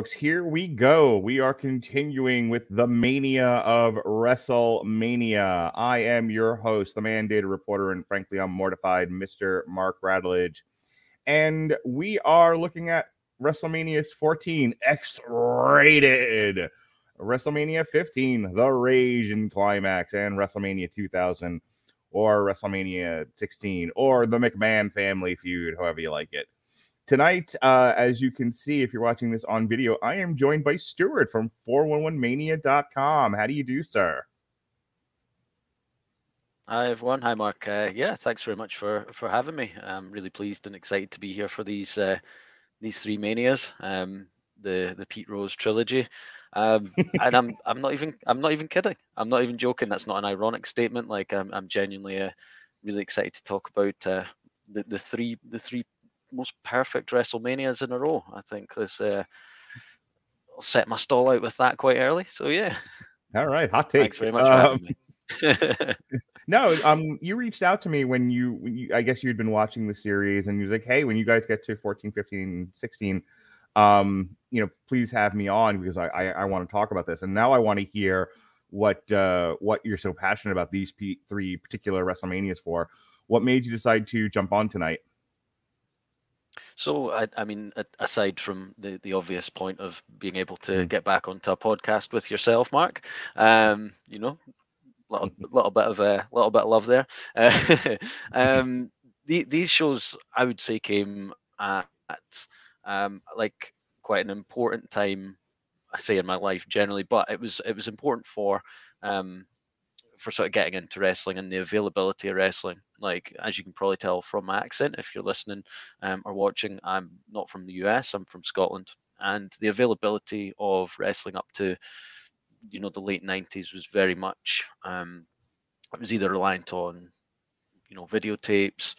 Folks, here we go. We are continuing with the mania of WrestleMania. I am your host, the mandated reporter, and frankly, I'm mortified, Mr. Mark Radulich. And we are looking at WrestleMania 14 X rated, WrestleMania 15, The Ragin' Climax, and WrestleMania 2000, or WrestleMania 16, or the McMahon family feud, however you like it. Tonight, uh, as you can see, if you're watching this on video, I am joined by Stewart from 411mania.com. How do you do, sir? Hi everyone. Hi Mark. Uh, yeah, thanks very much for for having me. I'm really pleased and excited to be here for these uh, these three manias, um, the the Pete Rose trilogy, um, and I'm I'm not even I'm not even kidding. I'm not even joking. That's not an ironic statement. Like I'm I'm genuinely uh, really excited to talk about uh, the the three the three most perfect WrestleManias in a row. I think this uh, I'll set my stall out with that quite early. So yeah. All right, hot take. Thanks very much um, no, um, you reached out to me when you, when you, I guess you'd been watching the series, and you was like, "Hey, when you guys get to 14, 15, 16, um, you know, please have me on because I, I, I want to talk about this." And now I want to hear what, uh, what you're so passionate about these P- three particular WrestleManias for. What made you decide to jump on tonight? So, I, I mean, aside from the, the obvious point of being able to Mm. get back onto a podcast with yourself, Mark, um, you know, little little bit of a little bit of love there. Uh, um, the, these shows, I would say, came at um, like quite an important time. I say in my life generally, but it was it was important for um, for sort of getting into wrestling and the availability of wrestling. Like as you can probably tell from my accent, if you're listening um, or watching, I'm not from the US. I'm from Scotland, and the availability of wrestling up to you know the late 90s was very much um, it was either reliant on you know videotapes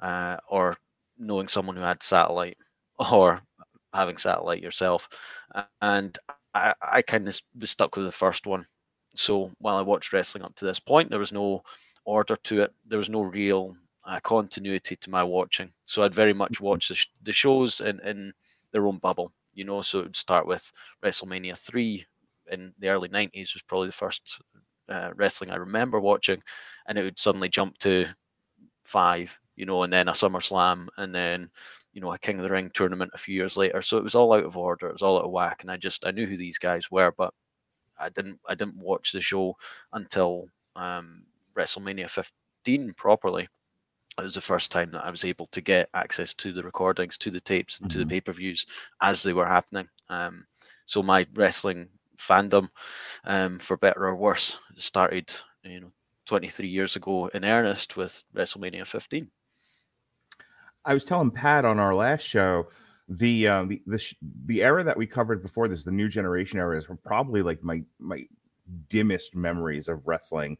uh, or knowing someone who had satellite or having satellite yourself and i, I kind of was stuck with the first one so while i watched wrestling up to this point there was no order to it. There was no real uh, continuity to my watching. So i'd very much watch the, sh- the shows in, in their own bubble you know? So it would start with wrestlemania 3 in the early 90s was probably the first uh, wrestling I remember watching, and it would suddenly jump to five, you know, and then a SummerSlam, and then you know a King of the Ring tournament a few years later. So it was all out of order, it was all out of whack, and I just I knew who these guys were, but I didn't I didn't watch the show until um, WrestleMania 15 properly. It was the first time that I was able to get access to the recordings, to the tapes, and to the Mhm. pay per views as they were happening. Um, so my wrestling fandom, um, for better or worse, started you know 23 years ago in earnest with WrestleMania 15. I was telling Pat on our last show the um, the the, sh- the era that we covered before this, the new generation era, is probably like my my dimmest memories of wrestling.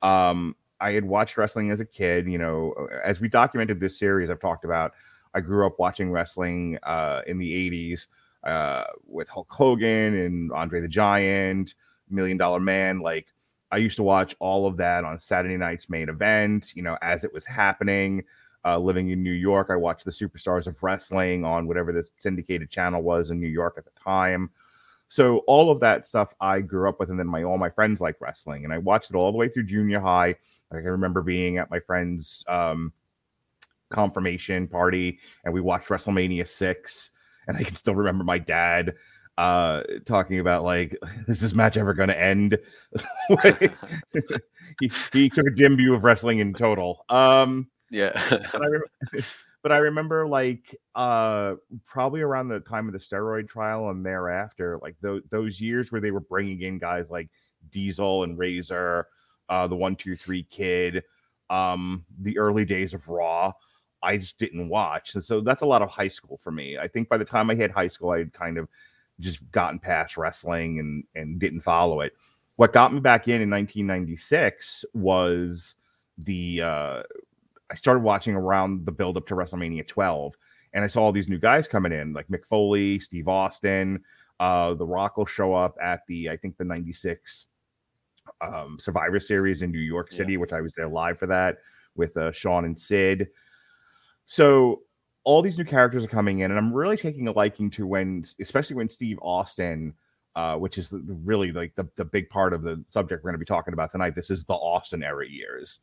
Um, I had watched wrestling as a kid. You know, as we documented this series, I've talked about. I grew up watching wrestling uh, in the '80s uh, with Hulk Hogan and Andre the Giant, Million Dollar Man. Like I used to watch all of that on Saturday night's main event. You know, as it was happening uh, living in New York. I watched the Superstars of Wrestling on whatever this syndicated channel was in New York at the time. So all of that stuff I grew up with, and then my all my friends like wrestling, and I watched it all the way through junior high. I can remember being at my friend's um, confirmation party, and we watched WrestleMania six, and I can still remember my dad uh talking about like is this match ever going to end he, he took a dim view of wrestling in total um yeah. but I, rem- but I remember like uh probably around the time of the steroid trial and thereafter, like those those years where they were bringing in guys like Diesel and Razor, uh, the one two three kid, um, the early days of Raw. I just didn't watch, and so that's a lot of high school for me. I think by the time I hit high school, I had kind of just gotten past wrestling and and didn't follow it. What got me back in in 1996 was the uh I started watching around the build up to WrestleMania 12, and I saw all these new guys coming in, like Mick Foley, Steve Austin. Uh, the Rock will show up at the I think the 96 um, Survivor Series in New York Yeah. City, which I was there live for that with uh, Shawn and Sid. So all these new characters are coming in, and I'm really taking a liking to when, especially when Steve Austin, uh, which is really like the, the big part of the subject we're going to be talking about tonight. This is the Austin era years.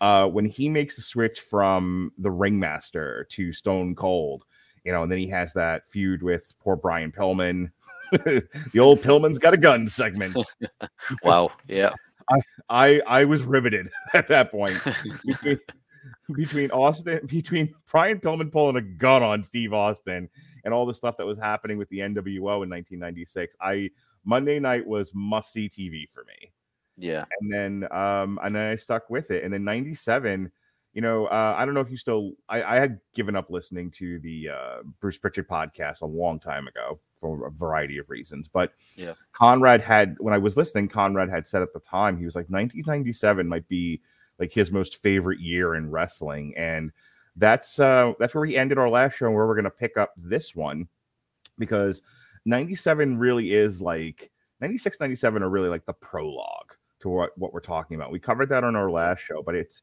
Uh, when he makes the switch from the Ringmaster to Stone Cold, you know, and then he has that feud with poor Brian Pillman, the old Pillman's got a gun segment. wow, yeah. I, I I was riveted at that point between Austin, between Brian Pillman pulling a gun on Steve Austin and all the stuff that was happening with the NWO in 1996. I Monday night was must see TV for me. Yeah. And then um and then I stuck with it. And then 97, you know, uh, I don't know if you still I, I had given up listening to the uh Bruce Pritchard podcast a long time ago for a variety of reasons. But yeah, Conrad had when I was listening, Conrad had said at the time, he was like 1997 might be like his most favorite year in wrestling, and that's uh that's where we ended our last show, and where we're gonna pick up this one because 97 really is like 96 97 are really like the prologue to what what we're talking about. We covered that on our last show but it's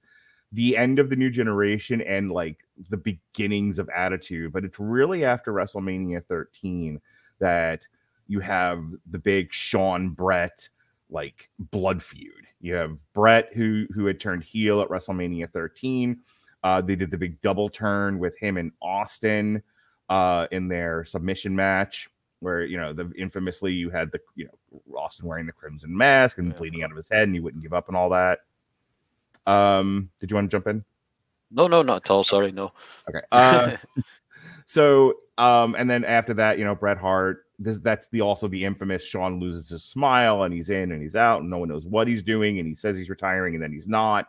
the end of the new generation and like the beginnings of attitude but it's really after wrestlemania 13 that you have the big shawn bret like blood feud. You have Bret who who had turned heel at WrestleMania 13. Uh, they did the big double turn with him and Austin uh, in their submission match, where you know the infamously you had the you know Austin wearing the crimson mask and yeah. bleeding out of his head, and he wouldn't give up and all that. Um, did you want to jump in? No, no, not at all. Sorry, no. Okay. Uh, so, um, and then after that, you know, Bret Hart this, that's the also the infamous Shawn loses his smile and he's in and he's out and no one knows what he's doing and he says he's retiring and then he's not.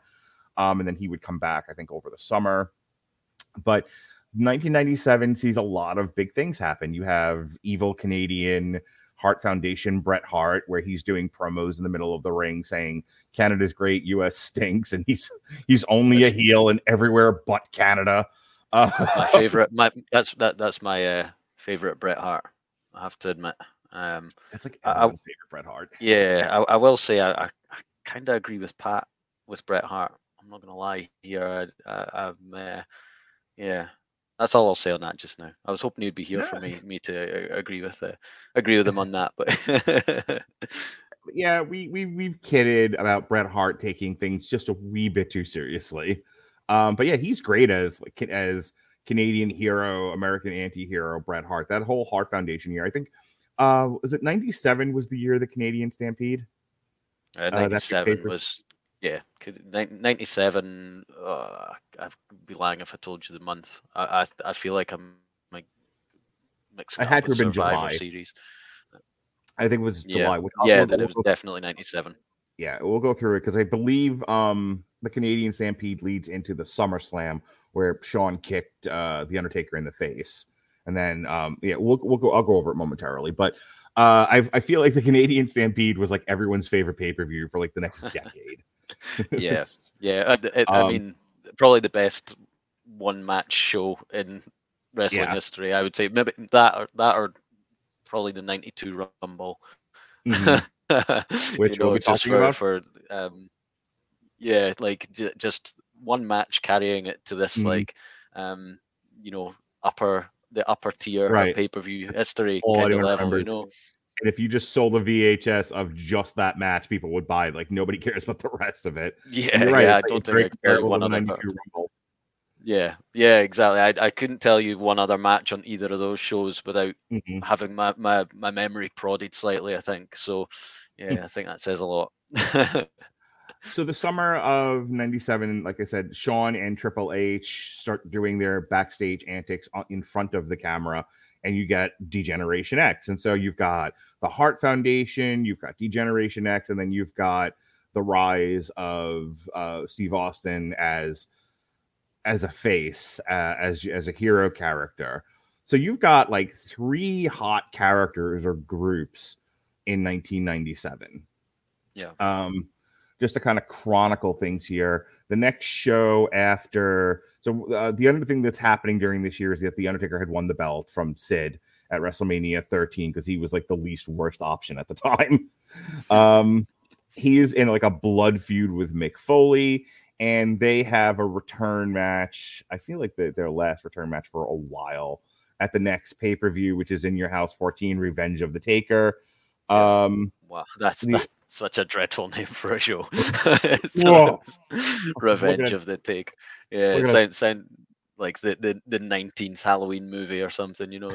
Um, and then he would come back, I think, over the summer. But 1997 sees a lot of big things happen. You have evil Canadian Heart Foundation Bret Hart, where he's doing promos in the middle of the ring saying Canada's great, US stinks, and he's he's only a heel and everywhere but Canada. Uh, my favorite, my that's that that's my uh, favorite Bret Hart. I have to admit. Um, That's like everyone's I, favorite Bret Hart. Yeah, I, I will say I, I, I kind of agree with Pat with Bret Hart. I'm not gonna lie here. I, am uh, yeah, that's all I'll say on that just now. I was hoping you'd be here for me me to uh, agree with uh, agree with him on that, but. yeah, we we we've kidded about Bret Hart taking things just a wee bit too seriously. Um, but yeah, he's great as as Canadian hero, American anti-hero, Bret Hart. That whole Hart Foundation year, I think, uh, was it '97 was the year the Canadian Stampede? Uh, '97 uh, was yeah, '97. Uh, I'd be lying if I told you the month. I I, I feel like I'm like mixing. I had to have been July series. I think it was July. Yeah, yeah that it was definitely '97. Yeah, we'll go through it because I believe um the Canadian Stampede leads into the SummerSlam where Shawn kicked uh, the Undertaker in the face, and then um, yeah, we'll we'll go. I'll go over it momentarily, but uh, I I feel like the Canadian Stampede was like everyone's favorite pay per view for like the next decade. Yeah, yeah. I, I um, mean, probably the best one match show in wrestling yeah. history. I would say maybe that or that or probably the '92 Rumble. Mm-hmm. Which you know, we'll just for, for um, yeah, like j- just one match carrying it to this mm-hmm. like um you know upper the upper tier right. pay per view history All kind of level, remember. you know. And if you just sold a VHS of just that match, people would buy it. Like nobody cares about the rest of it. Yeah, right. yeah. I don't think one other. Yeah, yeah, exactly. I, I couldn't tell you one other match on either of those shows without mm-hmm. having my, my my memory prodded slightly. I think so. Yeah, I think that says a lot. so the summer of 97 like i said shawn and triple h start doing their backstage antics in front of the camera and you get degeneration x. And so you've got the Heart foundation you've got degeneration x and then you've got the rise of uh, steve austin as as a face uh, as as a hero character. So you've got like three hot characters or groups in 1997 yeah. Um just to kind of chronicle things here. The next show after, so uh, the other thing that's happening during this year is that the Undertaker had won the belt from Sid at WrestleMania 13 because he was like the least worst option at the time. um, he is in like a blood feud with Mick Foley, and they have a return match. I feel like the, their last return match for a while at the next pay per view, which is in your house 14, Revenge of the Taker. Um, wow, that's the, that's such a dreadful name for a show. Whoa. Revenge of the Take. Yeah, it sounds sound like the the the nineteenth Halloween movie or something. You know,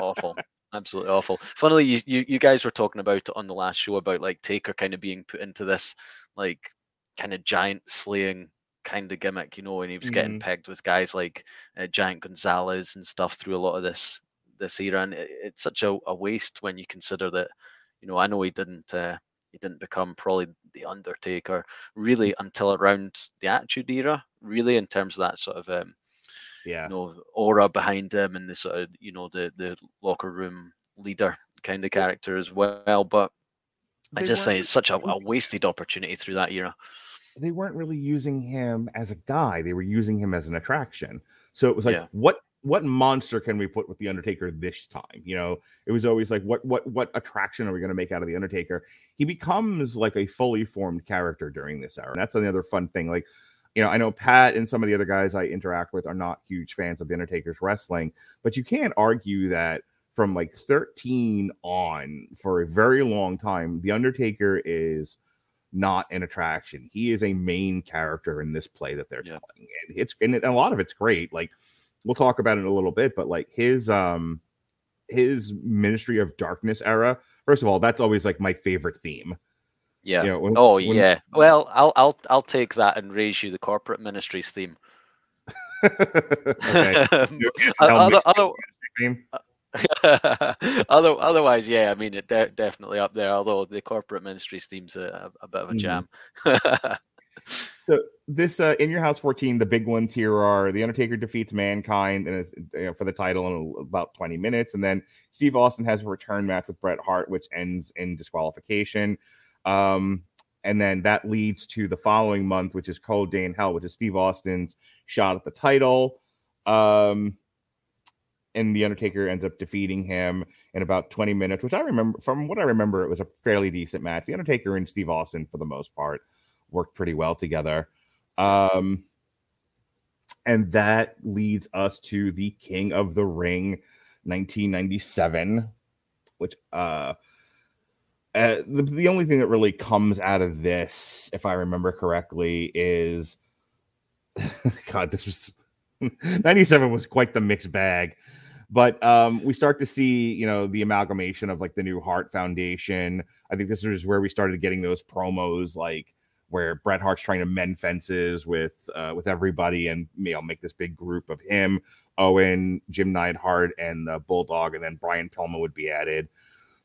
awful absolutely awful. Funnily, you, you you guys were talking about it on the last show about like Taker kind of being put into this like kind of giant slaying kind of gimmick, you know, and he was mm-hmm. getting pegged with guys like uh, Giant Gonzalez and stuff through a lot of this this era, and it, it's such a, a, waste when you consider that, you know, I know he didn't uh, he didn't become probably the Undertaker really until around the Attitude Era, really in terms of that sort of um, yeah, you know, aura behind him and the sort of you know the the locker room leader kind of character as well, but. They I just say it's such a, a wasted opportunity through that era they weren't really using him as a guy; they were using him as an attraction. So it was like, yeah. what what monster can we put with the Undertaker this time? You know, it was always like, what what what attraction are we going to make out of the Undertaker? He becomes like a fully formed character during this era, and that's another fun thing. Like, you know, I know Pat and some of the other guys I interact with are not huge fans of the Undertaker's wrestling, but you can't argue that from like 13 on for a very long time, the Undertaker is not an attraction. He is a main character in this play that they're yeah. telling, and it's and a lot of it's great. Like we'll talk about it in a little bit, but like his um his Ministry of Darkness era. First of all, that's always like my favorite theme. Yeah. You know, when, oh when, yeah. Well, I'll I'll I'll take that and raise you the corporate ministries theme. okay. other, other, other, otherwise, yeah, I mean, it de- definitely up there. Although the corporate ministry seems a, a bit of a jam. Mm-hmm. So this uh, in your house 14, the big ones here are the Undertaker defeats Mankind and you know, for the title in about 20 minutes, and then Steve Austin has a return match with Bret Hart, which ends in disqualification. Um, and then that leads to the following month, which is Cold Day in Hell, which is Steve Austin's shot at the title. Um, and the Undertaker ends up defeating him in about 20 minutes, which I remember from what I remember, it was a fairly decent match. The Undertaker and Steve Austin, for the most part, worked pretty well together. Um, and that leads us to the King of the Ring 1997, which uh, uh the, the only thing that really comes out of this, if I remember correctly, is God, this was 97 was quite the mixed bag. But um, we start to see, you know, the amalgamation of like the new Heart Foundation. I think this is where we started getting those promos, like where Bret Hart's trying to mend fences with uh, with everybody, and you know, make this big group of him, Owen, Jim Neidhart, and the Bulldog, and then Brian Pillman would be added.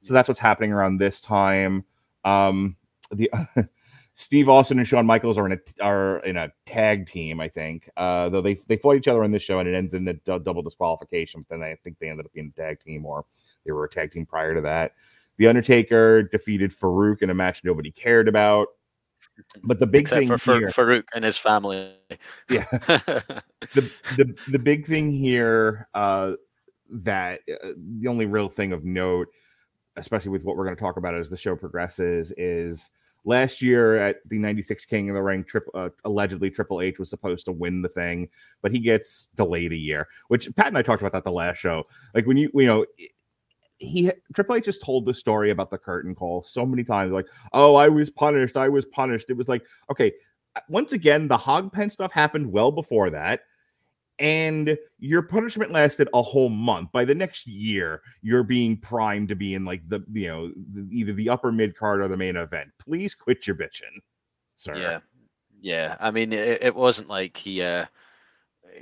So that's what's happening around this time. Um, the Steve Austin and Shawn Michaels are in a are in a tag team, I think. Uh, though they they fought each other in this show and it ends in the d- double disqualification. But then I think they ended up being a tag team, or they were a tag team prior to that. The Undertaker defeated Faarooq in a match nobody cared about. But the big Except thing for here, Faarooq and his family. Yeah. the, the the big thing here uh, that uh, the only real thing of note, especially with what we're going to talk about as the show progresses, is Last year at the 96 King of the Ring, uh, allegedly Triple H was supposed to win the thing, but he gets delayed a year, which Pat and I talked about that the last show. Like when you, you know, he Triple H just told the story about the curtain call so many times, like, oh, I was punished, I was punished. It was like, okay, once again, the hog pen stuff happened well before that and your punishment lasted a whole month. By the next year, you're being primed to be in like the you know the, either the upper mid card or the main event. Please quit your bitching, sir. Yeah, yeah. I mean, it, it wasn't like he uh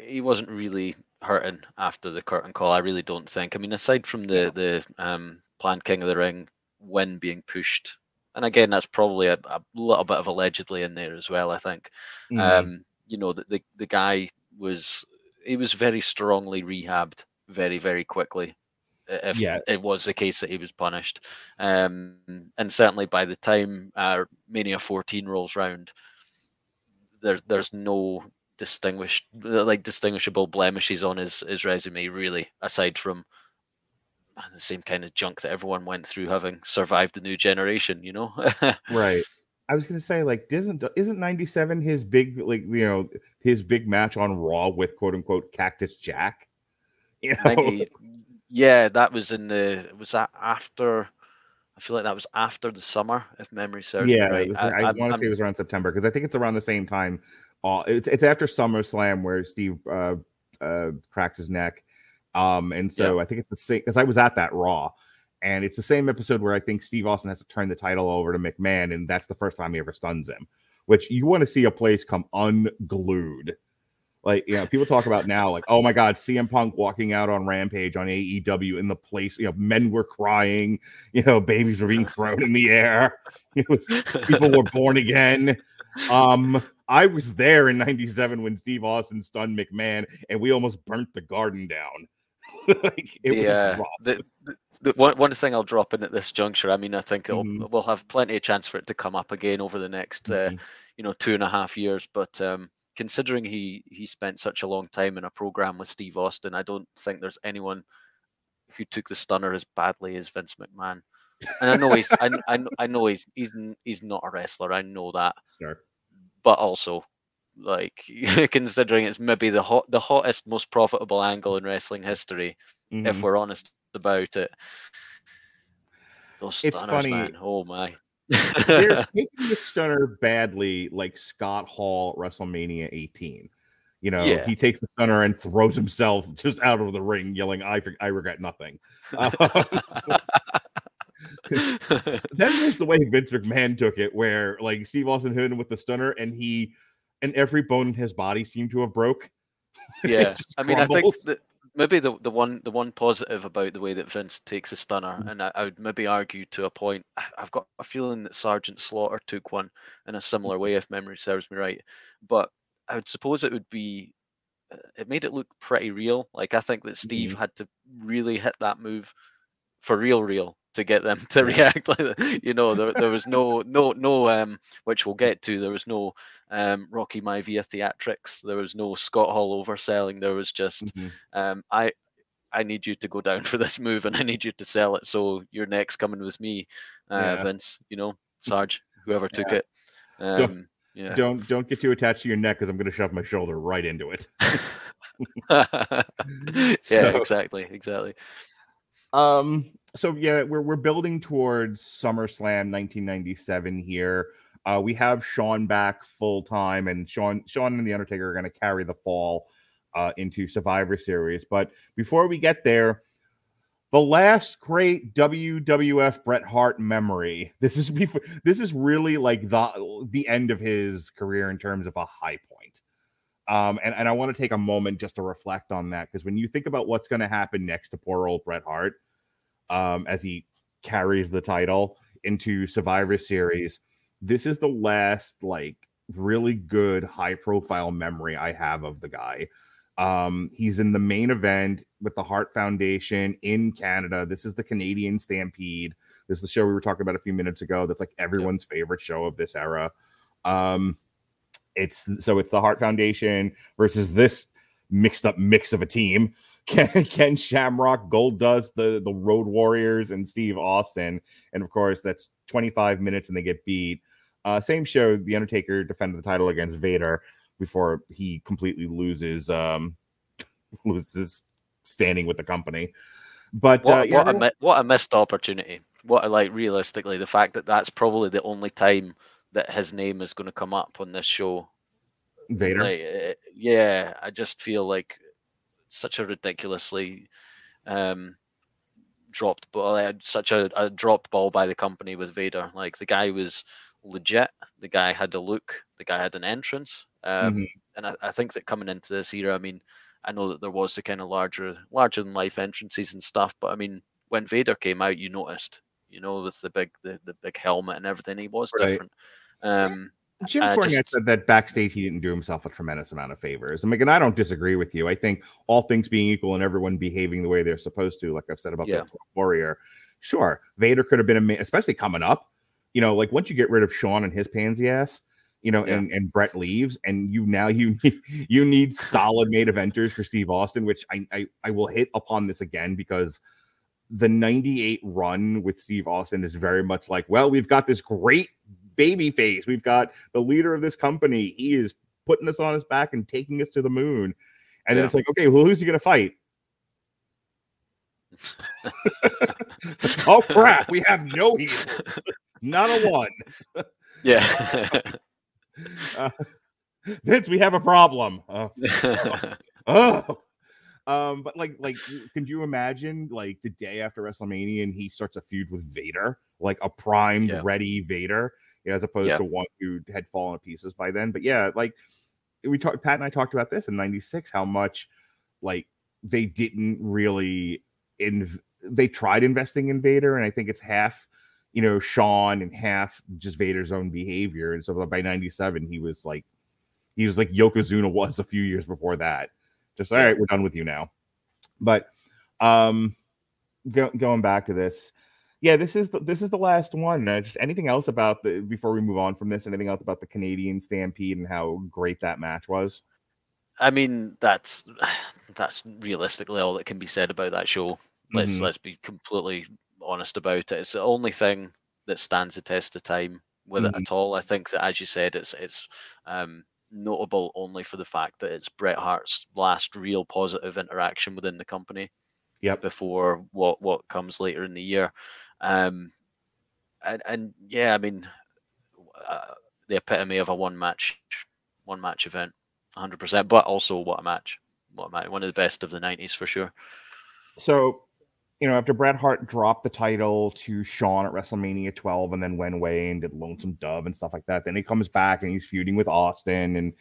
he wasn't really hurting after the curtain call. I really don't think. I mean, aside from the the um planned King of the Ring win being pushed, and again, that's probably a, a little bit of allegedly in there as well. I think. Mm-hmm. Um, you know, the, the the guy was he was very strongly rehabbed very very quickly if yeah. it was the case that he was punished. Um, and certainly by the time uh, Mania 14 rolls round, there there's no distinguished like distinguishable blemishes on his his resume really, aside from the same kind of junk that everyone went through having survived the new generation. You know, right? I was gonna say, like, isn't isn't '97 his big, like, you know, his big match on Raw with quote unquote Cactus Jack? You know? 90, yeah, that was in the was that after I feel like that was after the summer, if memory serves yeah, right. Was, I, I want to say it was around September because I think it's around the same time. Uh, it's it's after SummerSlam where Steve uh, uh, cracks his neck, um, and so yeah. I think it's the same because I was at that Raw, and it's the same episode where I think Steve Austin has to turn the title over to McMahon, and that's the first time he ever stuns him. Which you want to see a place come unglued like you know people talk about now like oh my god CM Punk walking out on Rampage on AEW in the place you know men were crying you know babies were being thrown in the air it was people were born again um I was there in 97 when Steve Austin stunned McMahon and we almost burnt the garden down like it yeah the, the, the, one, one thing I'll drop in at this juncture I mean I think mm-hmm. we'll have plenty of chance for it to come up again over the next mm-hmm. uh, you know two and a half years but um considering he he spent such a long time in a program with Steve Austin, I don't think there's anyone who took the stunner as badly as Vince McMahon. And I know he's I, I, I know he's he's he's not a wrestler. I know that. Sure. But also, like considering it's maybe the hot the hottest, most profitable angle in wrestling history, mm-hmm. if we're honest about it. Those stunners, it's funny. man. Oh my. They're taking the stunner badly, like Scott Hall WrestleMania 18. You know, yeah. he takes the stunner and throws himself just out of the ring, yelling, "I I regret nothing." Um, then there's the way Vince McMahon took it, where like Steve Austin hit him with the stunner, and he and every bone in his body seemed to have broke. Yeah, I mean, I think that maybe the, the one the one positive about the way that Vince takes a stunner, mm-hmm. and I, I, would maybe argue to a point. I've got a feeling that Sergeant Slaughter took one in a similar way, if memory serves me right. But I would suppose it would be. Uh, it made it look pretty real. Like I think that Steve mm-hmm. had to really hit that move for real, real to get them to react like that. You know, there, there was no no no um which we'll get to. There was no um Rocky Maivia theatrics. There was no Scott Hall overselling. There was just mm-hmm. um I I need you to go down for this move and I need you to sell it. So your next coming with me, uh, yeah. Vince. You know, Sarge, whoever took yeah. it. Um, don't, yeah. Don't don't get too attached to your neck because I'm going to shove my shoulder right into it. so, yeah, exactly, exactly. Um, so yeah, we're we're building towards SummerSlam 1997 here. Uh, we have Shawn back full time, and Shawn Shawn and the Undertaker are going to carry the fall uh, into Survivor Series. But before we get there, the last great WWF Bret Hart memory. This is before. This is really like the the end of his career in terms of a high point. Um, and, and I want to take a moment just to reflect on that because when you think about what's going to happen next to poor old Bret Hart, um, as he carries the title into Survivor Series. This is the last like really good high profile memory I have of the guy. Um, he's in the main event with the Hart Foundation in Canada. This is the Canadian Stampede. This is the show we were talking about a few minutes ago. That's like everyone's favorite show of this era. Um, it's so it's the Hart Foundation versus this mixed up mix of a team. Ken, Ken Shamrock, Goldust, the the Road Warriors, and Steve Austin, and of course that's 25 minutes and they get beat. Uh, same show, The Undertaker defended the title against Vader before he completely loses um loses standing with the company. But what, uh, yeah, what, a, what a missed opportunity. What a, like realistically, the fact that that's probably the only time that his name is going to come up on this show. Vader. Like, eh, yeah, I just feel like such a ridiculously um, dropped ball, uh, such a, a dropped ball by the company with Vader. Like the guy was legit. The guy had a look. The guy had an entrance. Um, mm-hmm. And I, I, think that coming into this era, I mean, I know that there was the kind of larger, larger than life entrances and stuff, but I mean, when Vader came out, you noticed, you know, with the big, the, the big helmet and everything, he was right. different. Um, Jim uh, Cornette just, said that backstage he didn't do himself a tremendous amount of favors. I mean, and I don't disagree with you. I think all things being equal and everyone behaving the way they're supposed to, like I've said about yeah. the Warrior, sure, Vader could have been especially coming up. You know, like once you get rid of Shawn and his pansy ass, you know, yeah. and and Bret leaves, and you now you you need solid main eventers for Steve Austin, which I, I I will hit upon this again because the 98 run with Steve Austin is very much like, well, we've got this great baby face. We've got the leader of this company. He is putting us on his back and taking us to the moon. And then Yeah. it's like, okay, well, who's he going to fight? oh crap! We have no heels, not a one. yeah. Uh, Vince, we have a problem. Uh, oh, um, but like, like, can you imagine like the day after WrestleMania and he starts a feud with Vader, like a primed, Yeah. ready Vader, as opposed Yeah. to one who had fallen to pieces by then. But yeah, like we talked, Pat and I talked about this in '96, how much like they didn't really in they tried investing in Vader, and I think it's half. You know, Shawn and half just Vader's own behavior. And so by 97, he was like, he was like Yokozuna was a few years before that. Just all right, we're done with you now. But um go, going back to this, yeah, this is the, this is the last one. Uh, just anything else about the before we move on from this? Anything else about the Canadian Stampede and how great that match was? I mean, that's that's realistically all that can be said about that show. Let's Mhm. let's be completely honest about it. It's the only thing that stands the test of time with it Mhm. at all. I think that, as you said, it's it's um, notable only for the fact that it's Bret Hart's last real positive interaction within the company Yep. before what what comes later in the year. Um, and and yeah, I mean, uh, the epitome of a one match one match event, hundred percent. But also, what a match! What a match! One of the best of the nineties for sure. So, you know, after Bret Hart dropped the title to Shawn at WrestleMania 12 and then went away and did Lonesome Dove and stuff like that, then he comes back and he's feuding with Austin and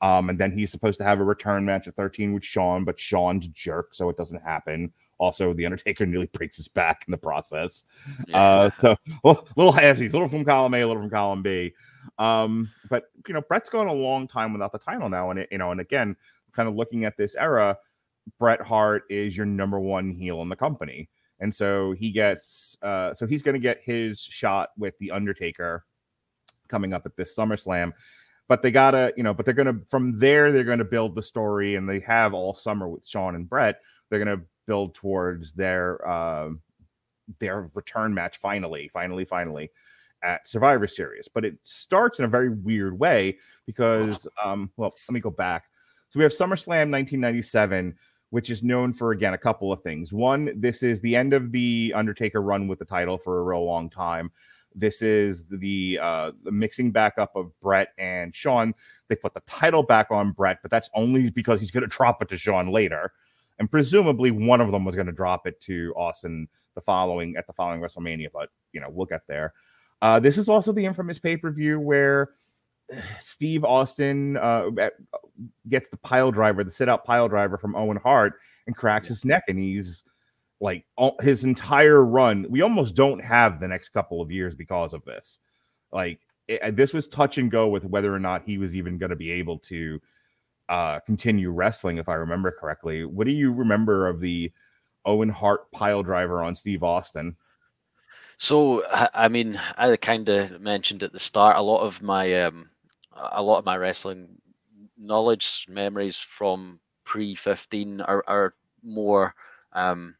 um and then he's supposed to have a return match at 13 with Shawn, but Shawn's jerk, so it doesn't happen. Also, the Undertaker nearly breaks his back in the process. Uh, so well, little halfsies, little from column A, a little from column B. Um, but you know, Bret's gone a long time without the title now, and it, you know, and again, kind of looking at this era, Bret Hart is your number one heel in the company, and so he gets, uh, so he's going to get his shot with the Undertaker coming up at this SummerSlam. But they gotta, you know, but they're gonna from there they're gonna build the story, and they have all summer with Shawn and Bret. They're gonna build towards their um their return match finally, finally, finally at Survivor Series. But it starts in a very weird way because, um, well, let me go back. So we have SummerSlam 1997, which is known for again a couple of things. One, this is the end of the Undertaker run with the title for a real long time. This is the uh the mixing back up of Bret and Shawn. They put the title back on Bret, but that's only because he's going to drop it to Shawn later. And presumably one of them was going to drop it to Austin the following at the following WrestleMania, but you know, we'll get there. Uh, this is also the infamous pay per view where Steve Austin uh, gets the pile driver, the sit out pile driver from Owen Hart, and cracks his neck, and he's like all, his entire run. We almost don't have the next couple of years because of this. Like it, this was touch and go with whether or not he was even going to be able to uh, continue wrestling, if I remember correctly. What do you remember of the Owen Hart pile driver on Steve Austin? So I mean, I kind of mentioned at the start a lot of my um, a lot of my wrestling knowledge memories from pre fifteen are, are more um,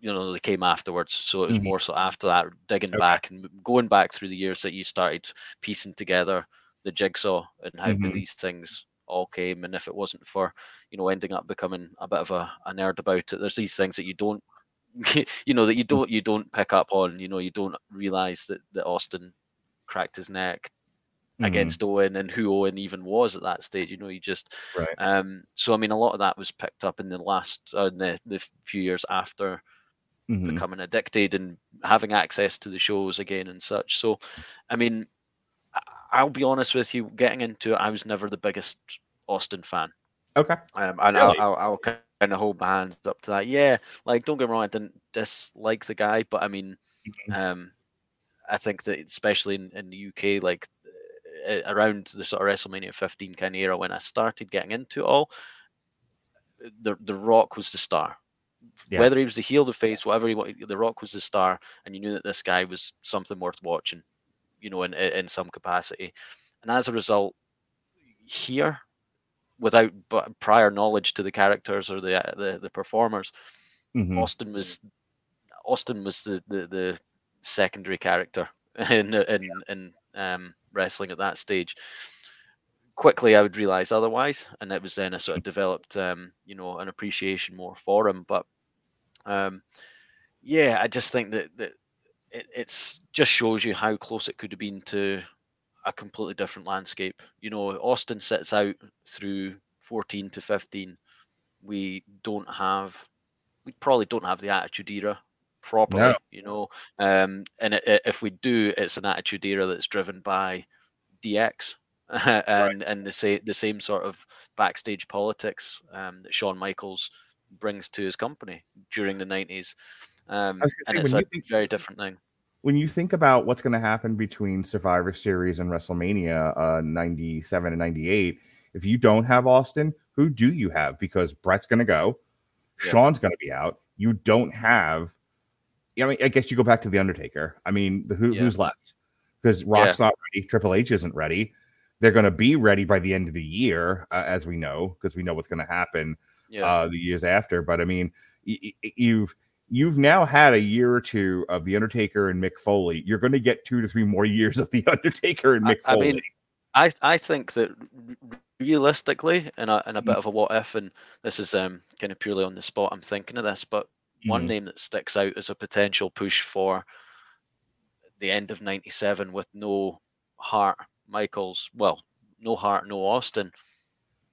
you know they came afterwards. So it was Mhm. more so after that digging Okay. back and going back through the years that you started piecing together the jigsaw and how Mhm. these things all came and if it wasn't for you know ending up becoming a bit of a, a nerd about it there's these things that you don't you know that you don't you don't pick up on you know you don't realize that that austin cracked his neck Mhm. against owen and who owen even was at that stage you know you just Right. um so i mean a lot of that was picked up in the last uh, in the, the few years after Mhm. becoming addicted and having access to the shows again and such. So, I mean, I'll be honest with you, getting into it, I was never the biggest Austin fan. Okay. Um, and Really? I'll, I'll, I'll kind of hold my hands up to that. Yeah, like don't get me wrong, I didn't dislike the guy, but I mean, Mhm. um, I think that especially in, in the UK, like uh, around the sort of WrestleMania 15 kind of era when I started getting into it all, the the Rock was the star. Yeah. Whether he was the heel, the face, whatever he wanted, the Rock was the star, and you knew that this guy was something worth watching, you know, in in some capacity. And as a result, here, without prior knowledge to the characters or the the, the performers, Mhm. Austin was Austin was the, the the secondary character in in in um, wrestling at that stage. Quickly, I would realize otherwise, and it was then I sort of developed, um, you know, an appreciation more for him. But um, yeah, I just think that that it it's just shows you how close it could have been to a completely different landscape. You know, Austin sits out through 14 to 15. We don't have, we probably don't have the Attitude Era properly. No. You know, um, and it, it, if we do, it's an Attitude Era that's driven by DX. and right. and the same the same sort of backstage politics um, that Shawn Michaels brings to his company during the nineties, um, and it's a think, very different thing when you think about what's going to happen between Survivor Series and WrestleMania uh, 97 and 98, if you don't have Austin, who do you have? Because Bret's going to go, yeah. Shawn's going to be out. You don't have. I mean, I guess you go back to the Undertaker. I mean, the, who, yeah. who's left? Because Rock's yeah. not ready. Triple H isn't ready. They're going to be ready by the end of the year, uh, as we know, because we know what's going to happen uh, the years after. But I mean, y- y- you've you've now had a year or two of the Undertaker and Mick Foley. You're going to get two to three more years of the Undertaker and Mick I, Foley. I mean, I I think that realistically, and a, and a bit mm. of a what if, and this is um kind of purely on the spot. I'm thinking of this, but mm-hmm. one name that sticks out as a potential push for the end of '97 with no Hart, Michaels, well, no Hart, no Austin,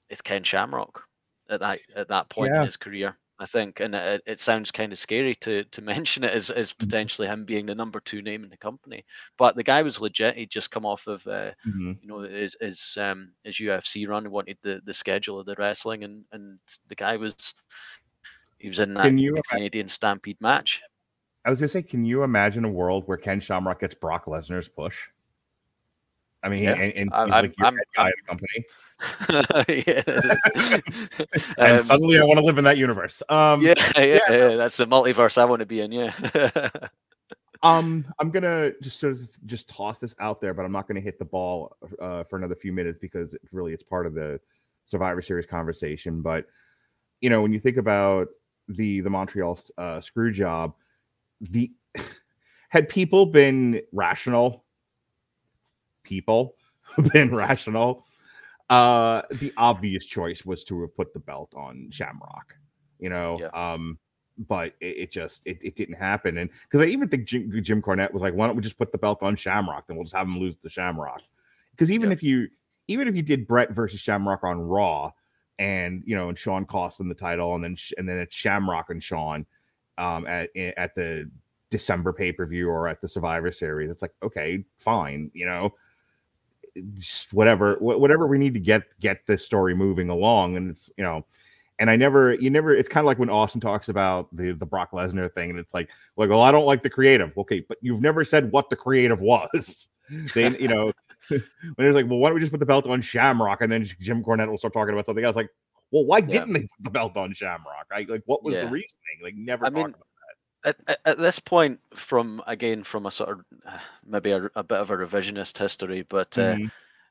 is Ken Shamrock at that at that point yeah. in his career. I think, and it, it sounds kind of scary to to mention it as, as mm-hmm. potentially him being the number two name in the company. But the guy was legit. He'd just come off of, uh, mm-hmm. you know, his his, um, his UFC run. He wanted the, the schedule of the wrestling, and and the guy was he was in that Canadian Stampede match. I was gonna say, can you imagine a world where Ken Shamrock gets Brock Lesnar's push? I mean, yeah. and, and he's I'm, like your I'm, guy I'm, in the company. and um, suddenly I want to live in that universe. Um, yeah, yeah, yeah, yeah, that's the multiverse I want to be in. Yeah. um, I'm gonna just sort of just toss this out there, but I'm not gonna hit the ball uh, for another few minutes because it really it's part of the Survivor Series conversation. But you know, when you think about the the Montreal uh, screw job, the had people been rational, people been rational uh, the obvious choice was to have put the belt on Shamrock, you know. Yeah. Um, but it, it, just it, it didn't happen. And because I even think Jim, Jim Cornette was like, why don't we just put the belt on Shamrock? Then we'll just have him lose the Shamrock. Because even yeah. if you even if you did Bret versus Shamrock on Raw, and you know, and Shawn cost them the title, and then and then it's Shamrock and Shawn um, at at the December pay per view or at the Survivor Series, it's like okay, fine, you know whatever whatever we need to get get this story moving along and it's you know and I never, you never, it's kind of like when Austin talks about the the Brock Lesnar thing, and it's like, like, well, I don't like the creative. Okay, but you've never said what the creative was. they, you know, when it's like, well, why don't we just put the belt on Shamrock, and then Jim Cornette will start talking about something else. Like, well, why didn't they put the belt on Shamrock? I, like, what was yeah. the reasoning? Like, never. I mean, at, at, at, this point, from again from a sort of maybe a, a bit of a revisionist history, but. Mm-hmm. Uh,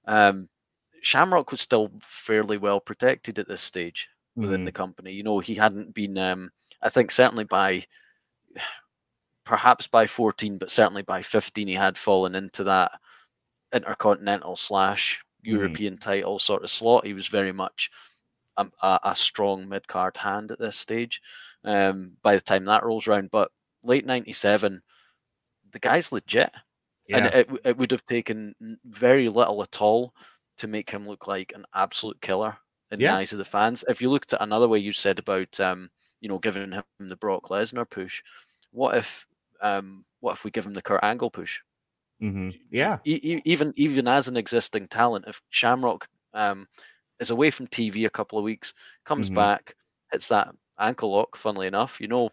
um, Shamrock was still fairly well protected at this stage within mm. the company. You know, he hadn't been, um, I think, certainly by perhaps by 14, but certainly by 15, he had fallen into that intercontinental slash European mm. title sort of slot. He was very much a, a, a strong mid card hand at this stage um, by the time that rolls around. But late 97, the guy's legit. Yeah. And it, it would have taken very little at all to make him look like an absolute killer in yeah. the eyes of the fans. If you looked at another way you said about um, you know, giving him the Brock Lesnar push, what if um what if we give him the Kurt Angle push? Mm-hmm. Yeah. E- even even as an existing talent, if Shamrock um is away from TV a couple of weeks, comes mm-hmm. back, hits that ankle lock, funnily enough, you know,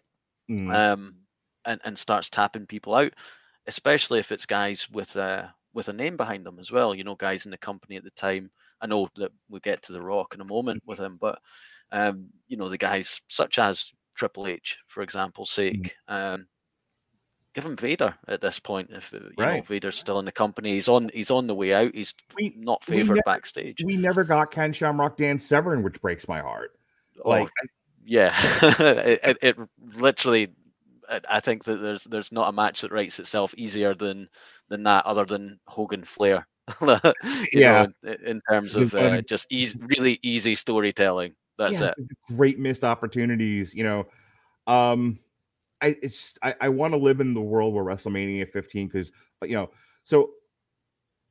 mm-hmm. um, and, and starts tapping people out especially if it's guys with a with a name behind them as well. You know, guys in the company at the time. I know that we get to the Rock in a moment with him, but um, you know, the guys such as Triple H, for example's mm-hmm. sake. Mm-hmm. Um, give him Vader at this point. If uh, you right. know Vader's still in the company, he's on he's on the way out. He's we, not favored backstage. We never got Ken Shamrock, Dan Severn, which breaks my heart. Oh, like, yeah, it, it, it, literally I think that there's there's not a match that writes itself easier than than that, other than Hogan Flair. yeah, know, in, in, terms of uh, just easy, really easy storytelling. That's yeah, it. Great missed opportunities. You know, um, I it's I, I want to live in the world where WrestleMania 15 because you know so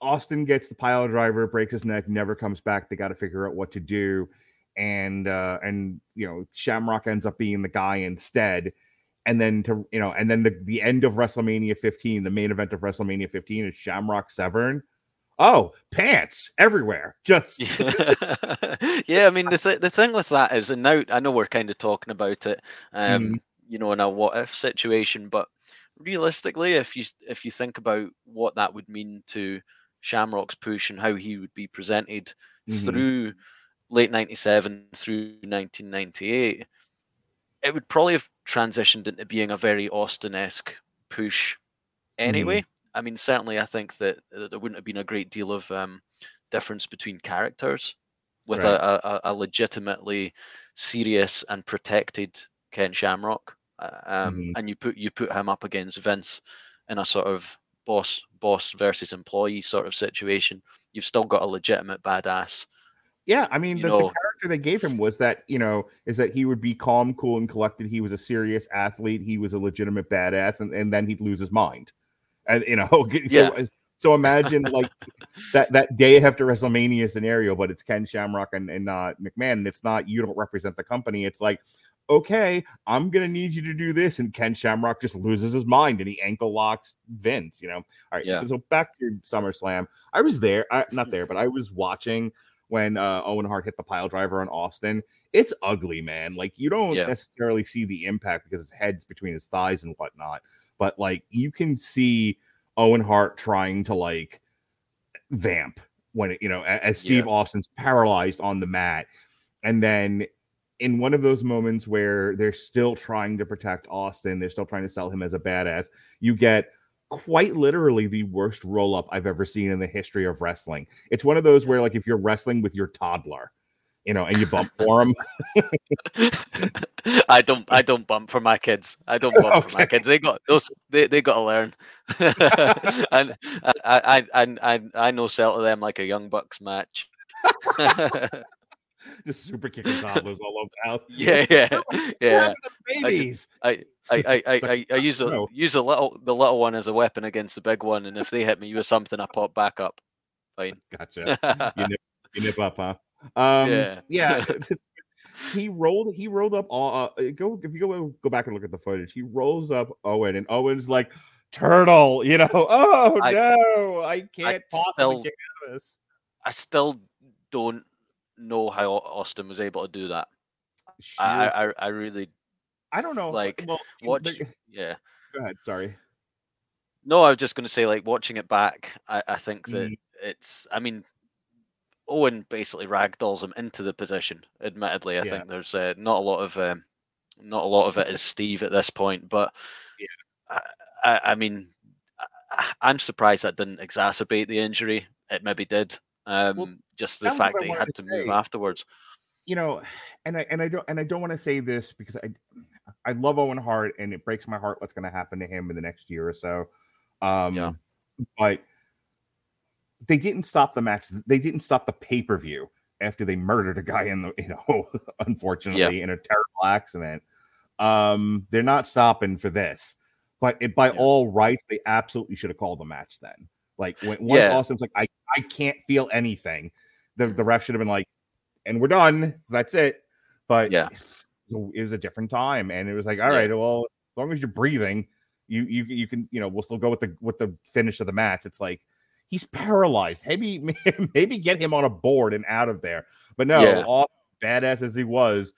Austin gets the pile driver, breaks his neck, never comes back. They got to figure out what to do, and uh, and you know Shamrock ends up being the guy instead. And then to you know, and then the, the end of WrestleMania 15, the main event of WrestleMania 15 is Shamrock Severn. Oh, pants everywhere. Just yeah. I mean, the th- the thing with that is, and now I know we're kind of talking about it, um, mm-hmm. you know, in a what if situation, but realistically, if you if you think about what that would mean to Shamrock's push and how he would be presented mm-hmm. through late 97 through 1998, it would probably have transitioned into being a very Austin esque push anyway. Mm-hmm. I mean, certainly, I think that, that, there wouldn't have been a great deal of um, difference between characters with right. a, a, a, legitimately serious and protected Ken Shamrock. Uh, um, mm-hmm. And you put you put him up against Vince in a sort of boss boss versus employee sort of situation, you've still got a legitimate badass. Yeah, I mean, the, the, character they gave him was that you know is that he would be calm, cool, and collected. He was a serious athlete. He was a legitimate badass, and, and then he'd lose his mind. And you know, so, yeah. So imagine like that that day after WrestleMania scenario, but it's Ken Shamrock and, and uh, McMahon, and it's not you don't represent the company. It's like, okay, I'm gonna need you to do this, and Ken Shamrock just loses his mind and he ankle locks Vince. You know, all right. Yeah. So back to SummerSlam, I was there, I, not there, but I was watching when uh, Owen Hart hit the pile driver on Austin. It's ugly, man. Like you don't yeah. necessarily see the impact because his head's between his thighs and whatnot, but like you can see Owen Hart trying to like vamp when it, you know, as Steve yeah. Austin's paralyzed on the mat. And then in one of those moments where they're still trying to protect Austin, they're still trying to sell him as a badass, you get quite literally the worst roll up I've ever seen in the history of wrestling. It's one of those where, like, if you're wrestling with your toddler, you know, and you bump for him. I don't, I don't bump for my kids. I don't bump okay. for my kids. They got those. They, they got to learn. and I, I, I, I, I know sell to them like a young bucks match just super kicking toddlers all over the house. Yeah, yeah, yeah. Babies. I, I, I, I, I, I use a use a little the little one as a weapon against the big one, and if they hit me with something, I pop back up. Fine. Gotcha. you, nip, you nip up, huh? Um, yeah. Yeah. he rolled. He rolled up all. Uh, go if you go go back and look at the footage. He rolls up Owen, and Owen's like turtle. You know. Oh I, no, I can't I possibly still, get out of this. I still don't know how Austin was able to do that. I, I, I really, I don't know. Like, well, watch, but, yeah. Go ahead. Sorry. No, I was just going to say, like, watching it back, I, I think that mm. it's. I mean, Owen basically ragdolls him into the position. Admittedly, I yeah. think there's uh, not a lot of um, not a lot of it is Steve at this point, but yeah. I, I mean, I'm surprised that didn't exacerbate the injury. It maybe did. Um, well, just the fact that he had to, to move afterwards. You know, and I and I don't and I don't want to say this because I I love Owen Hart and it breaks my heart what's going to happen to him in the next year or so. Um, yeah. But they didn't stop the match. They didn't stop the pay per view after they murdered a guy in the you know unfortunately yeah. in a terrible accident. Um, they're not stopping for this. But it, by yeah. all rights, they absolutely should have called the match then. Like when once yeah. Austin's like, I, I can't feel anything. The the mm. ref should have been like, and we're done. That's it. But yeah, it was a different time, and it was like, all yeah. right, well, as long as you're breathing, you you you can you know we'll still go with the with the finish of the match. It's like he's paralyzed. Maybe maybe get him on a board and out of there. But no, yeah. all badass as he was,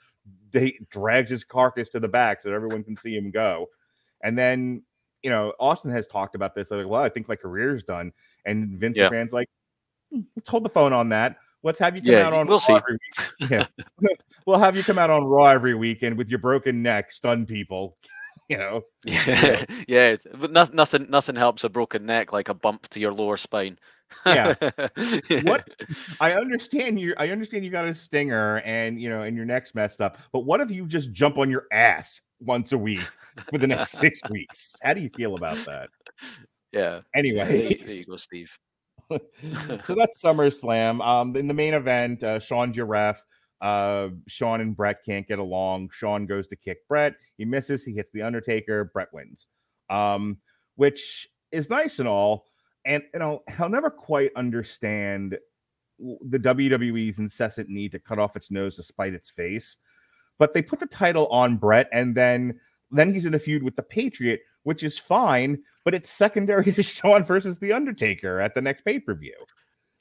they drags his carcass to the back so everyone can see him go. And then you know, Austin has talked about this. Like, well, I think my career is done. And Vince yeah. McMahon's like, let's hold the phone on that. Let's have you come yeah, out on we'll Raw every week. Yeah. we'll have you come out on Raw every weekend with your broken neck, stun people. you know. Yeah, yeah. But no, nothing nothing helps a broken neck like a bump to your lower spine. yeah. What I understand you I understand you got a stinger and you know and your neck's messed up, but what if you just jump on your ass once a week for the next six weeks. How do you feel about that? Yeah. Anyway, there you go, Steve. so that's SummerSlam. Um, in the main event, uh, Sean Giraffe, uh, Shawn and Bret can't get along. Shawn goes to kick Bret. He misses. He hits the Undertaker. Bret wins. Um, which is nice and all. And you know, I'll never quite understand the WWE's incessant need to cut off its nose to spite its face. But they put the title on Bret, and then then he's in a feud with the Patriot, which is fine, but it's secondary to Shawn versus the Undertaker at the next pay per view.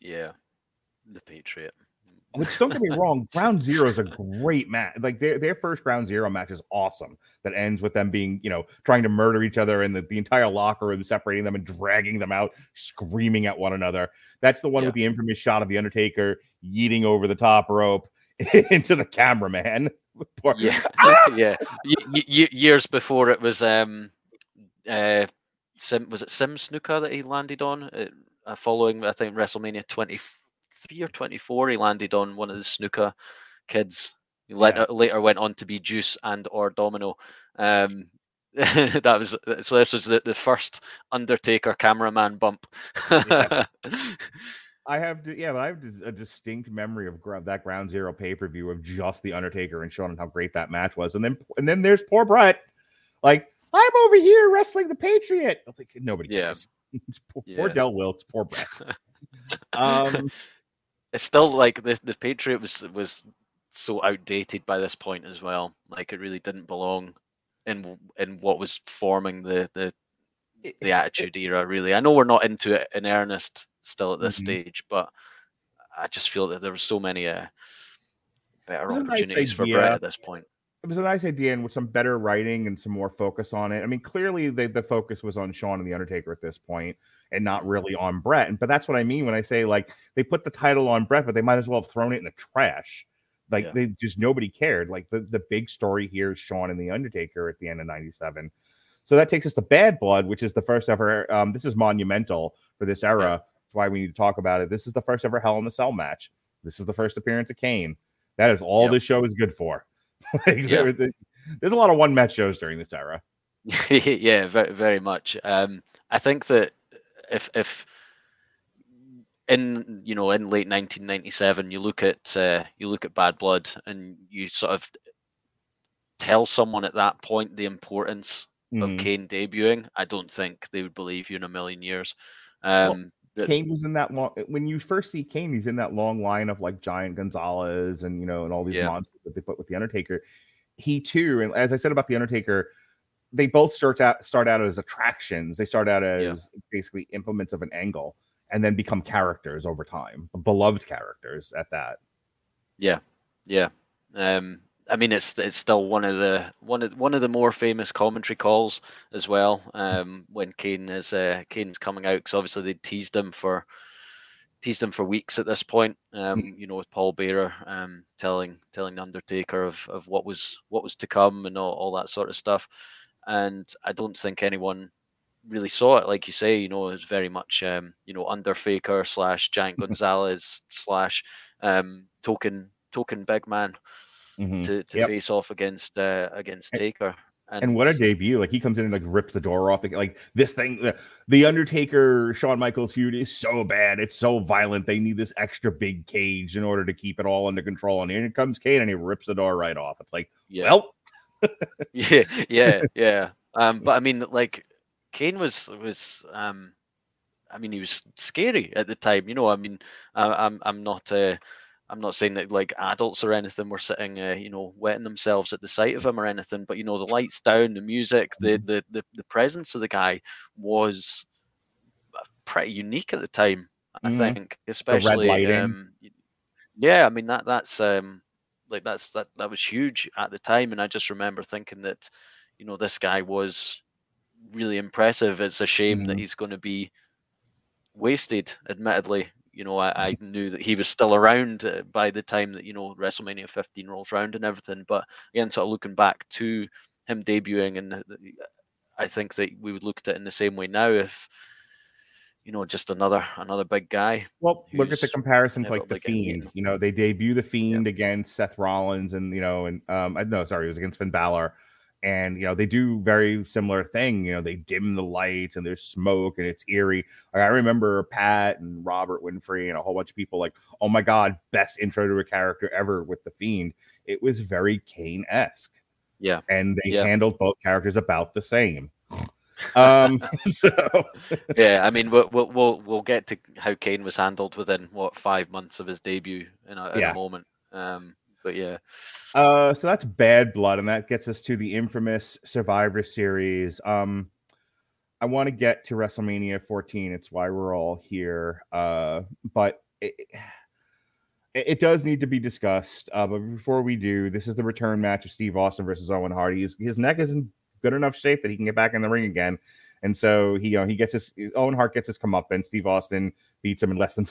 Yeah, the Patriot. Which don't get me wrong, Ground Zero is a great match. Like their their first Ground Zero match is awesome. That ends with them being, you know, trying to murder each other and the, the entire locker room separating them and dragging them out, screaming at one another. That's the one yeah. with the infamous shot of the Undertaker yeeting over the top rope into the cameraman. Yeah, ah! yeah. Y- y- years before it was um uh Sim was it Sim Snuka that he landed on uh, following I think WrestleMania 23 or 24 he landed on one of the Snuka kids. He later, yeah. later went on to be Deuce and or Domino. Um that was so this was the, the first Undertaker cameraman bump. Yeah. I have, yeah, but I have a distinct memory of that Ground Zero pay per view of just the Undertaker and showing how great that match was, and then and then there's poor Bret, like I'm over here wrestling the Patriot. I think nobody cares. Yeah. poor, yeah. poor Del Wilkes, poor Bret. um, it's still like the the Patriot was was so outdated by this point as well. Like it really didn't belong in in what was forming the the the attitude era really i know we're not into it in earnest still at this mm-hmm. stage but i just feel that there were so many uh, better opportunities nice for Bret at this point it was a nice idea and with some better writing and some more focus on it i mean clearly the, the focus was on Shawn and the undertaker at this point and not really on Bret and but that's what i mean when i say like they put the title on Bret but they might as well have thrown it in the trash like yeah. they just nobody cared like the, the big story here is Shawn and the undertaker at the end of 97 so that takes us to Bad Blood, which is the first ever. Um, this is monumental for this era. Yeah. That's why we need to talk about it. This is the first ever Hell in the Cell match. This is the first appearance of Kane. That is all yep. this show is good for. like, yeah. there, there's a lot of one match shows during this era. yeah, very, very much. Um, I think that if if in you know in late 1997 you look at uh, you look at Bad Blood and you sort of tell someone at that point the importance mm. of Kane debuting, I don't think they would believe you in a million years. Um, well, Kane was in that long. When you first see Kane, he's in that long line of like Giant Gonzalez and you know and all these yeah. monsters that they put with the Undertaker. He too, and as I said about the Undertaker, they both start out start out as attractions. They start out as yeah. basically implements of an angle, and then become characters over time, beloved characters at that. Yeah, yeah. Um, I mean, it's it's still one of the one of one of the more famous commentary calls as well. Um, when Kane is uh, Kane's coming out, because obviously they teased him for teased him for weeks at this point. Um, mm. you know, with Paul Bearer um, telling telling Undertaker of, of what was what was to come and all, all that sort of stuff. And I don't think anyone really saw it, like you say. You know, it's very much um, you know Underfaker slash Giant Gonzalez slash um, token token big man mm-hmm. to, to yep. face off against uh, against Taker. And, and, what a debut! Like he comes in and like rips the door off. Like this thing, the, the Undertaker Shawn Michaels feud is so bad, it's so violent. They need this extra big cage in order to keep it all under control. And here comes Kane, and he rips the door right off. It's like, yeah. well, yeah, yeah, yeah. Um, but I mean, like Kane was was um, I mean, he was scary at the time. You know, I mean, I, I'm I'm not. Uh, I'm not saying that like adults or anything were sitting, uh, you know, wetting themselves at the sight of him or anything. But you know, the lights down, the music, the mm-hmm. the the, the presence of the guy was uh, pretty unique at the time. I mm-hmm. think, especially, um, yeah. I mean that that's um, like that's that that was huge at the time, and I just remember thinking that, you know, this guy was really impressive. It's a shame mm-hmm. that he's going to be wasted, admittedly, you know, I, I knew that he was still around uh, by the time that you know WrestleMania 15 rolls around and everything. But again, sort of looking back to him debuting, and I think that we would look at it in the same way now if you know just another another big guy. Well, look at the comparison to like the Fiend. You know, they debut the Fiend yeah. against Seth Rollins, and you know, and um, I no, sorry, it was against Finn Balor and you know they do very similar thing. You know they dim the lights and there's smoke and it's eerie. Like, I remember Pat and Robert winfrey and a whole bunch of people like, oh my god, best intro to a character ever with the Fiend. It was very Kane esque. Yeah, and they yeah. handled both characters about the same. um so yeah i mean we'll, we'll we'll get to how kane was handled within what five months of his debut in a, in Yeah. a moment um but yeah Uh, so that's Bad Blood, and that gets us to the infamous Survivor Series. Um, I want to get to WrestleMania 14. It's why we're all here. Uh, but it, it, does need to be discussed. Uh, but before we do, this is the return match of Steve Austin versus Owen Hart. He's, his neck is in good enough shape that he can get back in the ring again. And so he, you know, he gets his Owen Hart gets his comeuppance. Steve Austin beats him in less than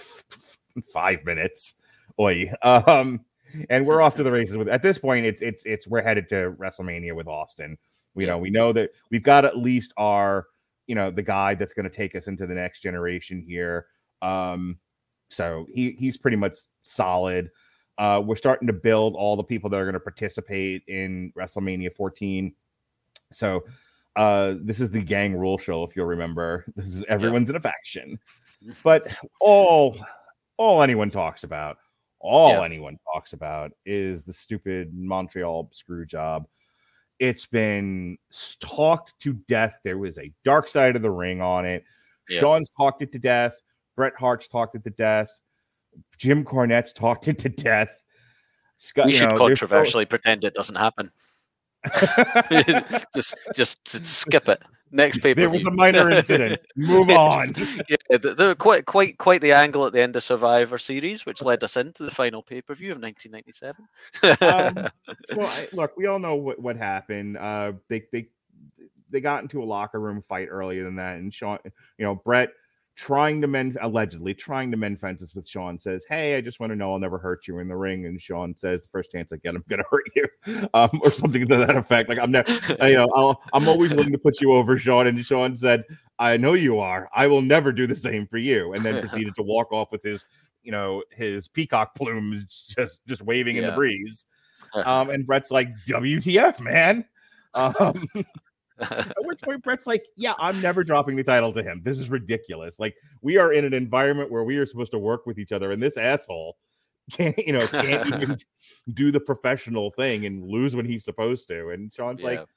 five minutes. Oi. Um, and we're off to the races with at this point it's it's it's we're headed to WrestleMania with Austin. We know we know that we've got at least our you know the guy that's going to take us into the next generation here. Um so he he's pretty much solid. Uh we're starting to build all the people that are going to participate in WrestleMania 14. So uh this is the gang rule show if you'll remember. This is everyone's in a faction. But all all anyone talks about all Yeah. anyone talks about is the stupid Montreal screw job. It's been talked to death. There was a dark side of the ring on it. Yeah. Shawn's talked it to death. Bret Hart's talked it to death. Jim Cornette's talked it to death. Scott, we should know, so- controversially pretend it doesn't happen just just skip it next paper there was a minor incident. Move on. yeah th- there were quite quite quite the angle at the end of survivor series which led us into the final pay-per-view of 1997 Um, so I, look, we all know what, what happened. Uh, they they they got into a locker room fight earlier than that, and Shawn, you know, Bret trying to mend allegedly trying to mend fences with Shawn says, "Hey, I just want to know I'll never hurt you in the ring." And Shawn says, "The first chance I get, I'm gonna hurt you," um, or something to that effect. Like I'm never, you know, I'll, I'm always willing to put you over, Shawn. And Shawn said, "I know you are. I will never do the same for you." And then proceeded to walk off with his, you know, his peacock plumes just just waving in the breeze. Um, and Bret's like, WTF, man. Um, at which point Bret's like, Yeah, I'm never dropping the title to him. This is ridiculous. Like, we are in an environment where we are supposed to work with each other, and this asshole can't, you know, can't even do the professional thing and lose when he's supposed to. And Shawn's Yeah. like,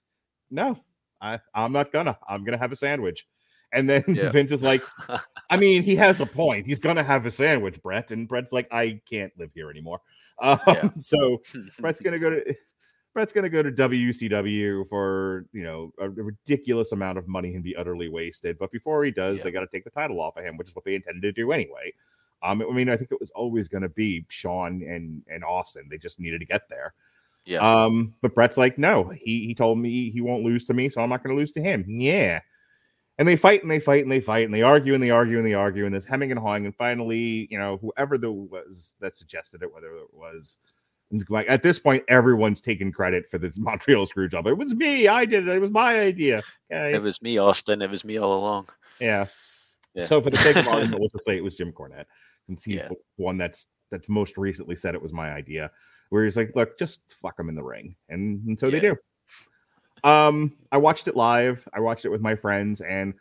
No, I, I'm not gonna. I'm gonna have a sandwich. And then Yeah. Vince is like, I mean, he has a point. He's gonna have a sandwich, Bret. And Bret's like, I can't live here anymore. Um, Yeah. so Bret's gonna go to Bret's gonna go to WCW for you know a ridiculous amount of money and be utterly wasted. But before he does, Yeah. they got to take the title off of him, which is what they intended to do anyway. Um, I mean, I think it was always going to be Shawn and and Austin. They just needed to get there. yeah Um, but Bret's like, no, he he told me he won't lose to me, so I'm not going to lose to him. Yeah. And they fight and they fight and they fight and they argue and they argue and they argue and there's hemming and hawing. And finally, you know, whoever the was that suggested it, whether it was like at this point, everyone's taking credit for the Montreal screw job. It was me, I did it, it was my idea. Okay. it was me austin it was me all along Yeah. Yeah. So for the sake of argument, we'll just say it was Jim Cornette, since he's Yeah. the one that's that's most recently said it was my idea. Where he's like, look, just fuck him in the ring, and, and so they do. Um, I watched it live. I watched it with my friends, and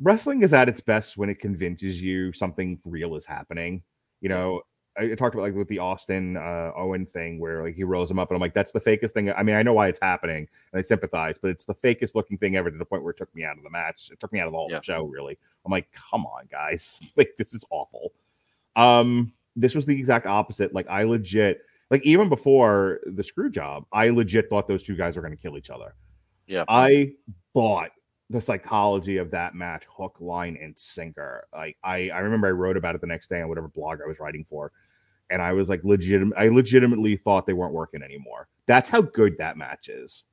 wrestling is at its best when it convinces you something real is happening. You know, I, talked about like with the Austin uh, Owen thing where like he rolls him up, and I'm like, that's the fakest thing. I mean, I know why it's happening, and I sympathize, but it's the fakest looking thing ever to the point where it took me out of the match. It took me out of the whole Yeah. show, really. I'm like, come on, guys, like this is awful. Um, this was the exact opposite. Like I legit, like even before the screw job, I legit thought those two guys were going to kill each other. yeah I bought the psychology of that match, hook, line, and sinker. Like I, I remember I wrote about it the next day on whatever blog I was writing for, and I was like, legitimate. I legitimately thought they weren't working anymore. That's how good that match is.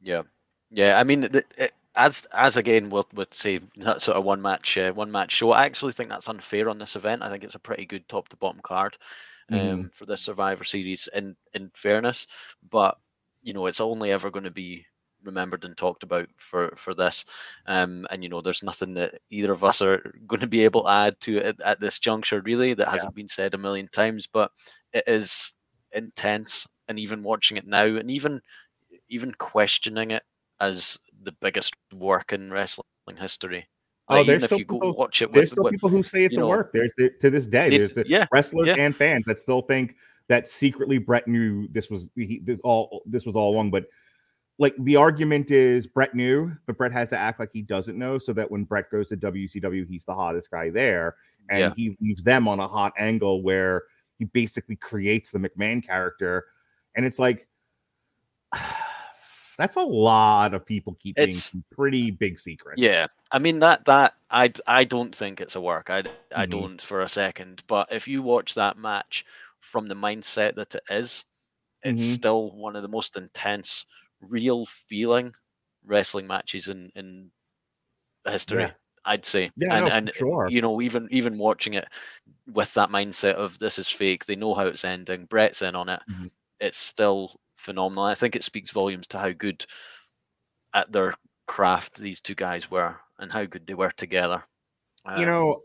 Yeah, yeah. I mean, the, it, as as again, we'll we'll say that sort of one match uh, one match show. I actually think that's unfair on this event. I think it's a pretty good top to bottom card um, Mhm. for this Survivor Series. In in fairness, but you know, it's only ever going to be remembered and talked about for for this. Um, and you know, there's nothing that either of us are going to be able to add to it at this juncture, really, that hasn't been said a million times. But it is intense, and even watching it now, and even even questioning it as the biggest work in wrestling history. Oh, Like, there's even if still you go people- watch it There's still with people who say it's a know, work. There's the, to this day. There's the yeah, wrestlers yeah. and fans that still think that secretly Bret knew this was he, this all this was all along. But like the argument is Bret knew, but Bret has to act like he doesn't know, so that when Bret goes to WCW, he's the hottest guy there, and Yeah. he leaves them on a hot angle where he basically creates the McMahon character, and it's like. That's a lot of people keeping It's- some pretty big secrets. Yeah, I mean that that I, I don't think it's a work. I I Mhm. don't for a second. But if you watch that match from the mindset that it is, it's Mhm. still one of the most intense, real feeling wrestling matches in in history. Yeah. I'd say. Yeah, and no, and sure. you know even even watching it with that mindset of this is fake. They know how it's ending. Bret's in on it. Mhm. It's still phenomenal. I think it speaks volumes to how good at their craft these two guys were and how good they were together. you Um, know,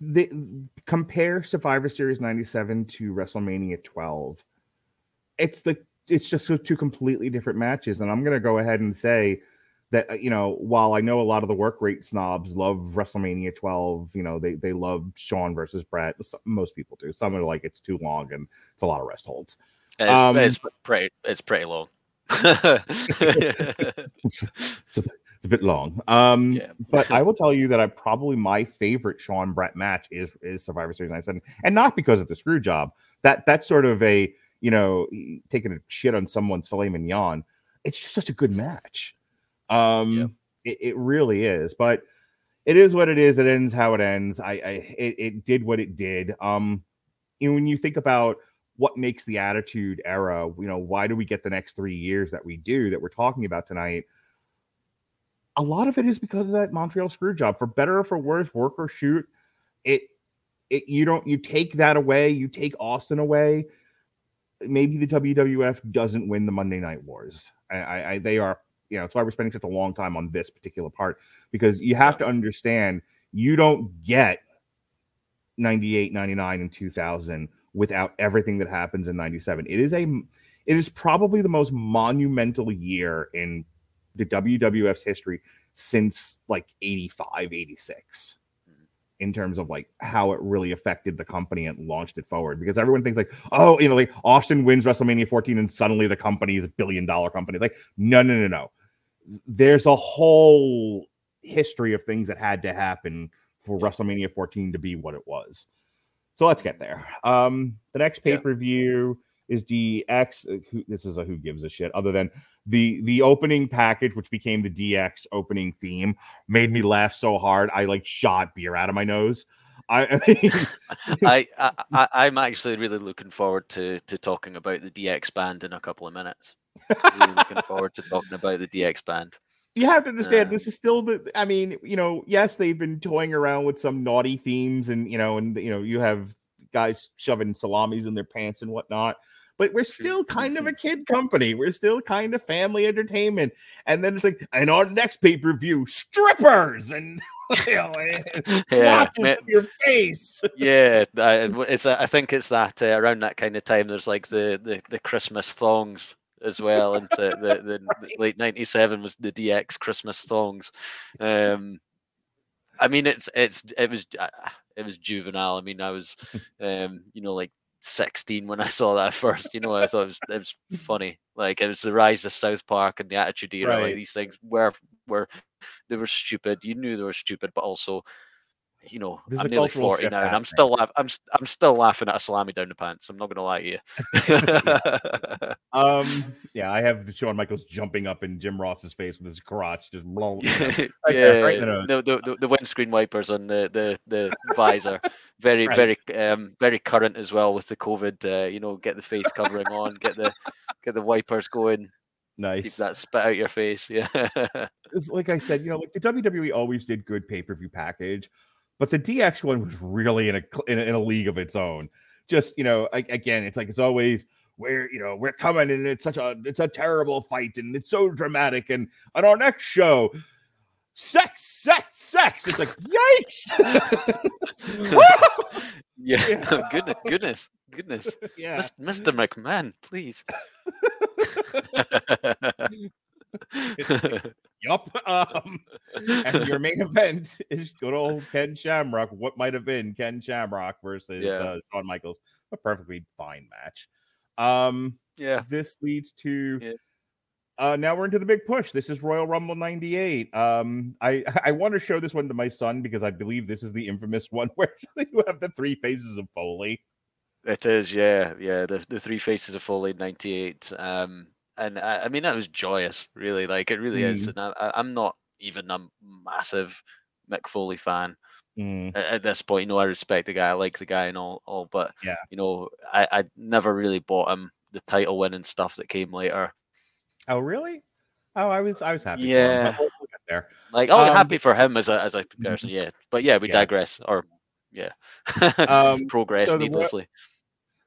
the compare Survivor Series 97 to WrestleMania 12. It's the it's just two completely different matches. And I'm gonna go ahead and say that uh, you know, while I know a lot of the work rate snobs love WrestleMania 12, you know, they they love Shawn versus Bret. Most people do. Some are like it's too long and it's a lot of rest holds. it's, um, it's pretty it's pretty long. It's, it's, a, it's a bit long. Um, yeah, but I will tell you that I probably my favorite Shawn Bret match is is Survivor Series 97, and not because of the screw job. That that's sort of a you know taking a shit on someone's filet mignon. It's just such a good match. Um, it, it really is. But it is what it is. It ends how it ends. I, I it, it did what it did. Um, you know, when you think about what makes the attitude era, you know, why do we get the next three years that we do that we're talking about tonight? a lot of it is because of that Montreal screw job. For better or for worse, work or shoot, it it you don't you take that away, you take Austin away. Maybe the WWF doesn't win the Monday Night Wars. I, I, I they are you know that's why we're spending such a long time on this particular part because you have to understand you don't get 98 99 and 2000 without everything that happens in 97 it is a it is probably the most monumental year in the WWF's history since like 85, 86 in terms of like how it really affected the company and launched it forward because everyone thinks like oh you know like austin wins wrestlemania 14 and suddenly the company is a billion dollar company. Like no no no no. There's a whole history of things that had to happen for wrestlemania 14 to be what it was. So let's get there. Um the next pay per Yeah. Is dx uh, who, this is a who gives a shit other than the the opening package which became the dx opening theme made me laugh so hard i like shot beer out of my nose i, I I, I I'm actually really looking forward to to talking about the DX band in a couple of minutes. Really looking forward to talking about the DX band. you have to understand Uh, this is still the i mean you know yes they've been toying around with some naughty themes and you know and you know you have guys shoving salamis in their pants and whatnot but we're still kind of a kid company we're still kind of family entertainment and then it's like and our next pay-per-view strippers and you know and Yeah, in your face yeah. I, it's I think it's that uh, around that kind of time. There's like the the, the Christmas thongs as well, and the, the, late '97 was the DX Christmas thongs. Um, I mean, it's it's it was uh, it was juvenile. I mean, I was, um, you know, like 16 when I saw that first. You know, I thought it was it was funny. Like it was the rise of South Park and the Attitude Era. Right. Like these things were were they were stupid. You knew they were stupid, but also, you know, There's I'm nearly 40 now, and I'm still laugh- I'm I'm still laughing at a salami down the pants. I'm not gonna lie to you. um yeah i have Shawn michaels jumping up in jim ross's face with his crotch just blown yeah, Right there, right the the, the, windscreen wipers on the the, the visor, very Right. very um very current as well with the COVID. Uh, you know, get the face covering on, get the get the wipers going, Nice. keep that spit out your face. Yeah, like I said, you know, like the WWE always did good pay per view package, but the DX one was really in a in a, in a league of its own. Just you know, like, again, it's like it's always we're you know we're coming and it's such a it's a terrible fight and it's so dramatic and on our next show. Sex, sex, sex. It's like, yikes. yeah. Yeah. goodness, goodness, goodness, yeah. Mr. McMahon, please. yup. Um, and your main event is good old Ken Shamrock. What might have been Ken Shamrock versus Yeah. uh, Shawn Michaels, a perfectly fine match. Um, yeah. this leads to Yeah. uh now we're into the big push this is royal rumble 98 um i i want to show this one to my son because i believe this is the infamous one where you have the three phases of foley It is, yeah, yeah. The the three faces of Foley '98, um, and I, I mean that was joyous, really. Like it really is. And I, I'm not even a massive Mick Foley fan Mm, at, at this point. You know, I respect the guy, I like the guy, and all, all, but Yeah. you know, I I never really bought him the title winning stuff that came later. oh really oh i was i was happy for him, Yeah. we'll we'll there Like, oh, Um, happy for him as a as a person, yeah. But yeah, we Yeah. digress, or yeah, Um, progress so the needlessly.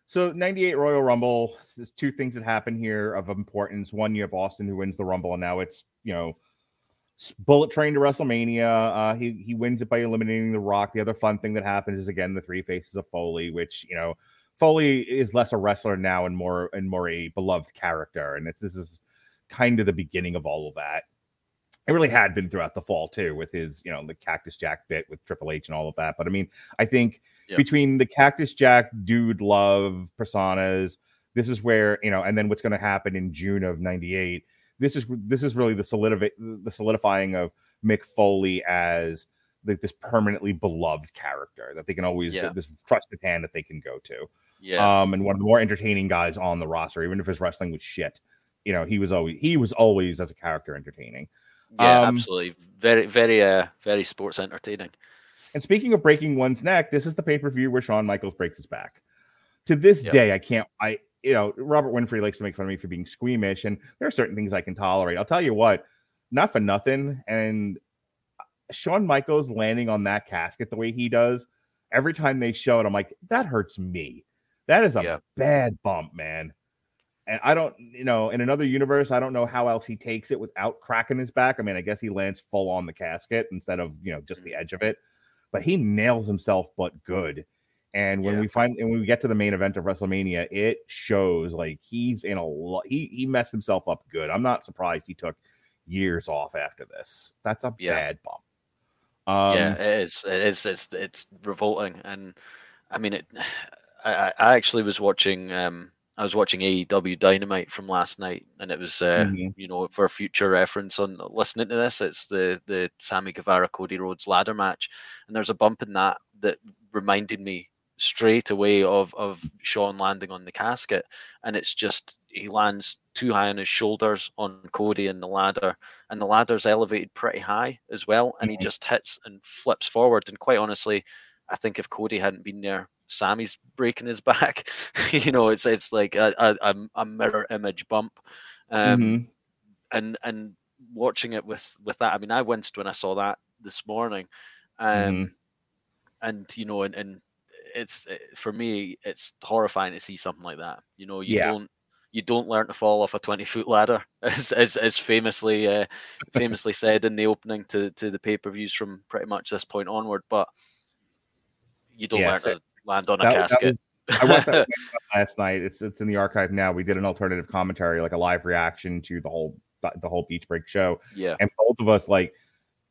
So 98 Royal Rumble, there's two things that happen here of importance. One, you have Austin who wins the Rumble, and now it's, you know, bullet train to WrestleMania. Uh, he he wins it by eliminating The Rock. The other fun thing that happens is again the three faces of Foley, which you know, Foley is less a wrestler now and more and more a beloved character, and it's this is kind of the beginning of all of that. It really had been throughout the fall too, with his you know the Cactus Jack bit with Triple H and all of that. But I mean, I think Yep. between the Cactus Jack dude love personas, this is where you know, and then what's going to happen in June of '98. This is this is really the solidify the solidifying of Mick Foley as like this permanently beloved character that they can always Yeah. this trusted hand that they can go to. Yeah, Um, and one of the more entertaining guys on the roster, even if his wrestling was shit. You know, he was always he was always as a character entertaining. yeah, um, absolutely. Very, very, uh, very sports entertaining. And speaking of breaking one's neck, this is the pay per view where Shawn Michaels breaks his back. To this Yep. day, I can't. I you know Robert Winfrey likes to make fun of me for being squeamish, and there are certain things I can tolerate. I'll tell you what, not for nothing. And uh, Shawn Michaels landing on that casket the way he does, every time they show it, I'm like, that hurts me. That is a Yeah. bad bump, man. And I don't, you know, in another universe, I don't know how else he takes it without cracking his back. I mean, I guess he lands full on the casket instead of, you know, just the mm. edge of it. But he nails himself, but good. And when Yeah. we find and when we get to the main event of WrestleMania, it shows like he's in a lot. He he messed himself up good. I'm not surprised he took years off after this. That's a Yeah. bad bump. Um, yeah, it is. It is. It's it's revolting, and I mean, it. I I actually was watching. Um, I was watching AEW Dynamite from last night, and it was, uh, Mhm. you know, for future reference on listening to this, it's the the Sammy Guevara Cody Rhodes ladder match, and there's a bump in that that reminded me straight away of of Shawn landing on the casket, and it's just he lands too high on his shoulders on Cody in the ladder, and the ladder's elevated pretty high as well, and he just hits and flips forward. And quite honestly, I think if Cody hadn't been there, Sammy's breaking his back. you know, it's it's like a, a, a- mirror image bump. Um, mhm. and and watching it with with that, I mean, I winced when I saw that this morning. Um, Mhm. and you know, and, and it's eh, for me, it's horrifying to see something like that. You know, you Yeah. don't you don't learn to fall off a twenty foot ladder, as as, as famously uh, famously said in the opening to to the pay per views from pretty much this point onward. But you don't Yeah, learn so to land on a That- that casket. I watched that last night. It's it's in the archive now. We did an alternative commentary, like a live reaction to the whole the whole Beach Break show, yeah, and both of us like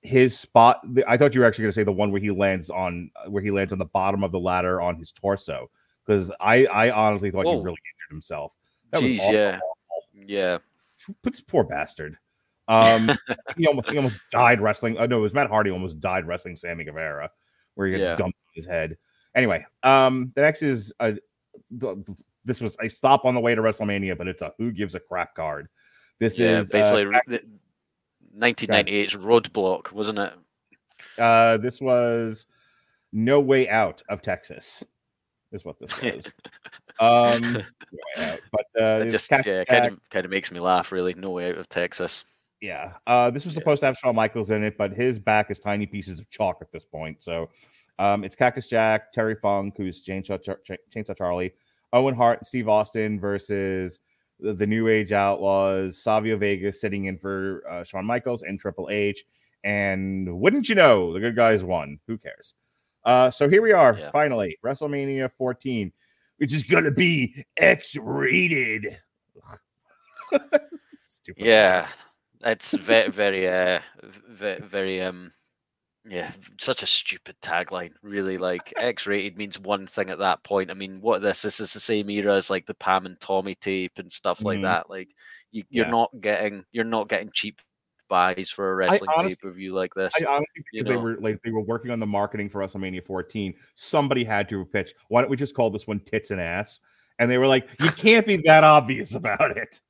his spot. I thought you were actually going to say the one where he lands on where he lands on the bottom of the ladder on his torso, because I I honestly thought Whoa. he really injured himself. That was awful. yeah, yeah, But this poor bastard. Um, he almost he almost died wrestling. Oh no, it was Matt Hardy almost died wrestling Sammy Guevara, where he got Yeah. dumped on his head. Anyway, um, the next is uh, this was a stop on the way to WrestleMania, but it's a who gives a crap card. This yeah. is basically, uh, 1998's Roadblock, wasn't it? uh, this was no way out of Texas. Is what this was. um, out. but uh, It just yeah, kind of kind of makes me laugh. Really, no way out of Texas. Yeah. Uh, this was Yeah. supposed to have Shawn Michaels in it, but his back is tiny pieces of chalk at this point. So um, it's Cactus Jack, Terry Funk, who's Chainsaw, Ch- Chainsaw Charlie, Owen Hart, and Steve Austin versus the, the New Age Outlaws, Savio Vega sitting in for uh, Shawn Michaels and Triple H. And wouldn't you know, the good guys won. Who cares? Uh, so here we are, Yeah. finally, WrestleMania 14, which is going to be X rated. Stupid. Yeah, it's very, very, uh, very, very, um, yeah, such a stupid tagline. Really, like X-rated means one thing at that point. I mean, what this? This is the same era as like the Pam and Tommy tape and stuff like Mhm. that. Like, you, you're Yeah. not getting, you're not getting cheap buys for a wrestling pay per view like this. I honestly think they know. were like they were working on the marketing for WrestleMania 14. Somebody had to pitch. Why don't we just call this one tits and ass? And they were like, you can't be that obvious about it.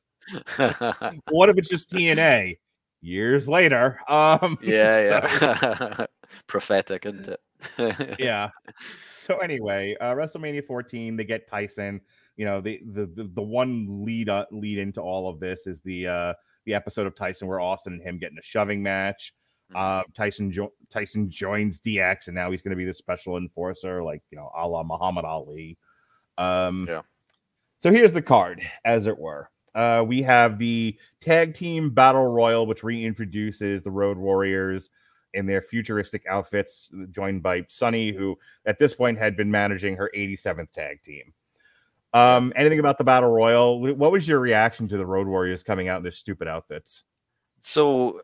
What if it's just TNA? Years later, um, yeah, so- yeah. Prophetic, isn't it? yeah. So anyway, uh, WrestleMania 14, they get Tyson. You know, the the the, the one lead uh, lead into all of this is the uh the episode of Tyson where Austin and him getting a shoving match. Uh, Tyson jo- Tyson joins DX, and now he's going to be the special enforcer, like you know, a la Muhammad Ali. Um, Yeah. So here's the card, as it were. Uh, we have the tag team battle royal, which reintroduces the Road Warriors in their futuristic outfits, joined by Sunny, who at this point had been managing her 87th tag team. Um, anything about the battle royal? What was your reaction to the Road Warriors coming out in their stupid outfits? So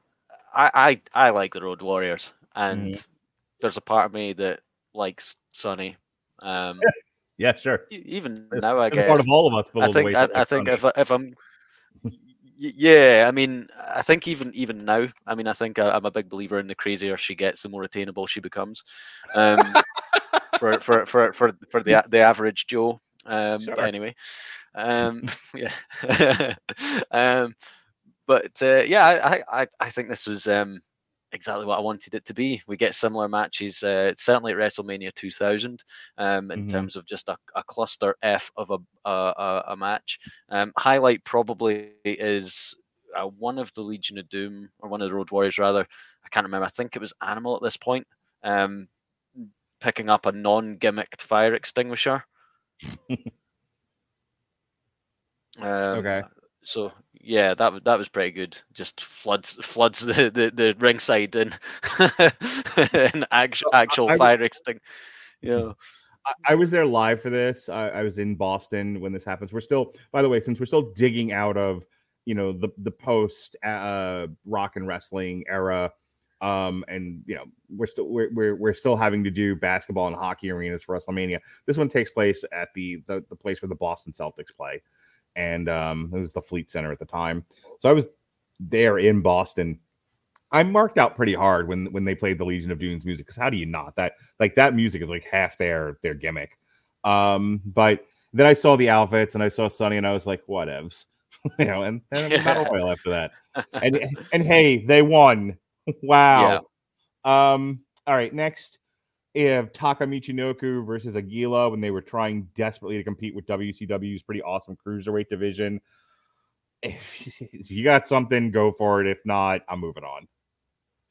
I, I I like the Road Warriors, and Mm-hmm. there's a part of me that likes Sunny. Um, Yeah, sure. even now, I It's guess. part of all of us. I the think I, I think if I- if I'm yeah, I mean, I think even even now, I mean, I think I, I'm a big believer in the crazier she gets, the more attainable she becomes. Um, for for for for for the the average Joe. Um, Sure. But anyway, um, yeah. um, but uh, yeah, I, I- I I think this was um exactly what I wanted it to be. We get similar matches, uh, certainly at WrestleMania 2000, um, in Mhm. terms of just a, a cluster F of a a, a, a match. Um, highlight probably is uh, one of the Legion of Doom or one of the Road Warriors rather. I can't remember. I think it was Animal at this point. Um, picking up a non-gimmicked fire extinguisher. um, Okay. So yeah, that was that was pretty good. Just floods floods the the, the ringside and an actual actual I- fire extinguisher. Yeah. I, I was there live for this. I, I was in Boston when this happens. We're still, by the way, since we're still digging out of, you know, the the post uh, rock and wrestling era, um, and you know, we're still we're, we're we're still having to do basketball and hockey arenas for WrestleMania. This one takes place at the the, the place where the Boston Celtics play, and um, it was the Fleet Center at the time. So I was there in Boston. I marked out pretty hard when when they played the Legion of Doom's music because how do you not that like that music is like half their their gimmick. Um, but then I saw the outfits and I saw Sunny and I was like, whatevs, you know, and then the battle royal after that. And and hey, they won. wow. Um, all right, next have Taka Michinoku versus Aguila when they were trying desperately to compete with WCW's pretty awesome cruiserweight division. If you got something, go for it. If not, I'm moving on.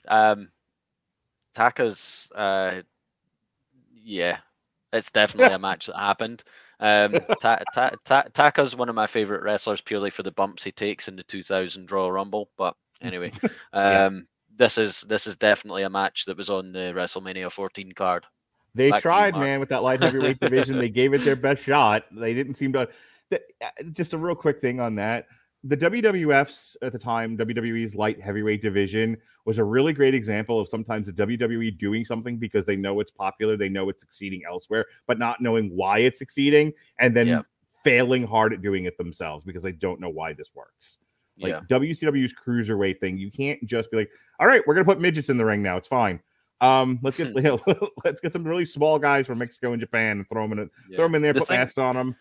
Um, Taka's, uh, yeah, it's definitely a match that happened. Um, Ta- Ta- Ta- Taka's one of my favorite wrestlers purely for the bumps he takes in the 2000 Royal Rumble. But anyway, Yeah. This is this is definitely a match that was on the WrestleMania 14 card. They Back tried, man, with that light heavyweight division. They gave it their best shot. They didn't seem to. uh, just a real quick thing on that. The WWF's at the time, WWE's light heavyweight division was a really great example of sometimes the WWE doing something because they know it's popular, they know it's succeeding elsewhere, but not knowing why it's succeeding, and then Yeah. failing hard at doing it themselves because they don't know why this works. Like yeah, WCW's cruiserweight thing, you can't just be like, "All right, we're gonna put midgets in the ring now. It's fine." Um, let's get let's get some really small guys from Mexico and Japan and throw them in, yeah. throw them in there, The put thing- masks on them.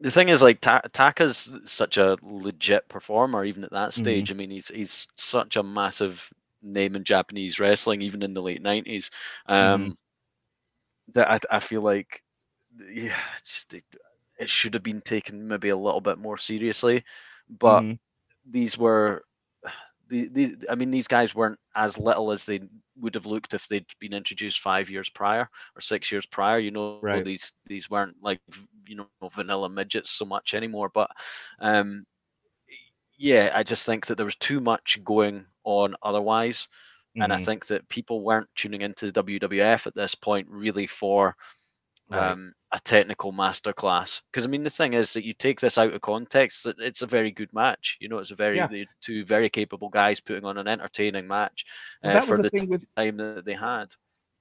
the thing is like Ta- Taka's such a legit performer even at that Mhm. stage. I mean, he's he's such a massive name in Japanese wrestling even in the late 90s. Um that I, I feel like yeah, just it, it should have been taken maybe a little bit more seriously, but Mhm. These were the, the I mean these guys weren't as little as they would have looked if they'd been introduced five years prior or six years prior. You know, Right. these these weren't like you know vanilla midgets so much anymore. But um, yeah, I just think that there was too much going on otherwise, and I Mhm. think that people weren't tuning into the WWF at this point really for right. um, a technical masterclass. Because I mean, the thing is that you take this out of context, it's a very good match. You know, it's a very yeah. two very capable guys putting on an entertaining match uh, for the, the with, time that they had.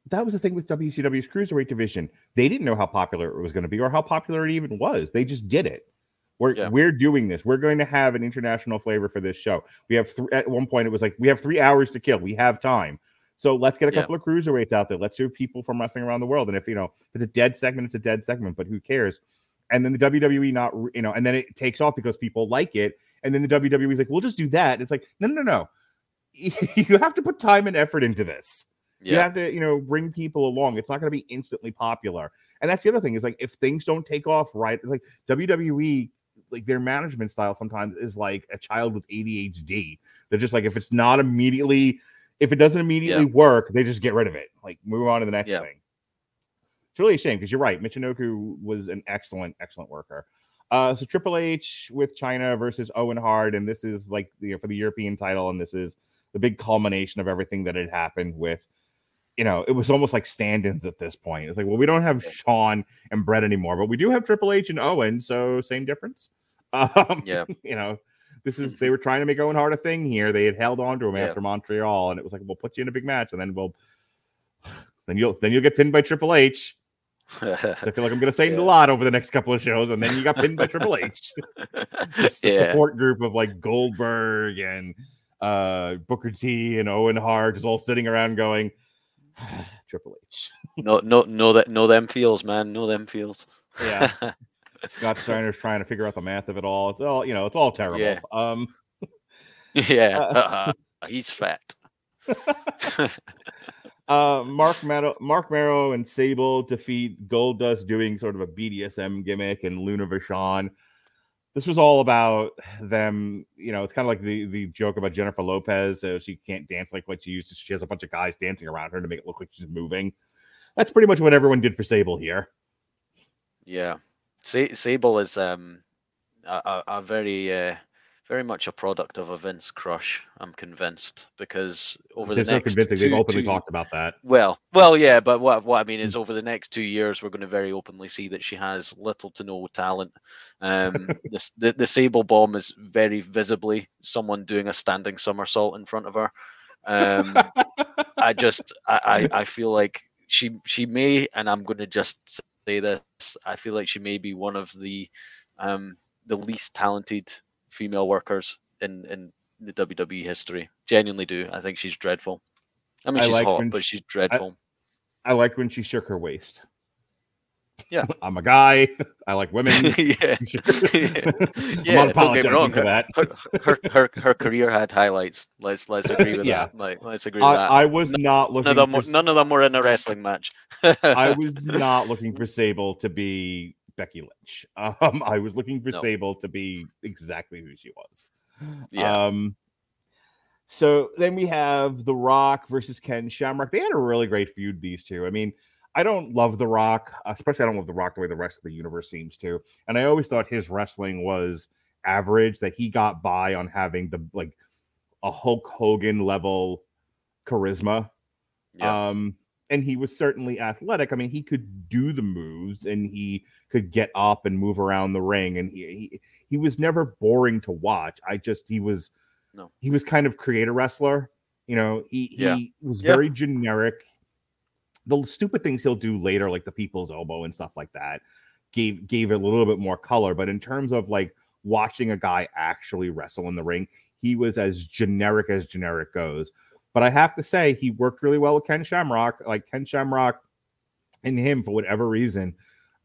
That was the thing with WCW's cruiserweight division. They didn't know how popular it was going to be or how popular it even was. They just did it. We're yeah. we're doing this. We're going to have an international flavor for this show. We have th- at one point it was like we have three hours to kill. We have time. So let's get a couple yeah. of cruiserweights out there. Let's hear people from wrestling around the world. And if you know if it's a dead segment, it's a dead segment. But who cares? And then the WWE not you know, and then it takes off because people like it. And then the WWE is like, we'll just do that. It's like no, no, no. you have to put time and effort into this. Yeah. You have to, you know, bring people along. It's not going to be instantly popular. And that's the other thing is like if things don't take off right, like WWE like their management style sometimes is like a child with ADHD. They're just like if it's not immediately if it doesn't immediately yeah. work, they just get rid of it. Like move on to the next yeah. thing. It's really a shame because you're right. Michinoku was an excellent, excellent worker. Uh, so Triple H with Chyna versus Owen Hart, and this is like you know, for the European title, and this is the big culmination of everything that had happened with. You know, it was almost like stand-ins at this point. It's like, well, we don't have Shawn and Bret anymore, but we do have Triple H and Owen, so same difference. Um, yeah, you know, this is they were trying to make Owen Hart a thing here. They had held on to him yeah. after Montreal, and it was like, we'll put you in a big match, and then we'll then you'll then you'll get pinned by Triple H. so I feel like I'm going to say yeah. a lot over the next couple of shows, and then you got pinned by Triple H. it's the yeah. support group of like Goldberg and uh, Booker T and Owen Hart is all sitting around going, Triple H. no, no, no, that know them feels, man. Know them feels. Yeah. Scott Steiner's trying to figure out the math of it all. It's all you know. It's all terrible. Yeah. Um, yeah, uh, uh, he's fat. uh, Marc Mero, Marc Mero and Sable defeat Goldust doing sort of a BDSM gimmick and Luna Vachon. This was all about them. You know, it's kind of like the the joke about Jennifer Lopez. Uh, she can't dance like what she used to. She has a bunch of guys dancing around her to make it look like she's moving. That's pretty much what everyone did for Sable here. Yeah. Sable is um, a, a very, uh, very much a product of a Vince crush. I'm convinced because over the next convincing. Two, They've openly two, talked about that. Well, well, yeah, but what what I mean is, over the next two years, we're going to very openly see that she has little to no talent. Um, this, the the Sable bomb is very visibly someone doing a standing somersault in front of her. Um, I just, I, I, I feel like she she may, and I'm going to just say this. I feel like she may be one of the um, the least talented female workers in in the WWE history. Genuinely do. I think she's dreadful. I mean, I she's like hot, but she, she's dreadful. I, I like when she shook her waist. Yeah, I'm a guy. I like women. yeah, yeah. I'm not wrong. for that. her, her, her her career had highlights. Let's let's agree with yeah. that. Like let's agree I, with that. I was none, not looking. None of, them for... were, none of them were in a wrestling match. I was not looking for Sable to be Becky Lynch. Um, I was looking for no. Sable to be exactly who she was. Yeah. Um, so then we have The Rock versus Ken Shamrock. They had a really great feud, these two. I mean, I don't love The Rock, especially I don't love The Rock the way the rest of the universe seems to. And I always thought his wrestling was average, that he got by on having the like a Hulk Hogan level charisma. Yeah. Um, and he was certainly athletic. I mean, he could do the moves and he could get up and move around the ring, and he he, he was never boring to watch. I just he was no. he was kind of creator wrestler. You know, he yeah. he was yeah. very generic the stupid things he'll do later, like the people's elbow and stuff like that, gave gave it a little bit more color. But in terms of like watching a guy actually wrestle in the ring, he was as generic as generic goes. But I have to say, he worked really well with Ken Shamrock. Like Ken Shamrock and him, for whatever reason,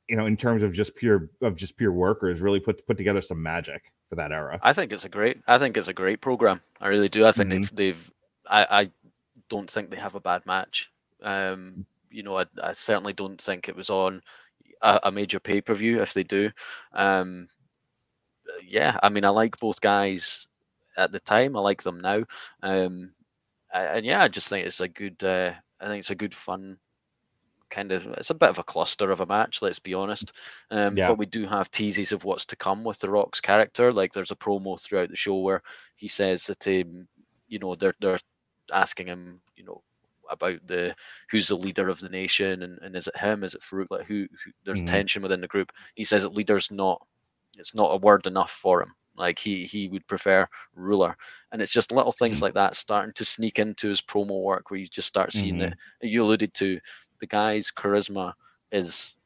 you know, in terms of just pure of just pure workers, really put put together some magic for that era. I think it's a great. I think it's a great program. I really do. I think mm-hmm. they've they've. I, I don't think they have a bad match. Um, you know, I, I certainly don't think it was on a, a major pay per view. If they do, um, yeah, I mean, I like both guys at the time. I like them now, um, and yeah, I just think it's a good. Uh, I think it's a good fun kind of it's a bit of a cluster of a match let's be honest um, yeah. but we do have teases of what's to come with the rock's character like there's a promo throughout the show where he says that um, you know they're they're asking him you know about the who's the leader of the nation and, and is it him? Is it Faarooq? Like who, who there's Mhm. tension within the group. He says that leader's not it's not a word enough for him. Like he he would prefer ruler. And it's just little things like that starting to sneak into his promo work where you just start seeing that you alluded to the guy's charisma is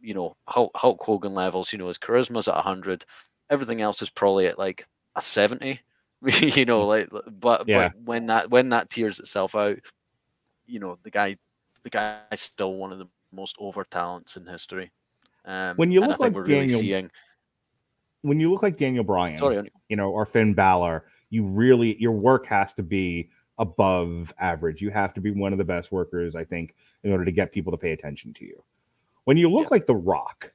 you know Hulk, Hulk Hogan levels. You know his charisma's at hundred. Everything else is probably at like a seventy. you know, like but Yeah. but when that when that tears itself out, you know the guy the guy is still one of the most over talents in history. Um, When you look like we're really Daniel- seeing. When you look like Daniel Bryan, Sorry, you know, or Finn Balor, you really your work has to be above average. You have to be one of the best workers, I think, in order to get people to pay attention to you. When you look Yeah. like The Rock,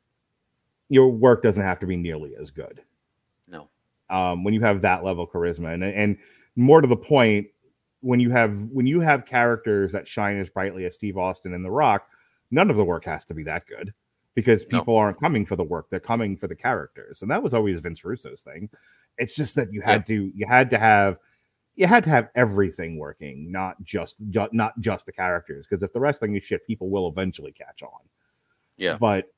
your work doesn't have to be nearly as good. No. Um, when you have that level of charisma, and and more to the point, when you have when you have characters that shine as brightly as Steve Austin and The Rock, none of the work has to be that good because No. people aren't coming for the work; they're coming for the characters, and that was always Vince Russo's thing. It's just that you had to you had to have you had to have everything working, not just ju- not just the characters. Because if the wrestling is shit, people will eventually catch on. Yeah. But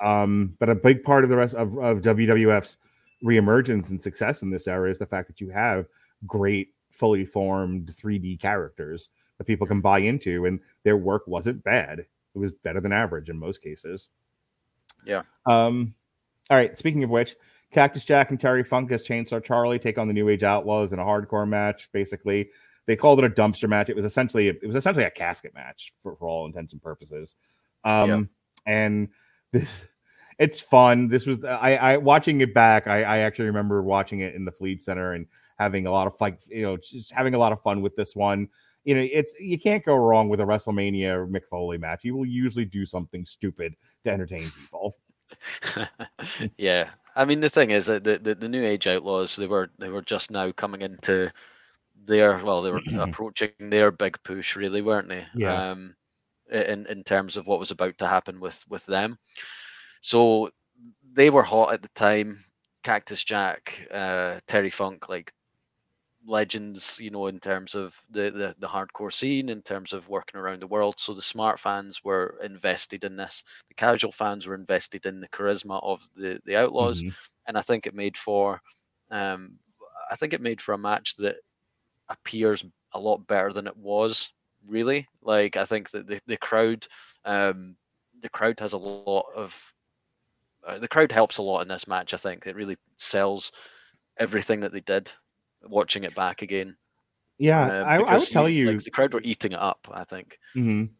um, but a big part of the rest of, of WWF's reemergence and success in this era is the fact that you have great, fully formed 3D characters that people can buy into, and their work wasn't bad. It was better than average in most cases. Yeah. Um. All right. Speaking of which, Cactus Jack and Terry Funk as Chainsaw Charlie take on the New Age Outlaws in a hardcore match. Basically, they called it a dumpster match. It was essentially it was essentially a casket match for, for all intents and purposes. Um, Yeah. and this it's fun. This was I, I watching it back. I, I actually remember watching it in the Fleet Center and having a lot of like you know just having a lot of fun with this one. You know, it's you can't go wrong with a WrestleMania Mick Foley match. He will usually do something stupid to entertain people. yeah, I mean the thing is that the, the, the New Age Outlaws they were they were just now coming into their well they were approaching their big push really weren't they? Yeah. Um, in in terms of what was about to happen with with them, so they were hot at the time. Cactus Jack, uh, Terry Funk, like legends, you know, in terms of the, the the hardcore scene, in terms of working around the world. So the smart fans were invested in this. The casual fans were invested in the charisma of the the Outlaws, Mhm. and I think it made for, um, I think it made for a match that appears a lot better than it was. Really, like I think that the the crowd, um, the crowd has a lot of. Uh, the crowd helps a lot in this match. I think it really sells everything that they did. Watching it back again, Yeah, um, I, I would tell you, like, the crowd were eating it up. I think. mhm.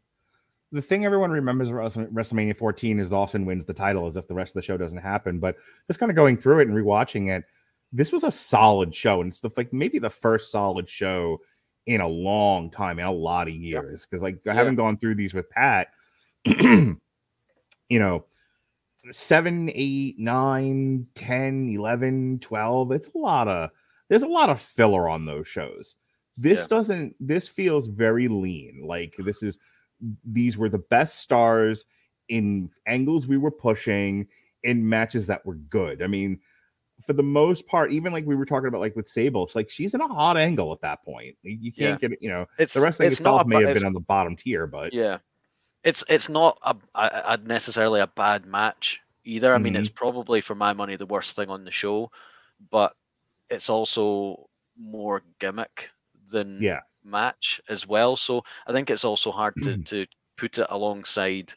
the thing everyone remembers Wrestle- WrestleMania 14 is Austin wins the title, as if the rest of the show doesn't happen. But just kind of going through it and rewatching it, this was a solid show, and it's the like maybe the first solid show in a long time, in a lot of years. Because like I Yeah. having gone through these with Pat, you know, seven, eight, nine, 10, 11, 12. It's a lot of there's a lot of filler on those shows. This Yeah. doesn't this feels very lean. Like this is these were the best stars in angles we were pushing in matches that were good. I mean, for the most part, even like we were talking about, like with Sable, it's like she's in a hot angle at that point. You can't get it, you know, It's the wrestling it's itself not may have been on the bottom tier, but Yeah, it's it's not a, a, a necessarily a bad match either. I mean, Mm-hmm. it's probably for my money the worst thing on the show, but it's also more gimmick than Yeah. match as well. So I think it's also hard to to put it alongside.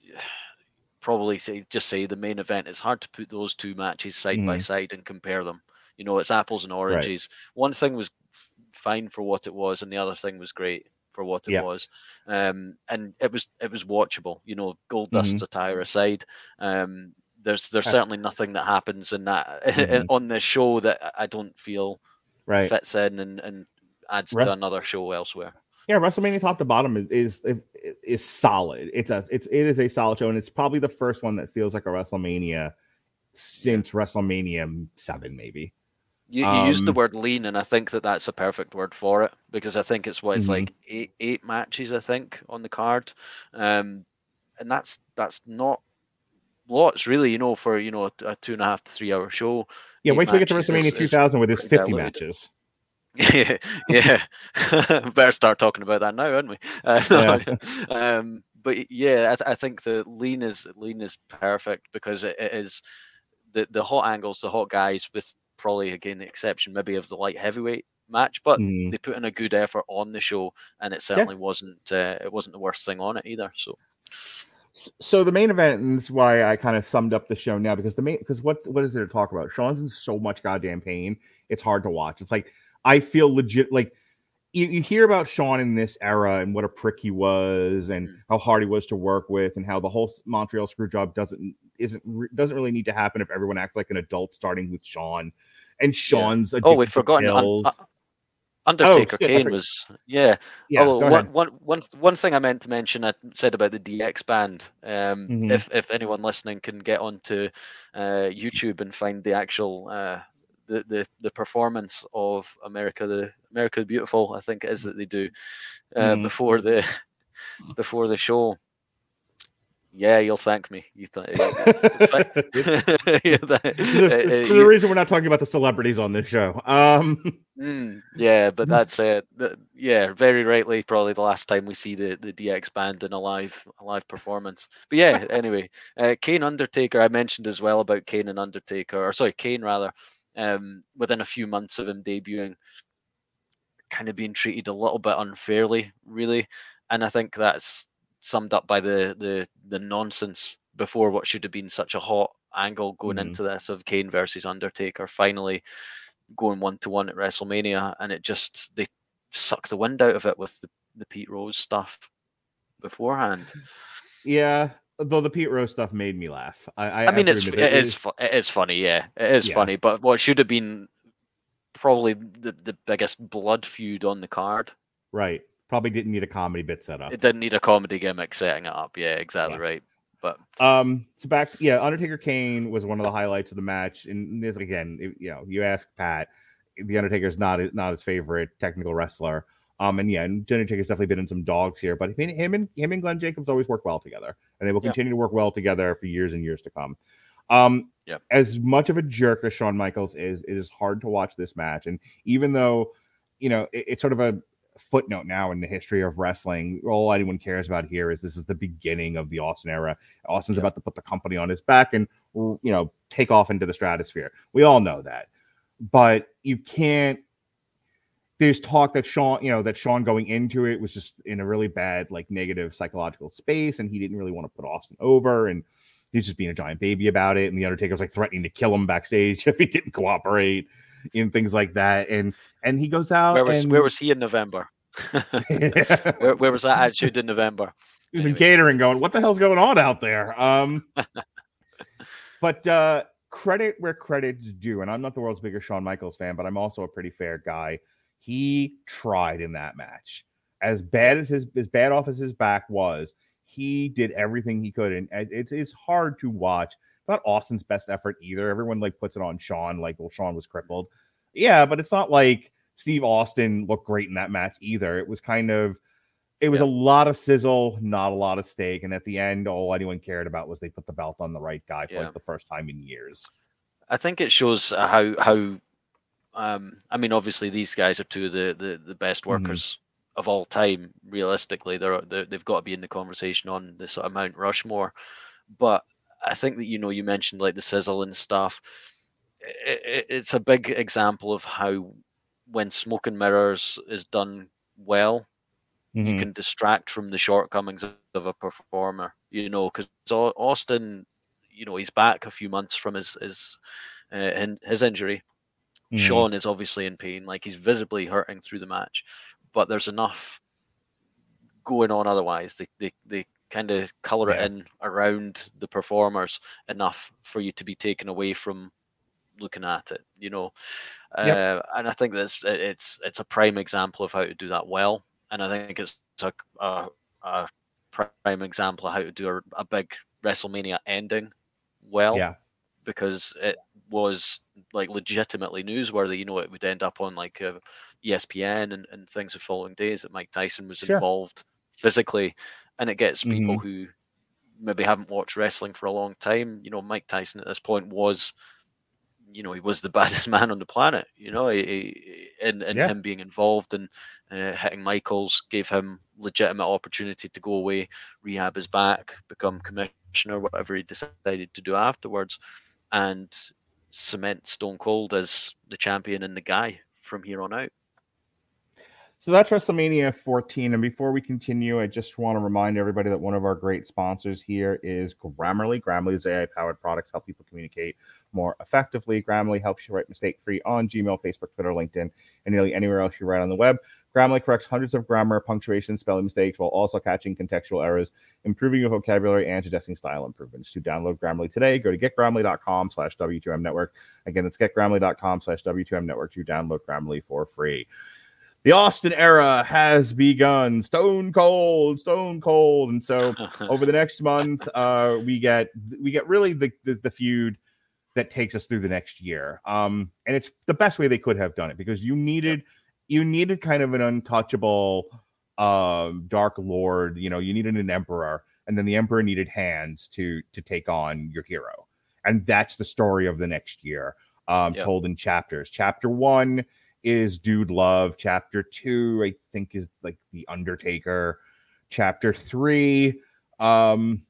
Probably say just say the main event. It's hard to put those two matches side by Mhm. side and compare them. You know, it's apples and oranges. One thing was fine for what it was, and the other thing was great for what it Yeah. was. Um, and it was it was watchable. You know, Gold Mhm. Dust's attire aside, um, there's there's Uh, certainly nothing that happens in that Mhm. on this show that I- I don't feel right. fits in and, and adds Right. to another show elsewhere. Yeah, WrestleMania top to bottom is is is solid. It's a it's it is a solid show, and it's probably the first one that feels like a WrestleMania since WrestleMania seven, maybe. You, you used the Um, word lean, and I think that that's a perfect word for it because I think it's what it's Mhm. like eight eight matches I think on the card, um, and that's that's not lots really. You know, for you know a, a two and a half to three hour show. Yeah, wait till we get to WrestleMania is- two is thousand with his fifty diluted. matches. yeah, yeah. better start talking about that now, aren't we? Uh, yeah. um, but yeah, I, th- I, think the lean is lean is perfect because it, it is the the hot angles, the hot guys, with probably again the exception maybe of the light heavyweight match, but mm. they put in a good effort on the show, and it certainly yeah. wasn't uh, it wasn't the worst thing on it either. So. So the main event, is why I kind of summed up the show now, because the main because what what is there to talk about? Shawn's in so much goddamn pain, it's hard to watch. It's like I feel legit like you, you hear about Shawn in this era and what a prick he was and mm. how hard he was to work with and how the whole Montreal screw job doesn't isn't doesn't really need to happen if everyone acts like an adult starting with Shawn and Shawn's yeah. oh we've forgotten un- Undertaker oh, Kane was yeah. yeah oh, one, one, one, one thing I meant to mention I said about the DX band. Um, mm-hmm. If if anyone listening can get onto uh, YouTube and find the actual uh, the, the the performance of America the America the Beautiful, I think it is that they do uh, mm. before the before the show. Yeah, you'll thank me. You th- the, the reason we're not talking about the celebrities on this show. Um, mm, yeah, but that's it. yeah, very rightly, probably the last time we see the, the DX band in a live a live performance. But yeah, anyway, uh, Kane Undertaker. I mentioned as well about Kane and Undertaker, or sorry, Kane rather. Um, within a few months of him debuting, kind of being treated a little bit unfairly, really, and I think that's summed up by the the the nonsense before what should have been such a hot angle going mm-hmm. into this of Kane versus Undertaker finally going one to one at WrestleMania, and it just they sucked the wind out of it with the, the Pete Rose stuff beforehand. Yeah, though the Pete Rose stuff made me laugh. I, I, I mean, it's it, it is fu- it is funny, yeah, it is yeah. funny. But what should have been probably the the biggest blood feud on the card, right? Probably didn't need a comedy bit set up. It didn't need a comedy gimmick setting it up. Yeah, exactly yeah. right. But um, so back, yeah, Undertaker Kane was one of the highlights of the match. And again, you know, you ask Pat, the Undertaker's not not his favorite technical wrestler. Um, and yeah, and Undertaker's definitely been in some dogs here, but him and him and Glenn Jacobs always work well together, and they will continue yeah. to work well together for years and years to come. Um, yeah. As much of a jerk as Shawn Michaels is, it is hard to watch this match, and even though you know it, it's sort of a footnote now in the history of wrestling. All anyone cares about here is this is the beginning of the Austin era. Austin's yeah. about to put the company on his back and you know take off into the stratosphere. We all know that, but you can't. There's talk that Shawn, you know, that Shawn going into it was just in a really bad, like negative psychological space, and he didn't really want to put Austin over, and he's just being a giant baby about it. And the Undertaker was like threatening to kill him backstage if he didn't cooperate and things like that. And and he goes out. Where was and... where was he in November? where, where was that attitude in November? He was anyway. in catering, going, "What the hell's going on out there?" Um, but uh, credit where credit's due, and I'm not the world's biggest Shawn Michaels fan, but I'm also a pretty fair guy. He tried in that match. As bad as his as bad off as his back was, he did everything he could, and it is hard to watch. Not Austin's best effort either. Everyone like puts it on Shawn, like, well, Shawn was crippled. Yeah, but it's not like Steve Austin looked great in that match either. It was kind of, it was yeah. a lot of sizzle, not a lot of steak, and at the end, all anyone cared about was they put the belt on the right guy for yeah. like the first time in years. I think it shows uh, how how. Um, I mean, obviously, these guys are two of the the, the best mm-hmm. workers. Mm-hmm of all time. Realistically, they're, they have got to be in the conversation on the sort of Mount Rushmore. But I think that you know you mentioned like the sizzle and stuff. It, it, it's a big example of how when smoke and mirrors is done well, mm-hmm. you can distract from the shortcomings of a performer. You know, because Austin, you know, he's back a few months from his his uh, his injury. Mm-hmm. Shawn is obviously in pain, like he's visibly hurting through the match but there's enough going on otherwise. They they, they kind of color yeah. it in around the performers enough for you to be taken away from looking at it, you know. Yep. Uh, and I think that's it's it's a prime example of how to do that well. And I think it's a, a, a prime example of how to do a, a big WrestleMania ending well. Yeah. Because it was like legitimately newsworthy. You know, it would end up on like a ESPN and, and things the following days that Mike Tyson was sure. involved physically, and it gets people mm-hmm. who maybe haven't watched wrestling for a long time. You know, Mike Tyson at this point was, you know, he was the baddest man on the planet. You know, he, he, and, and Yeah. him being involved and uh, hitting Michaels gave him legitimate opportunity to go away, rehab his back, become commissioner, whatever he decided to do afterwards, and cement Stone Cold as the champion and the guy from here on out. So that's WrestleMania 14. And before we continue, I just want to remind everybody that one of our great sponsors here is Grammarly. Grammarly's AI powered products help people communicate more effectively. Grammarly helps you write mistake free on Gmail, Facebook, Twitter, LinkedIn, and nearly anywhere else you write on the web. Grammarly corrects hundreds of grammar, punctuation, spelling mistakes while also catching contextual errors, improving your vocabulary, and suggesting style improvements. To download Grammarly today, go to getgrammarly.com slash W2M network. Again, that's getgrammarly.com slash W2M network to download Grammarly for free. The Austin era has begun. Stone cold, stone cold. And so over the next month, uh, we get we get really the, the the feud that takes us through the next year. Um, and it's the best way they could have done it because you needed you needed kind of an untouchable um dark lord, you know, you needed an emperor, and then the emperor needed hands to to take on your hero. And that's the story of the next year, um, Yep. told in chapters. Chapter one is Dude Love. Chapter two, I think, is like The Undertaker. Chapter three, um,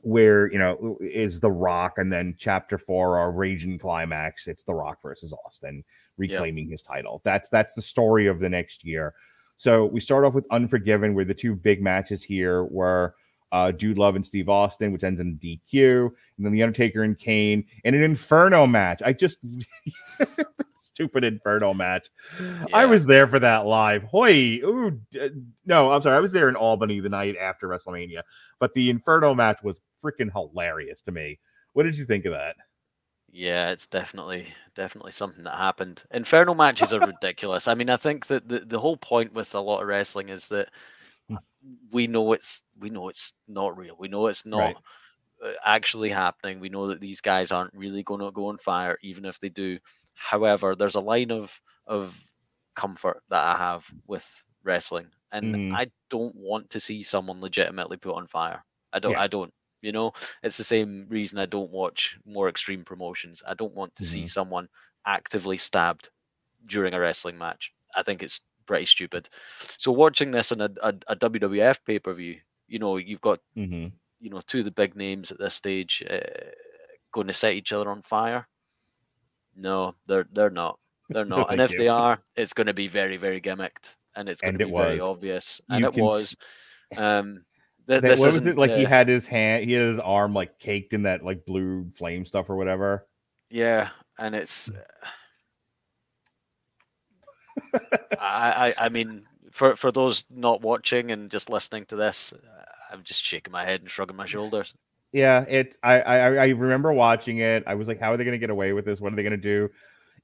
where you know is The Rock, and then chapter four, our raging climax. It's The Rock versus Austin, reclaiming his title. That's that's the story of the next year. So we start off with Unforgiven, where the two big matches here were uh, Dude Love and Steve Austin, which ends in DQ, and then The Undertaker and Kane in an Inferno match. I just stupid Inferno match. I was there for that live. Hoy, ooh, d- no, I'm sorry. I was there in Albany the night after WrestleMania, but the Inferno match was freaking hilarious to me. What did you think of that? Yeah, it's definitely definitely something that happened. Inferno matches are ridiculous. I mean, I think that the, the whole point with a lot of wrestling is that Hmm. we know it's we know it's not real. We know it's not Right. Uh, actually happening. We know that these guys aren't really going to go on fire, even if they do. However, there's a line of of comfort that I have with wrestling, and Mhm. I don't want to see someone legitimately put on fire. I don't. Yeah. I don't. You know, it's the same reason I don't watch more extreme promotions. I don't want to see Mhm. someone actively stabbed during a wrestling match. I think it's pretty stupid. So watching this in a, a, a WWF pay per view, you know, you've got Mm-hmm. You know two of the big names at this stage uh, going to set each other on fire. No, they're they're not. They're not. and if you. they are, it's going to be very very gimmicked, and it's going And to it be very obvious. And You it s- was. Um, th- That, was it like? he uh, had his hand, he had his arm like caked in that like blue flame stuff or whatever. Yeah, and it's. I, I I mean, for for those not watching and just listening to this, uh, I'm just shaking my head and shrugging my shoulders. Yeah, it. I, I I remember watching it. I was like, how are they going to get away with this? What are they going to do?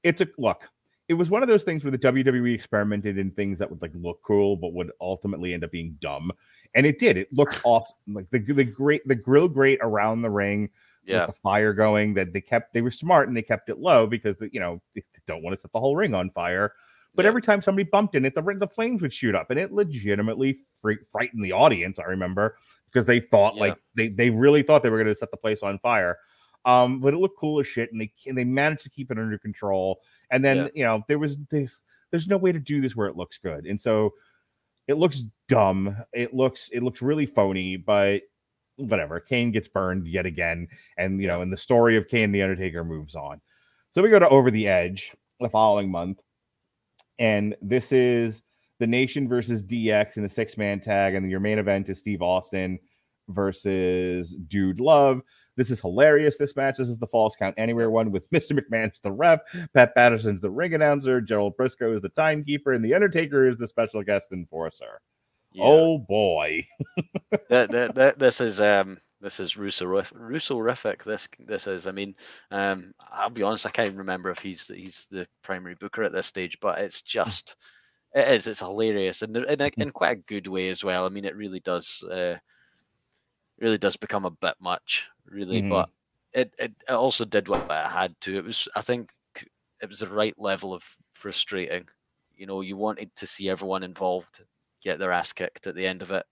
It's a look. It was one of those things where the WWE experimented in things that would like look cool, but would ultimately end up being dumb. And it did. It looked awesome. Like the the great the grill grate around the ring Yeah, with the fire going. That they kept. They were smart and they kept it low because you know they don't want to set the whole ring on fire. But Yeah. every time somebody bumped in it, the the flames would shoot up, and it legitimately frightened the audience. I remember because they thought Yeah. like they they really thought they were going to set the place on fire. Um, but it looked cool as shit, and they and they managed to keep it under control. And then Yeah. you know there was there's there's no way to do this where it looks good, and so it looks dumb. It looks it looks really phony, but whatever. Kane gets burned yet again, and you know, and the story of Kane the Undertaker moves on. So we go to Over the Edge the following month, and this is the Nation versus DX in the six man tag, and your main event is Steve Austin versus Dude Love. This is hilarious. This match. This is the Falls Count Anywhere one with Mr. McMahon as the ref, Pat Patterson's the ring announcer, Gerald Brisco is the timekeeper, and the Undertaker is the special guest enforcer. yeah. Oh boy. that, that, that, this is um this is Russo Russo-rific. This this is. I mean, um, I'll be honest. I can't even remember if he's the, he's the primary booker at this stage, but it's just it is. It's hilarious and in, a, in quite a good way as well. I mean, it really does. Uh, really does become a bit much, really. Mhm. But it, it it also did what it had to. It was. I think it was the right level of frustrating. You know, you wanted to see everyone involved get their ass kicked at the end of it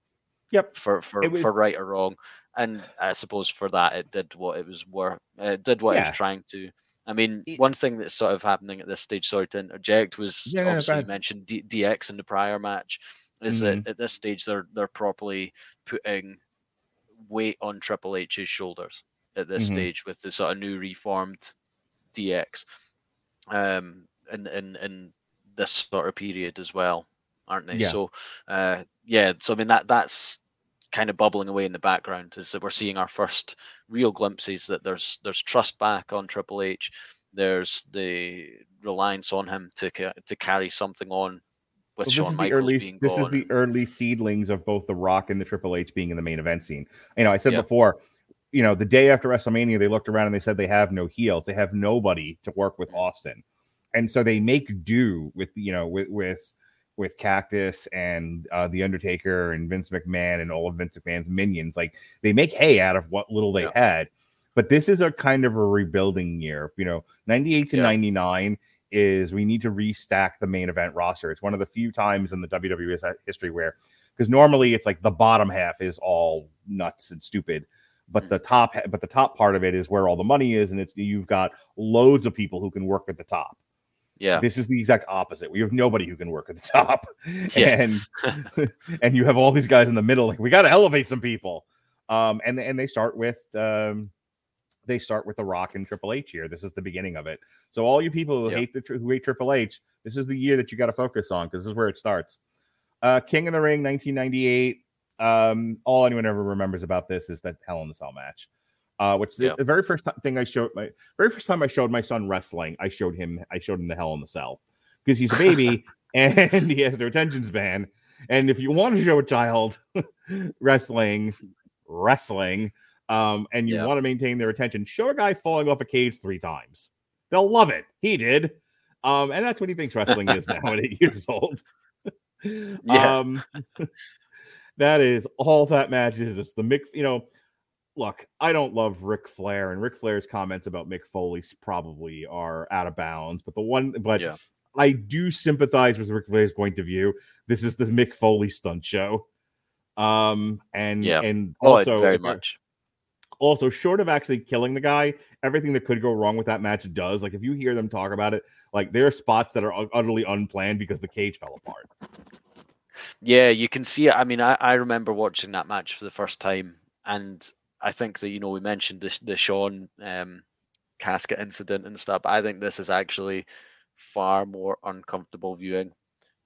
Yep. for for, was- for right or wrong. And I suppose for that it did what it was worth. It did what it was trying to I mean, one thing that's sort of happening at this stage, sorry to interject, was Yeah, obviously you mentioned D- DX in the prior match. Is Mm-hmm. that at this stage they're they're properly putting weight on Triple H's shoulders at this Mhm. stage with the sort of new reformed DX, um, in in in this sort of period as well, aren't they? Yeah. So, uh, yeah. So I mean that that's kind of bubbling away in the background is that we're seeing our first real glimpses that there's there's trust back on Triple H. There's the reliance on him to to carry something on with Well, this Shawn is the Michaels early being this is the early seedlings of both the Rock and the Triple H being in the main event scene. You know, I said Yeah. before, you know, the day after WrestleMania, they looked around and they said they have no heels, they have nobody to work with Mm. Austin, and so they make do with you know with with with Cactus and uh, the Undertaker and Vince McMahon and all of Vince McMahon's minions. Like they make hay out of what little they Yeah. had. But this is a kind of a rebuilding year. You know, 98 to Yeah. 99 is we need to restack the main event roster. It's one of the few times in the WWE history where, because normally it's like the bottom half is all nuts and stupid, but the top, but the top part of it is where all the money is, and it's you've got loads of people who can work at the top. Yeah, This is the exact opposite. We have nobody who can work at the top, Yeah. and and you have all these guys in the middle. Like we got to elevate some people. Um, and and they start with um, they start with the Rock and Triple H here. This is the beginning of it. So all you people who Yeah. hate the who hate Triple H, this is the year that you got to focus on because this is where it starts. Uh, King of the Ring, 1998. Um, all anyone ever remembers about this is that Hell in the Cell match. Uh, which the, Yeah. the very first ti- thing I showed my very first time I showed my son wrestling, I showed him I showed him the Hell in the Cell because he's a baby and he has no attention span. And if you want to show a child wrestling, wrestling, um, and you Yeah. want to maintain their attention, show a guy falling off a cage three times. They'll love it. He did. Um, and that's what he thinks wrestling is now at eight years old. Yeah. Um, that is all that match is. It's the Mick, you know. Look, I don't love Ric Flair, and Ric Flair's comments about Mick Foley probably are out of bounds. But the one, but Yeah. I do sympathize with Ric Flair's point of view. This is the Mick Foley stunt show. Um, and Yeah. and oh, also very much. also short of actually killing the guy, everything that could go wrong with that match does. Like if you hear them talk about it, like there are spots that are utterly unplanned because the cage fell apart. Yeah, you can see it. I mean, I, I remember watching that match for the first time, and I think that you know we mentioned the the Shawn um, casket incident and stuff. I think this is actually far more uncomfortable viewing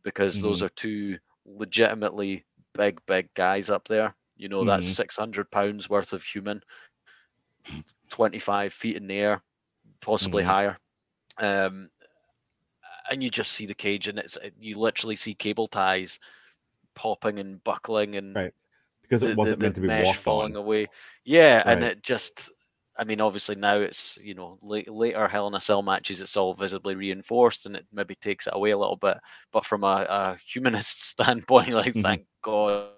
because those Mhm. are two legitimately big, big guys up there. You know, that's Mhm. six hundred pounds worth of human, twenty five feet in the air, possibly Mhm. higher. Um, and you just see the cage, and it's you literally see cable ties popping and buckling and Right. Because the, it wasn't the, meant the to be mesh falling on. away. Yeah, and it just, I mean, obviously now it's you know late, later Hell in a Cell matches, it's all visibly reinforced, and it maybe takes it away a little bit. But from a, a humanist standpoint, like Mhm. thank God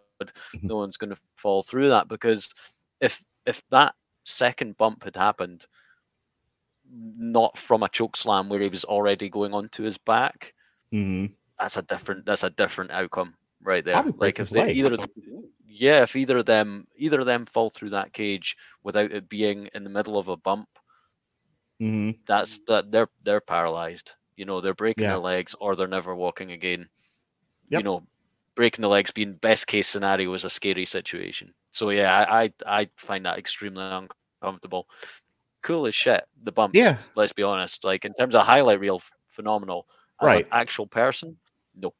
no one's going to fall through that because if if that second bump had happened not from a choke slam where he was already going onto his back Mhm. that's a different that's a different outcome right there like if they, either. Yeah if either of them either of them fall through that cage without it being in the middle of a bump Mhm. that's that they're they're paralyzed you know they're breaking Yeah. their legs or they're never walking again you know breaking the legs being best case scenario is a scary situation so yeah i i, I find that extremely uncomfortable cool as shit the bumps Yeah. let's be honest like in terms of highlight reel phenomenal as Right. an actual person no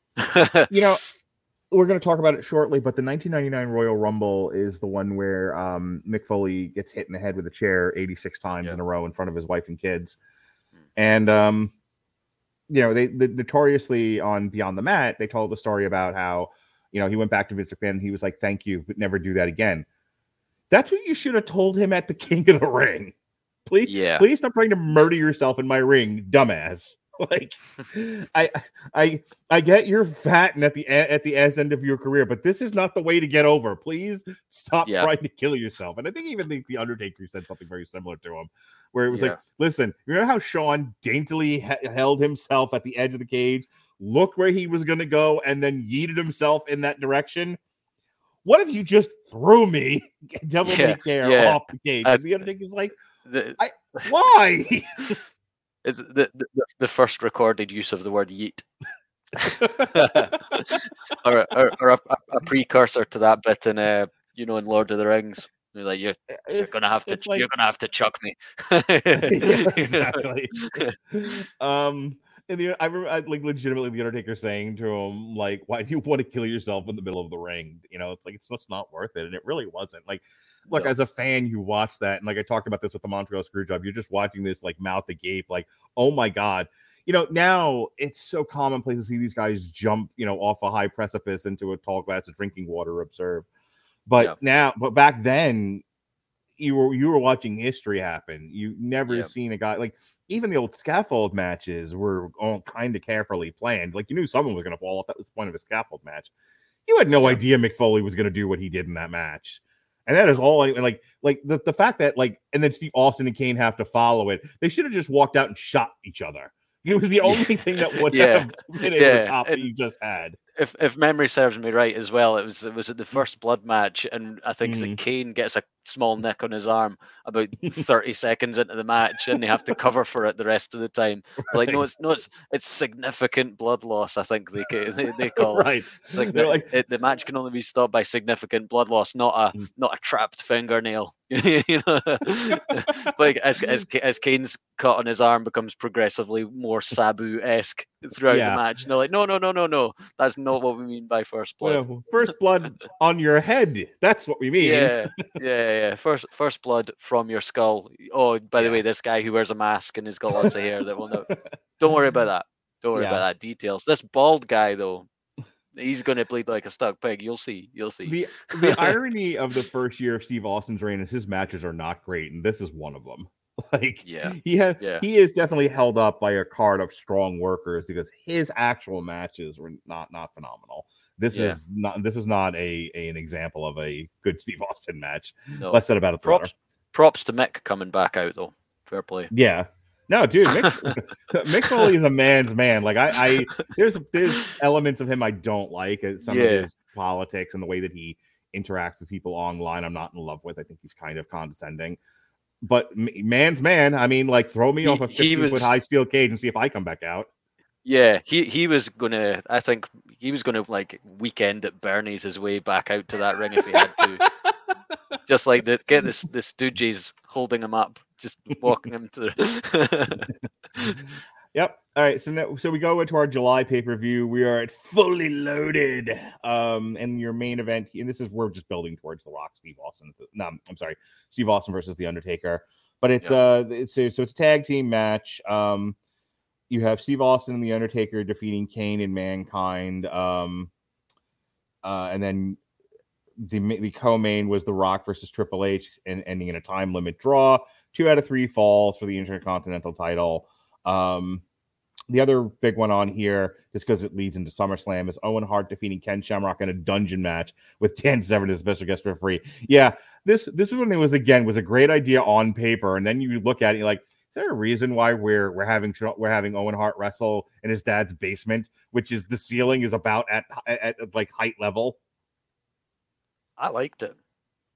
You know, we're going to talk about it shortly, but the 1999 Royal Rumble is the one where um, Mick Foley gets hit in the head with a chair 86 times Yeah. in a row in front of his wife and kids. Mm. And, um, you know, they, they notoriously on Beyond the Mat, they told the story about how, you know, he went back to Vince McMahon and he was like, thank you, but never do that again. That's what you should have told him at the King of the Ring. Please, yeah please stop trying to murder yourself in my ring, dumbass. Like, I, I, I get you're fat and at the at the ass end of your career, but this is not the way to get over. Please stop Yeah. trying to kill yourself. And I think even the, the Undertaker said something very similar to him, where it was like, listen, you know how Sean daintily he- held himself at the edge of the cage, looked where he was going to go, and then yeeted himself in that direction. What if you just threw me, devil Yeah, care, yeah. off the cage? Uh, And the Undertaker's like, The- why? It's the, the the first recorded use of the word yeet. or, or, or a, a, precursor to that bit in uh, you know in Lord of the Rings. You're like you're, you're gonna have to like, you're gonna have to chuck me. exactly. um and the I remember I, like legitimately the Undertaker saying to him like, "Why do you want to kill yourself in the middle of the ring?" You know, it's like it's just not worth it, and it really wasn't. Like, look, no. as a fan, you watch that, and like I talked about this with the Montreal Screwjob, you're just watching this like mouth agape, like, "Oh my god." you know, now it's so commonplace to see these guys jump, you know, off a high precipice into a tall glass of drinking water. Observe, but yeah. now, but back then, you were you were watching history happen. You never seen a guy like even the old scaffold matches were all kind of carefully planned. Like you knew someone was going to fall off. That was the point of a scaffold match. You had no idea Mick Foley was going to do what he did in that match. And that is all like like the, the fact that like and then Steve Austin and Kane have to follow it. They should have just walked out and shot each other. It was the only thing that would yeah. have been able yeah. to top it, that you just had. If if memory serves me right as well, it was it was at the first blood match, and I think mm. Kane gets a small nick on his arm about 30 seconds into the match, and they have to cover for it the rest of the time. Right. Like, no, it's no, it's it's significant blood loss. I think they they, they call right. it. Signi- like... it. The match can only be stopped by significant blood loss, not a mm. not a trapped fingernail. you know, like as as as Kane's cut on his arm becomes progressively more Sabu esque throughout yeah. the match. And they're like, no, no, no, no, no. That's not what we mean by first blood. Well, first blood on your head. That's what we mean. Yeah, yeah, yeah. First, first blood from your skull. Oh, by yeah. the way, this guy who wears a mask and he's got lots of hair that will know. Don't worry about that. Don't worry yeah. about that details. This bald guy though, he's going to bleed like a stuck pig. You'll see. You'll see. The the irony of the first year of Steve Austin's reign is his matches are not great, and this is one of them. Like, yeah, he has yeah. he is definitely held up by a card of strong workers because his actual matches were not not phenomenal. This yeah. is not this is not a, a, an example of a good Steve Austin match. No. Less said about it. Props props to Mick coming back out though. Fair play. Yeah, no, dude, Mick, Mick Foley is a man's man. Like I, I there's there's elements of him I don't like. Uh, some yeah. of his politics and the way that he interacts with people online. I'm not in love with. I think he's kind of condescending. But man's man. I mean, like throw me he, off a 50 was, foot high steel cage and see if I come back out. Yeah, he he was gonna. I think he was gonna like weekend at Bernie's his way back out to that ring if he had to. Just like the get this the Stooges holding him up just walking him to the. yep. All right. So now, so we go into our July pay per view. We are at fully loaded. Um, and your main event, and this is we're just building towards the Rock, Steve Austin. No, I'm sorry, Steve Austin versus the Undertaker. But it's yep. uh, it's so it's a tag team match. Um, you have Steve Austin and the Undertaker defeating Kane and Mankind. Um, uh, and then the the co-main was The Rock versus Triple H, and ending in a time limit draw two out of three falls for the Intercontinental title. Um, the other big one on here, just because it leads into SummerSlam, is Owen Hart defeating Ken Shamrock in a dungeon match with Dan Severn as special guest referee. Yeah, this this one was again was a great idea on paper, and then you look at it, like, there a reason why we're we're having we're having Owen Hart wrestle in his dad's basement, which is the ceiling is about at, at, at like height level? I liked it.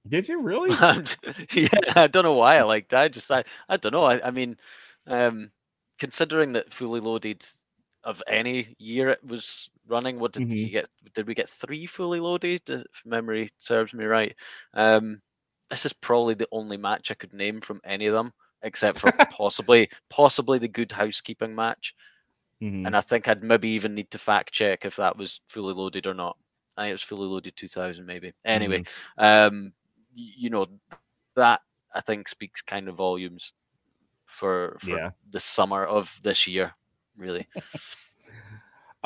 Did you really? yeah, I don't know why I liked. It. I just I I don't know. I I mean, um, considering that fully loaded of any year it was running, what did mm-hmm. you get? Did we get three fully loaded? If memory serves me right. Um, this is probably the only match I could name from any of them, except for possibly possibly the Good Housekeeping match. Mm-hmm. And I think I'd maybe even need to fact check if that was fully loaded or not. I think it was fully loaded 2000 maybe. Anyway, mm-hmm. um, you know that I think speaks kind of volumes for, for yeah. the summer of this year, really.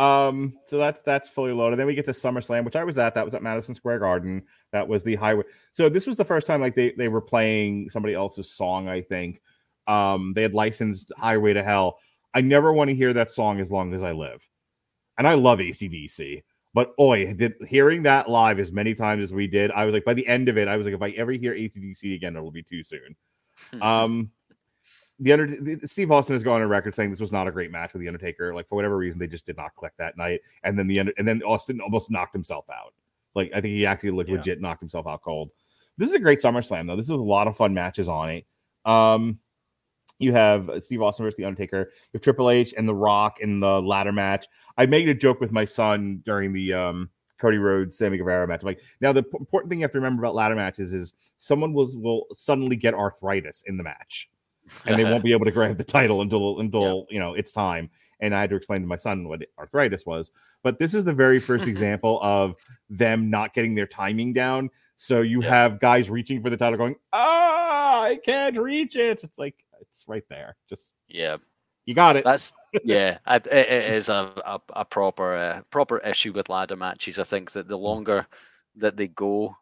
um, so that's that's fully loaded. Then we get to SummerSlam, which I was at. That was at Madison Square Garden. That was the highway. So this was the first time like they they were playing somebody else's song. I think um, they had licensed Highway to Hell. I never want to hear that song as long as I live, and I love ACDC. But oi, did hearing that live as many times as we did, I was like, by the end of it, I was like, if I ever hear ACDC again, it'll be too soon. um, the under the, Steve Austin has gone on record saying this was not a great match with the Undertaker. Like for whatever reason, they just did not click that night. And then the end, and then Austin almost knocked himself out. Like I think he actually like yeah. legit knocked himself out cold. This is a great SummerSlam though. This is a lot of fun matches on it. Um, You have Steve Austin versus The Undertaker. You have Triple H and The Rock in the ladder match. I made a joke with my son during the um, Cody Rhodes, Sammy Guevara match. I'm like, now the p- important thing you have to remember about ladder matches is someone will will suddenly get arthritis in the match, and they won't be able to grab the title until until you know it's time. And I had to explain to my son what arthritis was. But this is the very first example of them not getting their timing down. So you Yeah. have guys reaching for the title, going, "Ah, I can't reach it." It's like it's right there. Just yeah. you got it. That's yeah, it, it is a, a, a proper uh, proper issue with ladder matches. I think that the Mm. longer that they go,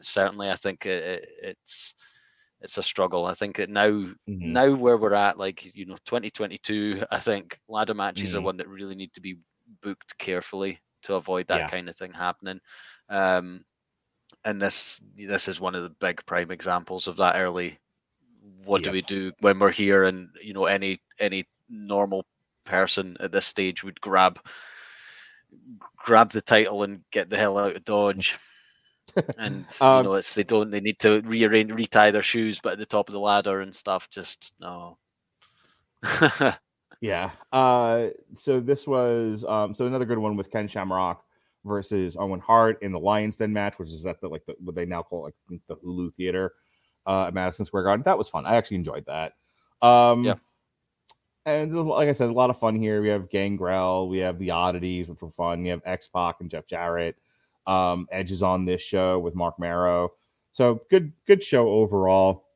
certainly, I think it, it's it's a struggle. I think that now Mhm. now where we're at, like you know, 2022, I think ladder matches are Mhm. one that really need to be booked carefully to avoid that Yeah. kind of thing happening. Um, and this this is one of the big prime examples of that early. What do we do when we're here? And you know, any any normal person at this stage would grab grab the title and get the hell out of Dodge. And Um, you know, it's they don't they need to rearrange retie their shoes, but at the top of the ladder and stuff. Just no. Yeah. Uh so this was um so another good one was Ken Shamrock versus Owen Hart in the Lions Den match, which is at the like the, what they now call like the Hulu Theater uh at Madison Square Garden. That was fun. I actually enjoyed that. Um Yeah. and like I said, a lot of fun here. We have Gangrel, we have the oddities, which were fun. You have X Pac and Jeff Jarrett. Um, Edge is on this show with Marc Mero. So good, good show overall.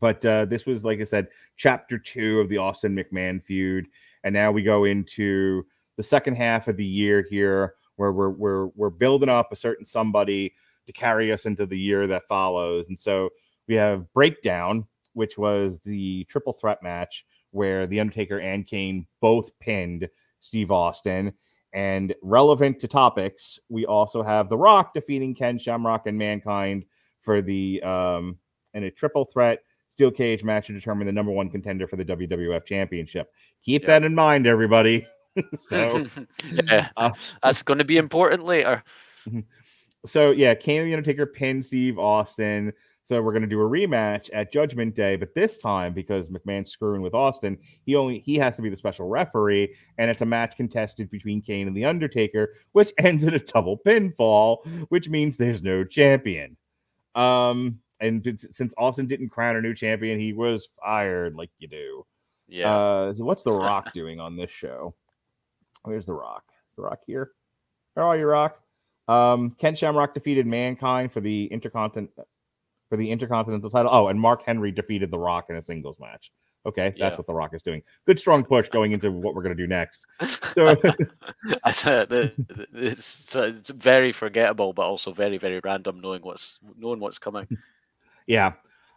But uh, this was, like I said, chapter two of the Austin McMahon feud, and now we go into the second half of the year here, where we're we're we're building up a certain somebody to carry us into the year that follows. And so we have Breakdown, which was the triple threat match where the Undertaker and Kane both pinned Steve Austin. And relevant to topics, we also have The Rock defeating Ken Shamrock and Mankind for the um in a triple threat steel cage match to determine the number one contender for the WWF Championship. Keep Yeah. that in mind, everybody. so, yeah, uh, that's going to be important later. so yeah, Kane the Undertaker pinned Steve Austin. So we're gonna do a rematch at Judgment Day, but this time because McMahon's screwing with Austin, he only he has to be the special referee, and it's a match contested between Kane and the Undertaker, which ends in a double pinfall, which means there's no champion. Um, and since Austin didn't crown a new champion, he was fired, like you do. Yeah, Uh, so what's The Rock doing on this show? Where's The Rock? The Rock here? Where are you, Rock? Um, Ken Shamrock defeated Mankind for the intercontinental for the intercontinental title. Oh, and Mark Henry defeated The Rock in a singles match. Okay, that's Yeah. what The Rock is doing. Good strong push going into what we're gonna do next. So. The, the- it's, it's very forgettable, but also very, very random. Knowing what's knowing what's coming. Yeah.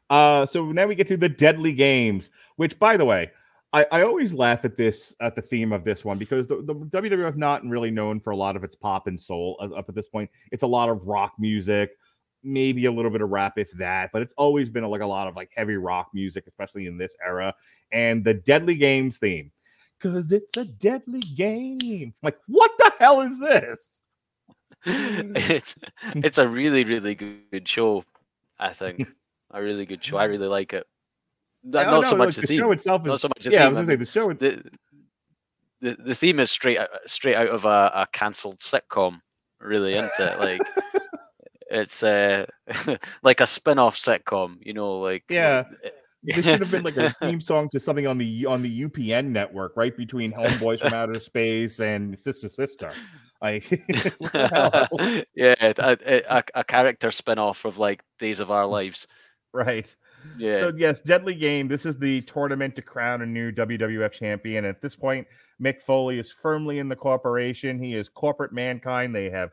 Uh, so now we get to the deadly games, which, by the way, I, I always laugh at this at the theme of this one because the, the WWF not really known for a lot of its pop and soul up at this point. It's a lot of rock music, maybe a little bit of rap, if that, but it's always been like a lot of like heavy rock music, especially in this era. And the Deadly Games theme, because it's a deadly game. Like, what the hell is this? it's it's a really, really good show. I think a really good show. I really like it. Not, Oh, not no, so much the, the theme. show itself is Not so much the yeah. I theme. was gonna say the show. the, the the theme is straight out, straight out of a, a cancelled sitcom. Really into it. Like it's uh like a spin-off sitcom. You know, like Yeah. uh, This should have been like a theme song to something on the on the UPN network, right between Homeboys from Outer Space and Sister Sister. Like, what the hell? yeah, a, a, a character spin-off of like Days of Our Lives. right. Yeah, So yes, Deadly Game. This is the tournament to crown a new WWF champion. At this point, Mick Foley is firmly in the corporation. He is corporate mankind. They have,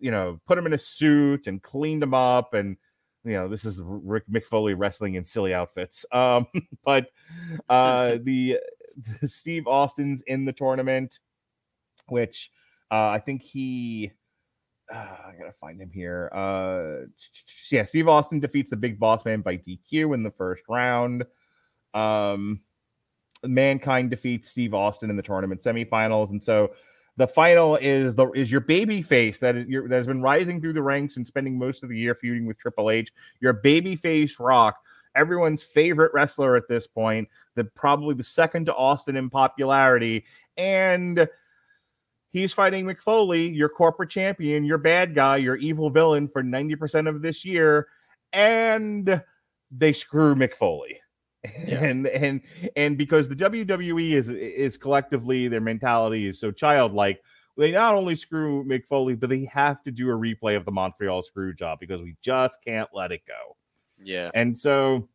you know, put him in a suit and cleaned him up, and you know, this is Rick McFoley wrestling in silly outfits. Um, but uh, the, the Steve Austin's in the tournament, which uh, I think he. Uh, I gotta find him here. Uh, yeah, Steve Austin defeats the Big Boss Man by DQ in the first round. Um, Mankind defeats Steve Austin in the tournament semifinals, and so the final is the is your baby face that is your, that has been rising through the ranks and spending most of the year feuding with Triple H. Your baby face Rock everyone's favorite wrestler at this point, the probably the second to Austin in popularity, and he's fighting Mick Foley, your corporate champion, your bad guy, your evil villain for 90% of this year, and they screw Mick Foley. Yeah. And and and because the WWE is is collectively their mentality is so childlike, they not only screw Mick Foley, but they have to do a replay of the Montreal screw job because we just can't let it go. Yeah. And so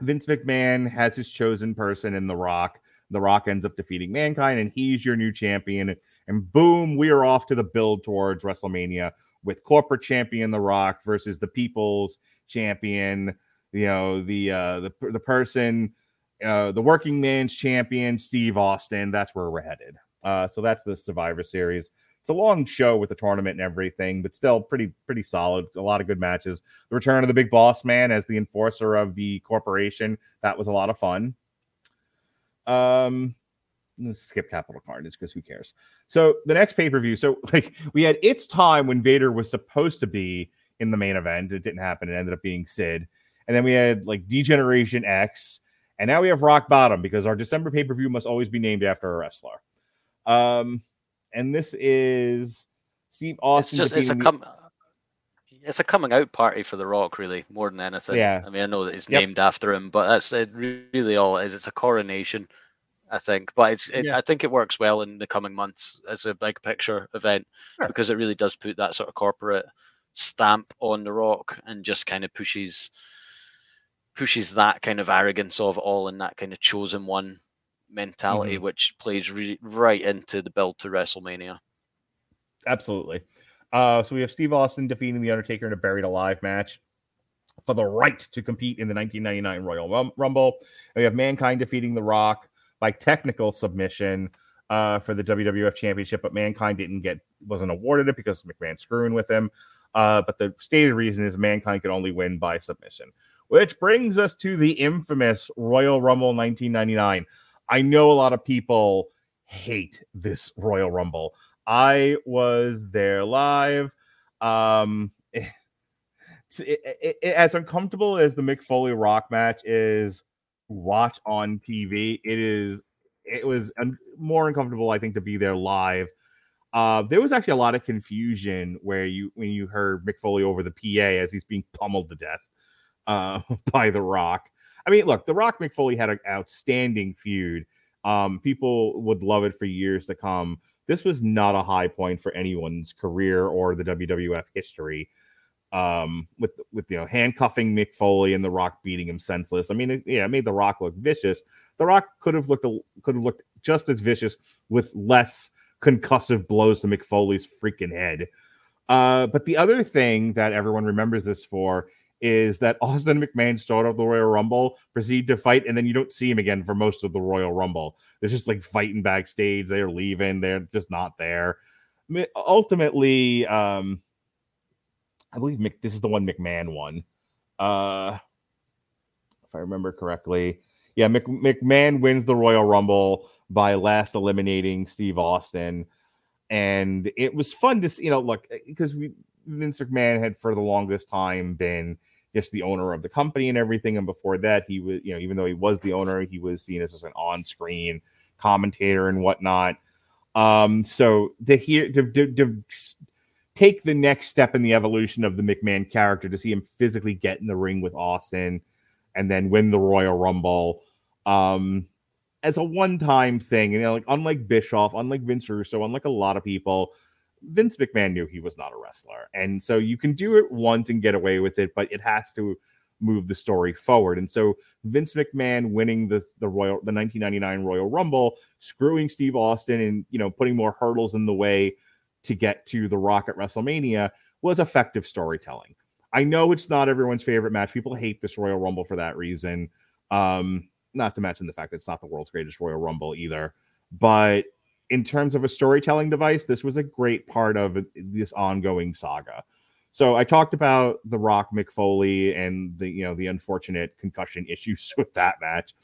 Vince McMahon has his chosen person in The Rock. The Rock ends up defeating Mankind, and he's your new champion. And boom, we are off to the build towards WrestleMania with corporate champion The Rock versus the People's champion. You know the uh, the the person, uh, the working man's champion, Steve Austin. That's where we're headed. Uh, so that's the Survivor Series. It's a long show with the tournament and everything, but still pretty pretty solid. A lot of good matches. The return of the Big Boss Man as the enforcer of the corporation. That was a lot of fun. Um, skip Capital Carnage because who cares? So the next pay per view. So like we had its time when Vader was supposed to be in the main event. It didn't happen. It ended up being Sid. And then we had like D-Generation X. And now we have Rock Bottom because our December pay per view must always be named after a wrestler. Um, and this is Steve Austin. It's just it's a com- it's a coming out party for The Rock, really, more than anything. Yeah. I mean, I know that it's yep. named after him, but that's it really all it is. It's a coronation, I think. But it's it, yeah. I think it works well in the coming months as a big picture event sure. because it really does put that sort of corporate stamp on The Rock and just kind of pushes pushes that kind of arrogance of it all and that kind of chosen one mentality, mm-hmm. which plays re- right into the build to WrestleMania. Absolutely. Uh, so we have Steve Austin defeating The Undertaker in a Buried Alive match for the right to compete in the 1999 Royal Rumble. And we have Mankind defeating The Rock by technical submission uh, for the WWF Championship, but Mankind didn't get wasn't awarded it because McMahon screwing with him. Uh, but the stated reason is Mankind could only win by submission, which brings us to the infamous Royal Rumble 1999. I know a lot of people hate this Royal Rumble. I was there live. Um, it, it, it, as uncomfortable as the Mick Foley Rock match is, watch on TV. It is. It was un- more uncomfortable, I think, to be there live. Uh, there was actually a lot of confusion where you when you heard Mick Foley over the PA as he's being pummeled to death uh, by The Rock. I mean, look, The Rock Mick Foley had an outstanding feud. Um, people would love it for years to come. This was not a high point for anyone's career or the WWF history. Um, with with you know handcuffing Mick Foley and The Rock beating him senseless. I mean, it, yeah, it made The Rock look vicious. The Rock could have looked could have looked just as vicious with less concussive blows to Mick Foley's freaking head. Uh, but the other thing that everyone remembers this for is that Austin McMahon started off the Royal Rumble, proceed to fight, and then you don't see him again for most of the Royal Rumble. They're just like fighting backstage. They're leaving. They're just not there. Ultimately, um, I believe Mc, this is the one McMahon won. Uh, if I remember correctly, yeah, Mc, McMahon wins the Royal Rumble by last eliminating Steve Austin, and it was fun to see. You know, look because we Vince McMahon had for the longest time been just the owner of the company and everything. And before that, he was, you know, even though he was the owner, he was seen as an on-screen commentator and whatnot. Um, so to hear to, to, to take the next step in the evolution of the McMahon character, to see him physically get in the ring with Austin and then win the Royal Rumble. Um, as a one-time thing, you know, like unlike Bischoff, unlike Vince Russo, unlike a lot of people, Vince McMahon knew he was not a wrestler. And so you can do it once and get away with it, but it has to move the story forward. And so Vince McMahon winning the the Royal the 1999 Royal Rumble, screwing Steve Austin and you know putting more hurdles in the way to get to the Rock at WrestleMania was effective storytelling. I know it's not everyone's favorite match. People hate this Royal Rumble for that reason. Um, not to mention the fact that it's not the world's greatest Royal Rumble either. But in terms of a storytelling device, this was a great part of this ongoing saga. So I talked about the Rock Mick Foley and the you know the unfortunate concussion issues with that match,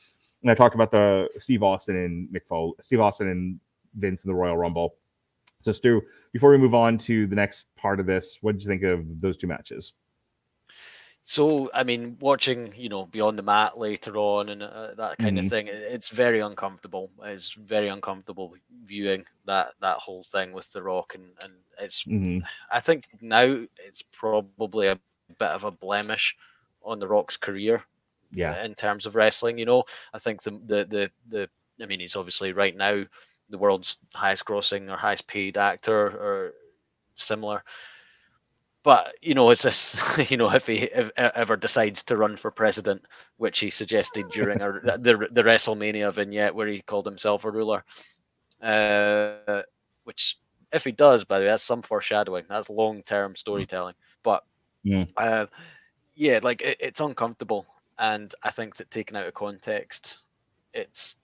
and I talked about the Steve Austin and Mick Foley, Steve Austin and Vince in the Royal Rumble. So Stu, before we move on to the next part of this, what did you think of those two matches? So I mean, watching you know Beyond the Mat later on and uh, that kind Mhm. of thing, it's very uncomfortable. It's very uncomfortable viewing that that whole thing with The Rock, and and it's Mhm. I think now it's probably a bit of a blemish on The Rock's career Yeah. in terms of wrestling. You know, I think the the the the I mean, he's obviously right now the world's highest grossing or highest paid actor or similar. But you know, it's this. You know, if he if, ever decides to run for president, which he suggested during a, the the WrestleMania vignette where he called himself a ruler, uh, which if he does, by the way, that's some foreshadowing. That's long term storytelling. But Yeah. uh, yeah, like it, it's uncomfortable, and I think that taken out of context, it's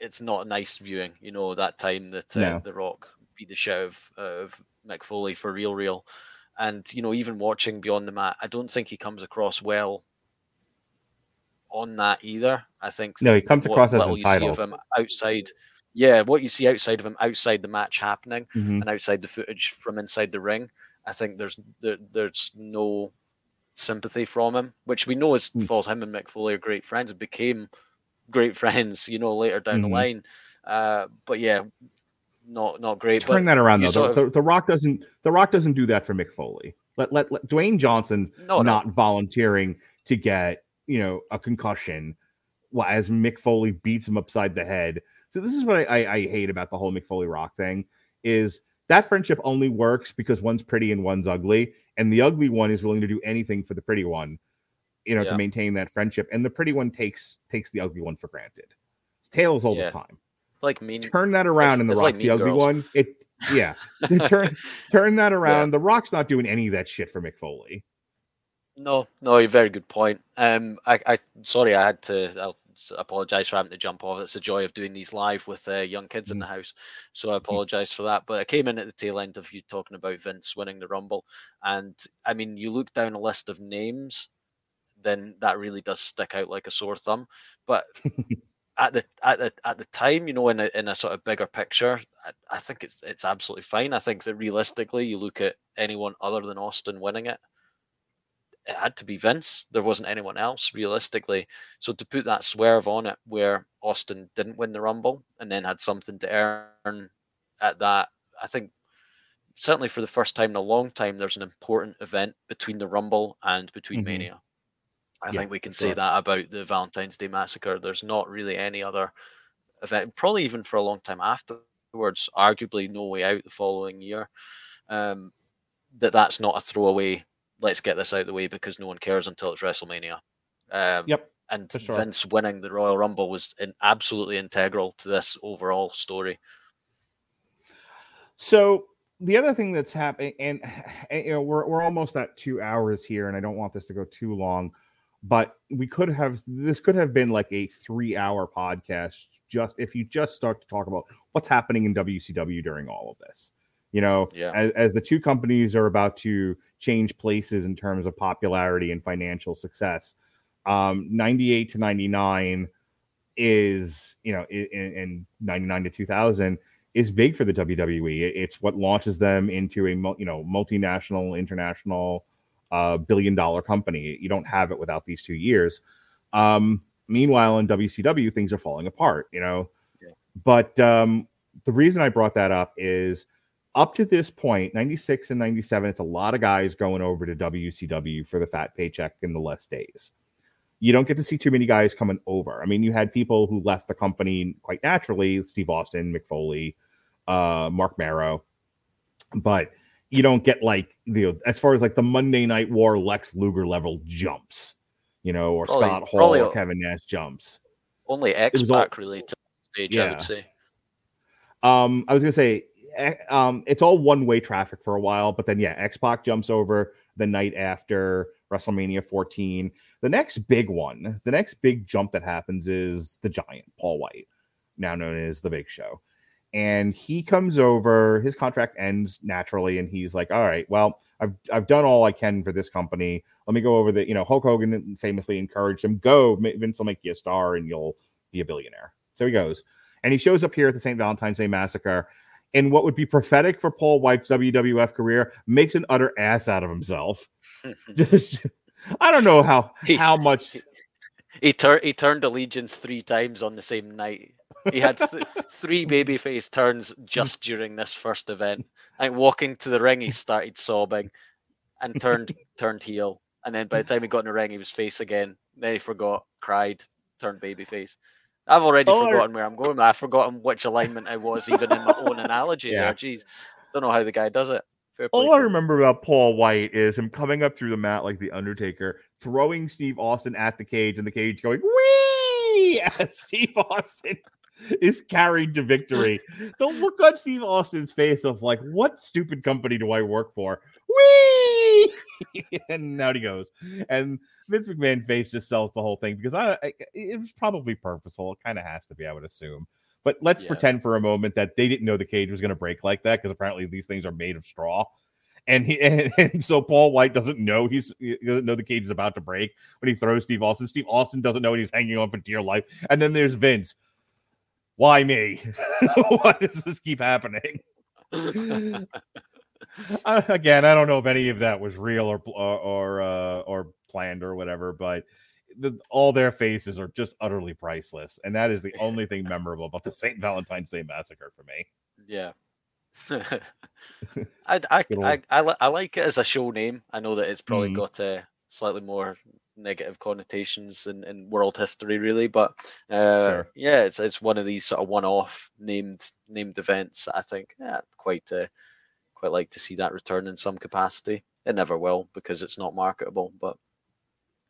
it's not a nice viewing. You know, that time that uh, No. The Rock beat the shit of, of Mick Foley for real, real, and you know, even watching Beyond the Mat, I don't think he comes across well on that either. I think No, he comes across as little you see entitled. him outside, yeah, what you see outside of him outside the match happening Mhm. and outside the footage from inside the ring, I think there's there, there's no sympathy from him, which we know is Mm. false. Him and Mick Foley are great friends and became great friends, you know, later down Mhm. the line. Uh, but yeah, not not great. Turn that around though. The, of- the, the Rock doesn't. The Rock doesn't do that for Mick Foley. Let let, let Dwayne Johnson no, no, not volunteering to get you know a concussion while as Mick Foley beats him upside the head. So this is what I, I, I hate about the whole Mick Foley Rock thing is that friendship only works because one's pretty and one's ugly, and the ugly one is willing to do anything for the pretty one, you know, Yeah. to maintain that friendship, and the pretty one takes takes the ugly one for granted. It's tails all Yeah. this time. Like mean. Turn that around, and the it's like Rock's the ugly Girls. one. It yeah. turn turn that around. The Rock's not doing any of that shit for Mick Foley. No, no, you're very good point. Um, I, I, sorry, I had to. I'll apologize for having to jump off. It's the joy of doing these live with uh, young kids in Mm. the house, so I apologize for that. But I came in at the tail end of you talking about Vince winning the Rumble, and I mean, you look down a list of names, then that really does stick out like a sore thumb. But at the at the at the time, you know, in a in a sort of bigger picture, I, I think it's it's absolutely fine. I think that realistically, you look at anyone other than Austin winning it it had to be Vince. There wasn't anyone else realistically. So to put that swerve on it, where Austin didn't win the Rumble and then had something to earn at that, I think certainly for the first time in a long time, there's an important event between the Rumble and between Mhm. Mania. I Yeah, think we can sure. say that about the Valentine's Day Massacre. There's not really any other event, probably even for a long time afterwards. Arguably, no way out the following year. Um, that that's not a throwaway. Let's get this out of the way because no one cares until it's WrestleMania. Um, Yep. and sure. Vince winning the Royal Rumble was in, absolutely integral to this overall story. So the other thing that's happening, and, and, you know, we're we're almost at two hours here, and I don't want this to go too long, but we could have this could have been like a three-hour podcast just if you just start to talk about what's happening in WCW during all of this. You know, Yeah. as, as the two companies are about to change places in terms of popularity and financial success, um, 98 to 99 is, you know, in, in 99 to 2000 is big for the WWE. It's what launches them into a you know multinational, international, uh, billion dollar company. You don't have it without these two years. Um, meanwhile, in WCW, things are falling apart. You know, Yeah. but um, the reason I brought that up is up to this point, 96 and 97, it's a lot of guys going over to WCW for the fat paycheck and the less days. You don't get to see too many guys coming over. I mean, you had people who left the company quite naturally Steve Austin, Mick Foley, uh, Marc Mero, but you don't get like you know as far as like the Monday Night War Lex Luger level jumps, you know, or Probably- Scott Hall probably or Kevin Nash jumps. Only X Pac related stage, I would say. Um, I was gonna say, eh, um, it's all one way traffic for a while, but then yeah, X Pac jumps over the night after WrestleMania 14. The next big one, the next big jump that happens is the Giant Paul White, now known as the Big Show, and he comes over. His contract ends naturally, and he's like, "All right, well, I've I've done all I can for this company. Let me go over the, you know, Hulk Hogan famously encouraged him, go, Vince will make you a star, and you'll be a billionaire." So he goes and he shows up here at the St. Valentine's Day Massacre. And what would be prophetic for Paul White's WWF career makes an utter ass out of himself. Just I don't know how how much he turned he turned allegiance three times on the same night. He had th- three babyface turns just during this first event. Like walking to the ring, he started sobbing and turned turned heel. And then by the time he got in the ring, he was face again. Then he forgot, cried, turned babyface. I've already oh, forgotten where I'm going. I've forgotten which alignment I was, even in my own analogy. Yeah. There, jeez, don't know how the guy does it. All I remember about Paul White is him coming up through the mat like the Undertaker, throwing Steve Austin at the cage, and the cage going wee as Steve Austin is carried to victory. the look on Steve Austin's face of like, what stupid company do I work for? Wee! and out he goes. And Vince McMahon face just sells the whole thing because I, I it was probably purposeful. It kind of has to be, I would assume. But let's yeah. pretend for a moment that they didn't know the cage was going to break like that because apparently these things are made of straw. And he and, and, so Paul White doesn't know he's he doesn't know the cage is about to break when he throws Steve Austin. Steve Austin doesn't know he's hanging on for dear life. And then there's Vince. Why me? Why does this keep happening? uh, again, I don't know if any of that was real or or or, uh, or planned or whatever, but the, all their faces are just utterly priceless, and that is the only thing memorable about the St. Valentine's Day Massacre for me. Yeah. I, I, I, I, I, like it as a show name. I know that it's probably mm. got a slightly more negative connotations in, in world history, really, but uh, sure. yeah, it's it's one of these sort of one-off named named events. I think yeah, quite uh, quite like to see that return in some capacity. It never will because it's not marketable, but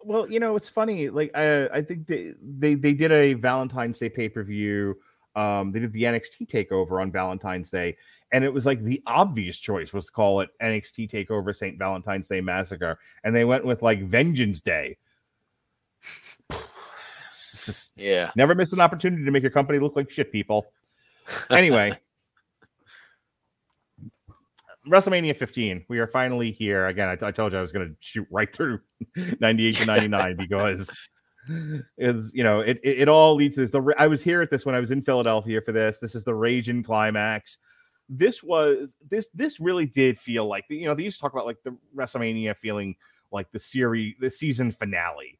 well, you know, it's funny. Like, I, I think they, they they did a Valentine's Day pay per view. Um, they did the NXT takeover on Valentine's Day, and it was like the obvious choice was to call it NXT Takeover St. Valentine's Day Massacre, and they went with like Vengeance Day. Just, yeah, never miss an opportunity to make your company look like shit, people. Anyway. WrestleMania 15. We are finally here again. I, I told you I was going to shoot right through 98 to 99 because is you know it, it, it all leads to this. The I was here at this when I was in Philadelphia for this. This is the Raging Climax. This was this this really did feel like you know they used to talk about like the WrestleMania feeling like the series the season finale,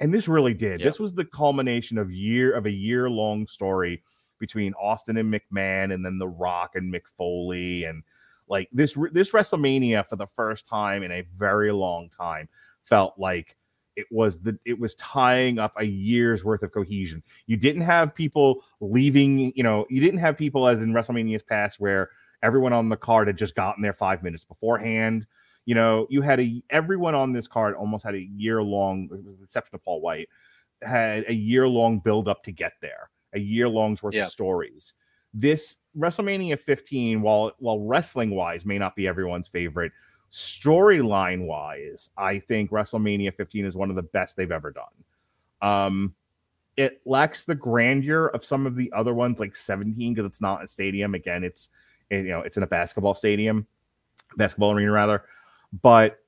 and this really did. Yep. This was the culmination of year of a year long story between Austin and McMahon, and then The Rock and Mick Foley, and like this this WrestleMania for the first time in a very long time felt like it was the it was tying up a year's worth of cohesion. You didn't have people leaving, you know, you didn't have people as in WrestleMania's past where everyone on the card had just gotten there 5 minutes beforehand. You know, you had a everyone on this card almost had a year long, exception of Paul White, had a year long build up to get there, a year long's worth yeah. of stories this WrestleMania 15, while while wrestling wise may not be everyone's favorite, storyline wise, I think WrestleMania 15 is one of the best they've ever done. Um, it lacks the grandeur of some of the other ones, like 17, because it's not a stadium. Again, it's you know it's in a basketball stadium, basketball arena rather. But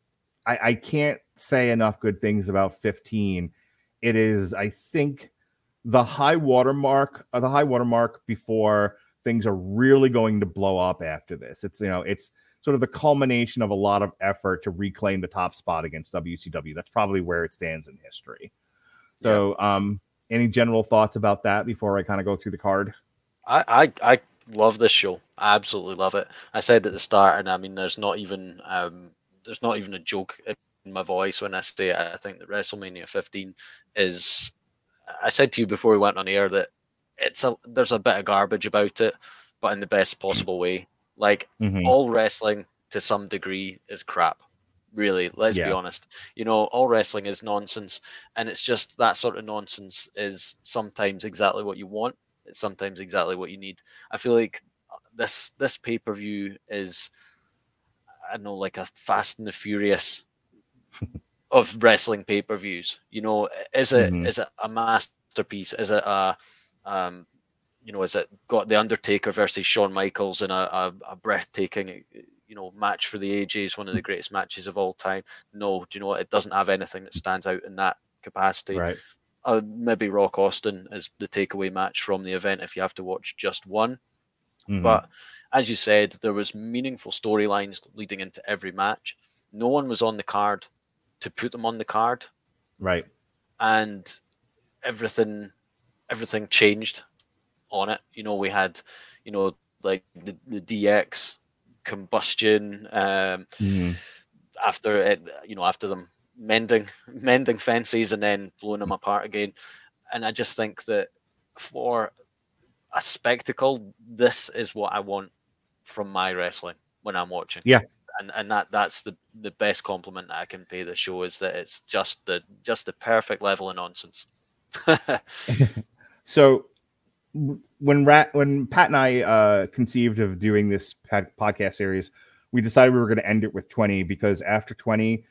I, I can't say enough good things about 15. It is, I think, the high watermark, uh, the high watermark before things are really going to blow up after this. It's you know, it's sort of the culmination of a lot of effort to reclaim the top spot against WCW. That's probably where it stands in history. So, yeah. um, any general thoughts about that before I kind of go through the card? I, I, I love this show. I absolutely love it. I said at the start, and I mean, there's not even um, there's not even a joke in my voice when I say it. I think that WrestleMania 15 is I said to you before we went on air that it's a there's a bit of garbage about it, but in the best possible way. Like mm-hmm. all wrestling to some degree is crap. Really, let's yeah. be honest. You know, all wrestling is nonsense, and it's just that sort of nonsense is sometimes exactly what you want. It's sometimes exactly what you need. I feel like this this pay per view is, I don't know, like a Fast and the Furious of wrestling pay per views. You know, is it mm-hmm. is it a masterpiece? Is it a um, you know, is it got the Undertaker versus Shawn Michaels in a, a, a breathtaking, you know, match for the ages, one of the greatest matches of all time? No, do you know what? It doesn't have anything that stands out in that capacity. Right. Uh, maybe Rock Austin is the takeaway match from the event if you have to watch just one. Mm-hmm. But as you said, there was meaningful storylines leading into every match. No one was on the card to put them on the card, Right. and everything everything changed on it. You know, we had, you know, like the, the DX combustion um, Mhm. after it, you know, after them mending mending fences and then blowing them apart again. And I just think that for a spectacle, this is what I want from my wrestling when I'm watching. Yeah. And and that that's the the best compliment that I can pay the show is that it's just the just the perfect level of nonsense. So when Rat when Pat and I uh, conceived of doing this podcast series, we decided we were going to end it with 20 because after 20,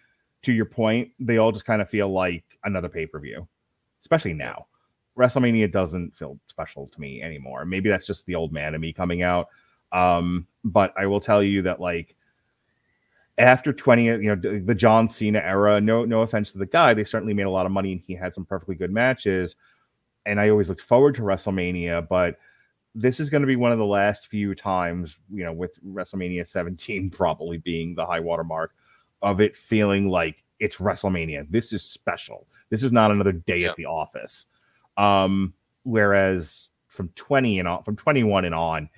to your point, they all just kind of feel like another pay per view, especially now. WrestleMania doesn't feel special to me anymore. Maybe that's just the old man in me coming out. Um, but I will tell you that like after 20, you know, the the John Cena era, no, no offense to the guy, they certainly made a lot of money and he had some perfectly good matches and I always looked forward to WrestleMania, but this is going to be one of the last few times, you know, with WrestleMania 17 probably being the high water mark of it feeling like it's WrestleMania. This is special. This is not another day Yeah. at the office. Um, whereas from 20 and on, from 21 and on,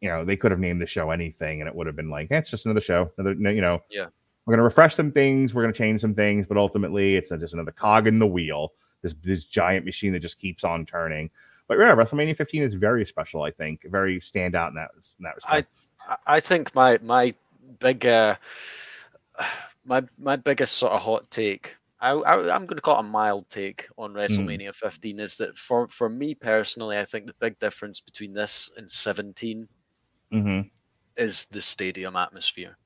you know, they could have named the show anything and it would have been like, eh, it's just another show. Another, you know, Yeah. we're going to refresh some things, we're going to change some things, but ultimately it's just another cog in the wheel this this giant machine that just keeps on turning. But yeah, WrestleMania 15 is very special. I think very stand out in that in that respect. I- I think my my big uh, my my biggest sort of hot take. I, I I'm going to call it a mild take on WrestleMania 15 is that for for me personally, I think the big difference between this and 17 hmm is the stadium atmosphere.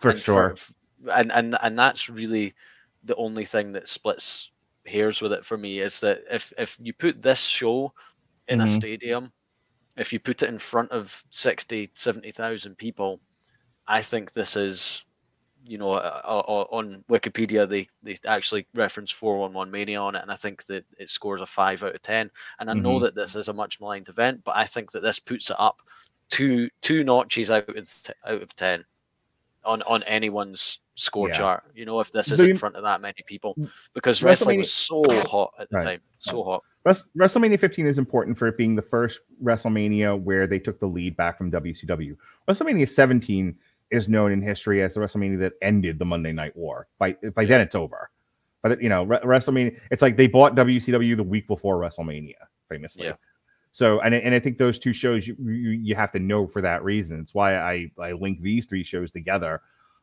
For And sure. and and and that's really the only thing that splits hairs with it for me is that if if you put this show in a Mhm. stadium if you put it in front of 60 70,000 people i think this is you know uh, uh, on wikipedia they they actually reference 411 mania on it and i think that it scores a 5 out of 10 and i know Mhm. that this is a much maligned event but i think that this puts it up two two notches out of t- out of 10 on on anyone's score Yeah. chart you know if this is The- in front of that many people mm. because wrestling was so hot at the Right. time so hot Wres- WrestleMania 15 is important for it being the first WrestleMania where they took the lead back from WCW. WrestleMania 17 is known in history as the WrestleMania that ended the Monday Night War. By by then it's over. But you know, Re- WrestleMania, it's like they bought WCW the week before WrestleMania, famously. Yeah. So and I- and I think those two shows you, you you have to know for that reason. It's why I I link these three shows together.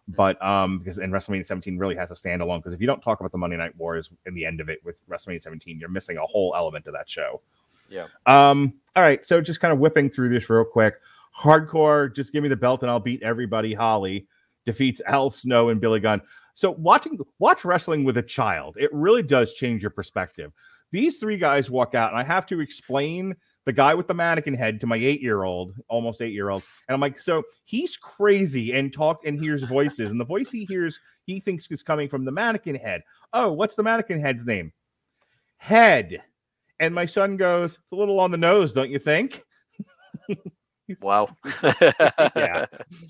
But um because in WrestleMania 17 really has a standalone because if you don't talk about the Monday Night Wars in the end of it with WrestleMania 17, you're missing a whole element of that show. Yeah. Um. All right. So just kind of whipping through this real quick. Hardcore. Just give me the belt and I'll beat everybody. Holly defeats Al Snow and Billy Gunn. So watching watch wrestling with a child, it really does change your perspective. These three guys walk out, and I have to explain the guy with the mannequin head to my eight-year-old, almost eight-year-old, and I'm like, so he's crazy and talk and hears voices, and the voice he hears, he thinks is coming from the mannequin head. Oh, what's the mannequin head's name? Head. And my son goes, it's a little on the nose, don't you think? wow Yeah.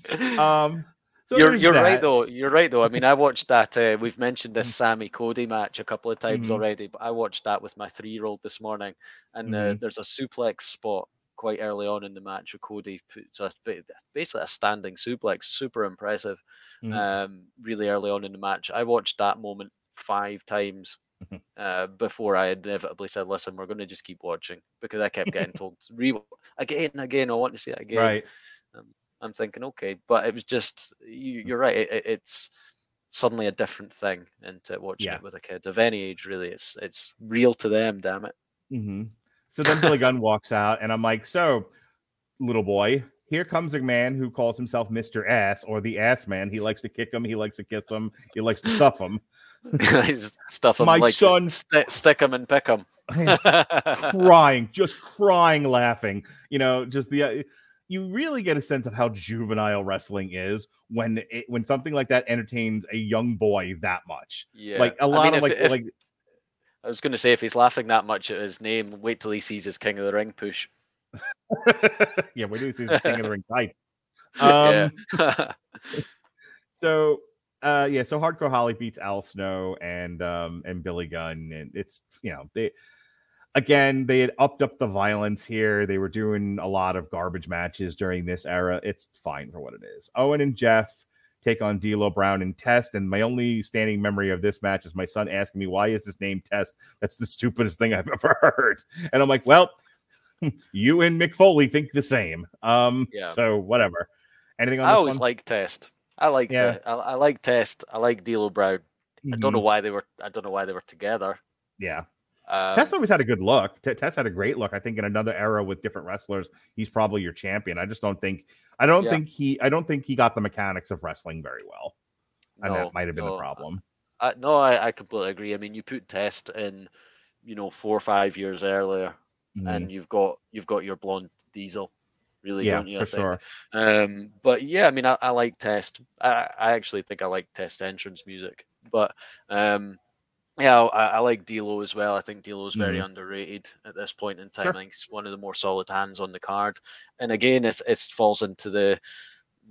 Um, so you're you're right though. You're right though. I mean, I watched that. Uh, we've mentioned this Sammy Cody match a couple of times Mhm. already, but I watched that with my three-year-old this morning, and uh, Mhm. there's a suplex spot quite early on in the match where Cody puts a, ba- basically a standing suplex, super impressive. Mhm. Um, really early on in the match, I watched that moment five times Mhm. uh, before I inevitably said, "Listen, we're going to just keep watching," because I kept getting told re again, and again. I want to see that again. Right. I'm thinking, okay, but it was just you, you're right. It, it- it's suddenly a different thing, and to watching Yeah. it with a kid of any age, really, it's it's real to them. Damn it! hmm So then Billy Gunn walks out, and I'm like, so, little boy, here comes a man who calls himself Mr. Ass or the Ass Man. He likes to kick him, he likes to kiss him, he likes to stuff him. Stuff him My like son- st- stick him and pick him. crying, just crying, laughing. You know, just the. You really get a sense of how juvenile wrestling is when it, when something like that entertains a young boy that much. yeah, Like a lot mean, of if- like if- like I was going to say, if he's laughing that much at his name, wait till he sees his King of the Ring push. yeah, we do see this King of the ring tight. Um, yeah. so uh, yeah. So Hardcore Holly beats Al Snow and um and Billy Gunn, and it's you know they again they had upped up the violence here. They were doing a lot of garbage matches during this era. It's fine for what it is. Owen and Jeff take on D'Lo Brown and Test. And my only standing memory of this match is my son asking me, "Why is his name Test?" That's the stupidest thing I've ever heard. And I'm like, "Well, you and Mick Foley think the same." Um, Yeah. So whatever. Anything on I this always one? like Test. I like Yeah. I, I like Test. I like D'Lo Brown. I don't know Mhm. why they were. I don't know why they were together. Yeah. Um, Test always had a good look. T- Test had a great look. I think in another era with different wrestlers, he's probably your champion. I just don't think. I don't Yeah. think he. I don't think he got the mechanics of wrestling very well, and no, that might have been no, the problem. I, no, I, I completely agree. I mean, you put Test in, you know, four or five years earlier, Mhm. and you've got you've got your blonde Diesel, really, yeah, don't you? for I think? sure. Um, but yeah, I mean, I, I like Test. I, I actually think I like Test entrance music. But um, yeah, I, I like D'Lo as well. I think D'Lo is very underrated at this point in time. Sure. I think he's one of the more solid hands on the card. And again, it's it falls into the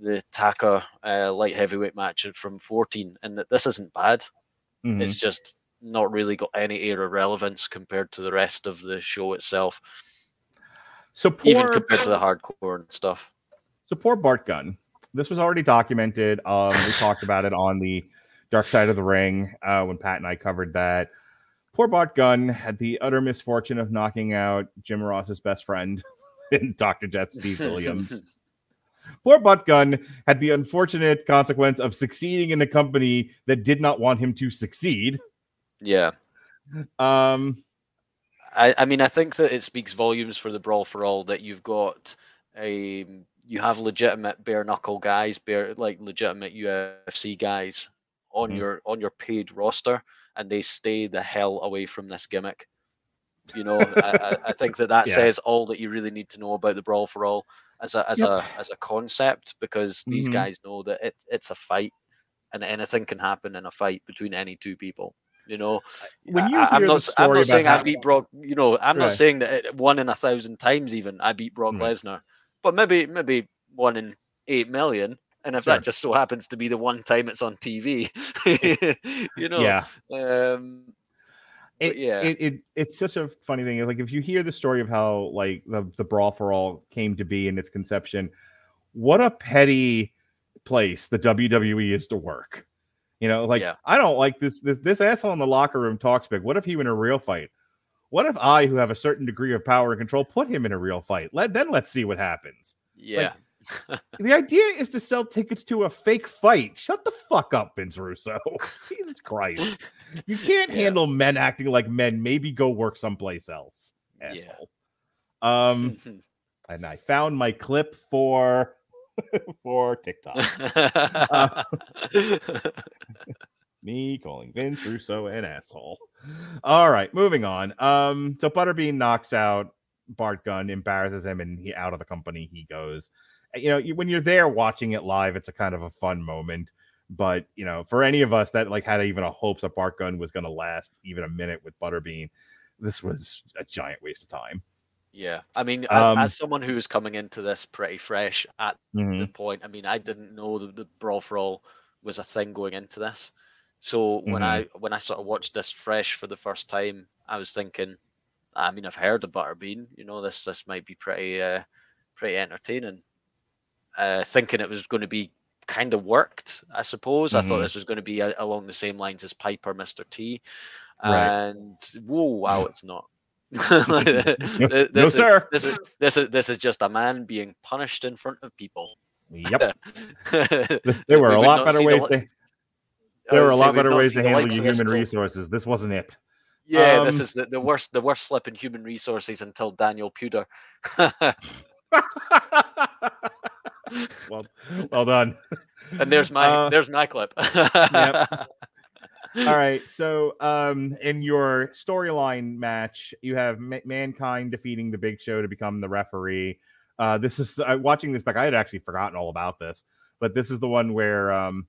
the Taka uh, light heavyweight match from 14, and that this isn't bad. Mhm. It's just not really got any era relevance compared to the rest of the show itself, So poor, even compared to the hardcore and stuff. So poor Bart Gunn. This was already documented. Um, we talked about it on the Dark Side of the Ring uh, when Pat and I covered that. Poor Bart Gunn had the utter misfortune of knocking out Jim Ross's best friend Dr. Death Steve Williams. Poor Bart Gunn had the unfortunate consequence of succeeding in a company that did not want him to succeed. yeah. Um, I, I mean, I think that it speaks volumes for the brawl for all that you've got a you have legitimate bare knuckle guys, bare like legitimate UFC guys on Mhm. your on your paid roster, and they stay the hell away from this gimmick. You know, I, I, I think that that Yeah. says all that you really need to know about the brawl for all as a as Yep. a as a concept because these Mhm. guys know that it, it's a fight and anything can happen in a fight between any two people. You know, when you I, hear am not. the s- I'm story not saying about I beat Brock. You know, I'm not saying that it, one in a thousand times even I beat Brock Mm. Lesnar, but maybe maybe one in eight million. And if Sure. that just so happens to be the one time it's on TV, you know, yeah, um, it, yeah. it, it it's such a funny thing. Like if you hear the story of how like the the brawl for all came to be in its conception, what a petty place the WWE is to work. You know, like Yeah. I don't like this this this asshole in the locker room talks big. What if he were in a real fight? What if I, who have a certain degree of power and control, put him in a real fight? Let then let's see what happens. yeah, The idea is to sell tickets to a fake fight. Shut the fuck up, Vince Russo. Jesus Christ. You can't Yeah. handle men acting like men. Maybe go work someplace else. Yeah. Asshole. Um, and I found my clip for for TikTok. Me calling Vince Russo an asshole. All right, moving on. Um, so Butterbean knocks out Bart Gunn, embarrasses him, and he out of the company he goes. You know, you, when you're there watching it live, it's a kind of a fun moment. But you know, for any of us that like had even a hopes that Bart Gunn was going to last even a minute with Butterbean, this was a giant waste of time. yeah. I mean, as, Um, as someone who was coming into this pretty fresh at Mhm. the point. I mean, I didn't know that the brawl for all was a thing going into this. So when Mhm. I when I sort of watched this fresh for the first time, I was thinking, I mean, I've heard of Butterbean. You know, this this might be pretty uh, pretty entertaining. Uh, thinking it was going to be kind of worked, I suppose. I thought Mhm. this was going to be a, along the same lines as Piper, Mr. T, Right. and whoa, wow, it's not. no, Th- no, this is- sir. this is this is this is just a man being punished in front of people. Yep. there were a lot better ways to there were a lot better ways to handle your human resources. This wasn't it. Yeah, this Um, is the, the worst the worst slip in human resources until Daniel Puder. well, well done. and there's my Uh, there's my clip. All right. So, um, in your storyline match, you have Ma- mankind defeating the Big Show to become the referee. Uh, this is uh, watching this back. I had actually forgotten all about this, but this is the one where, um,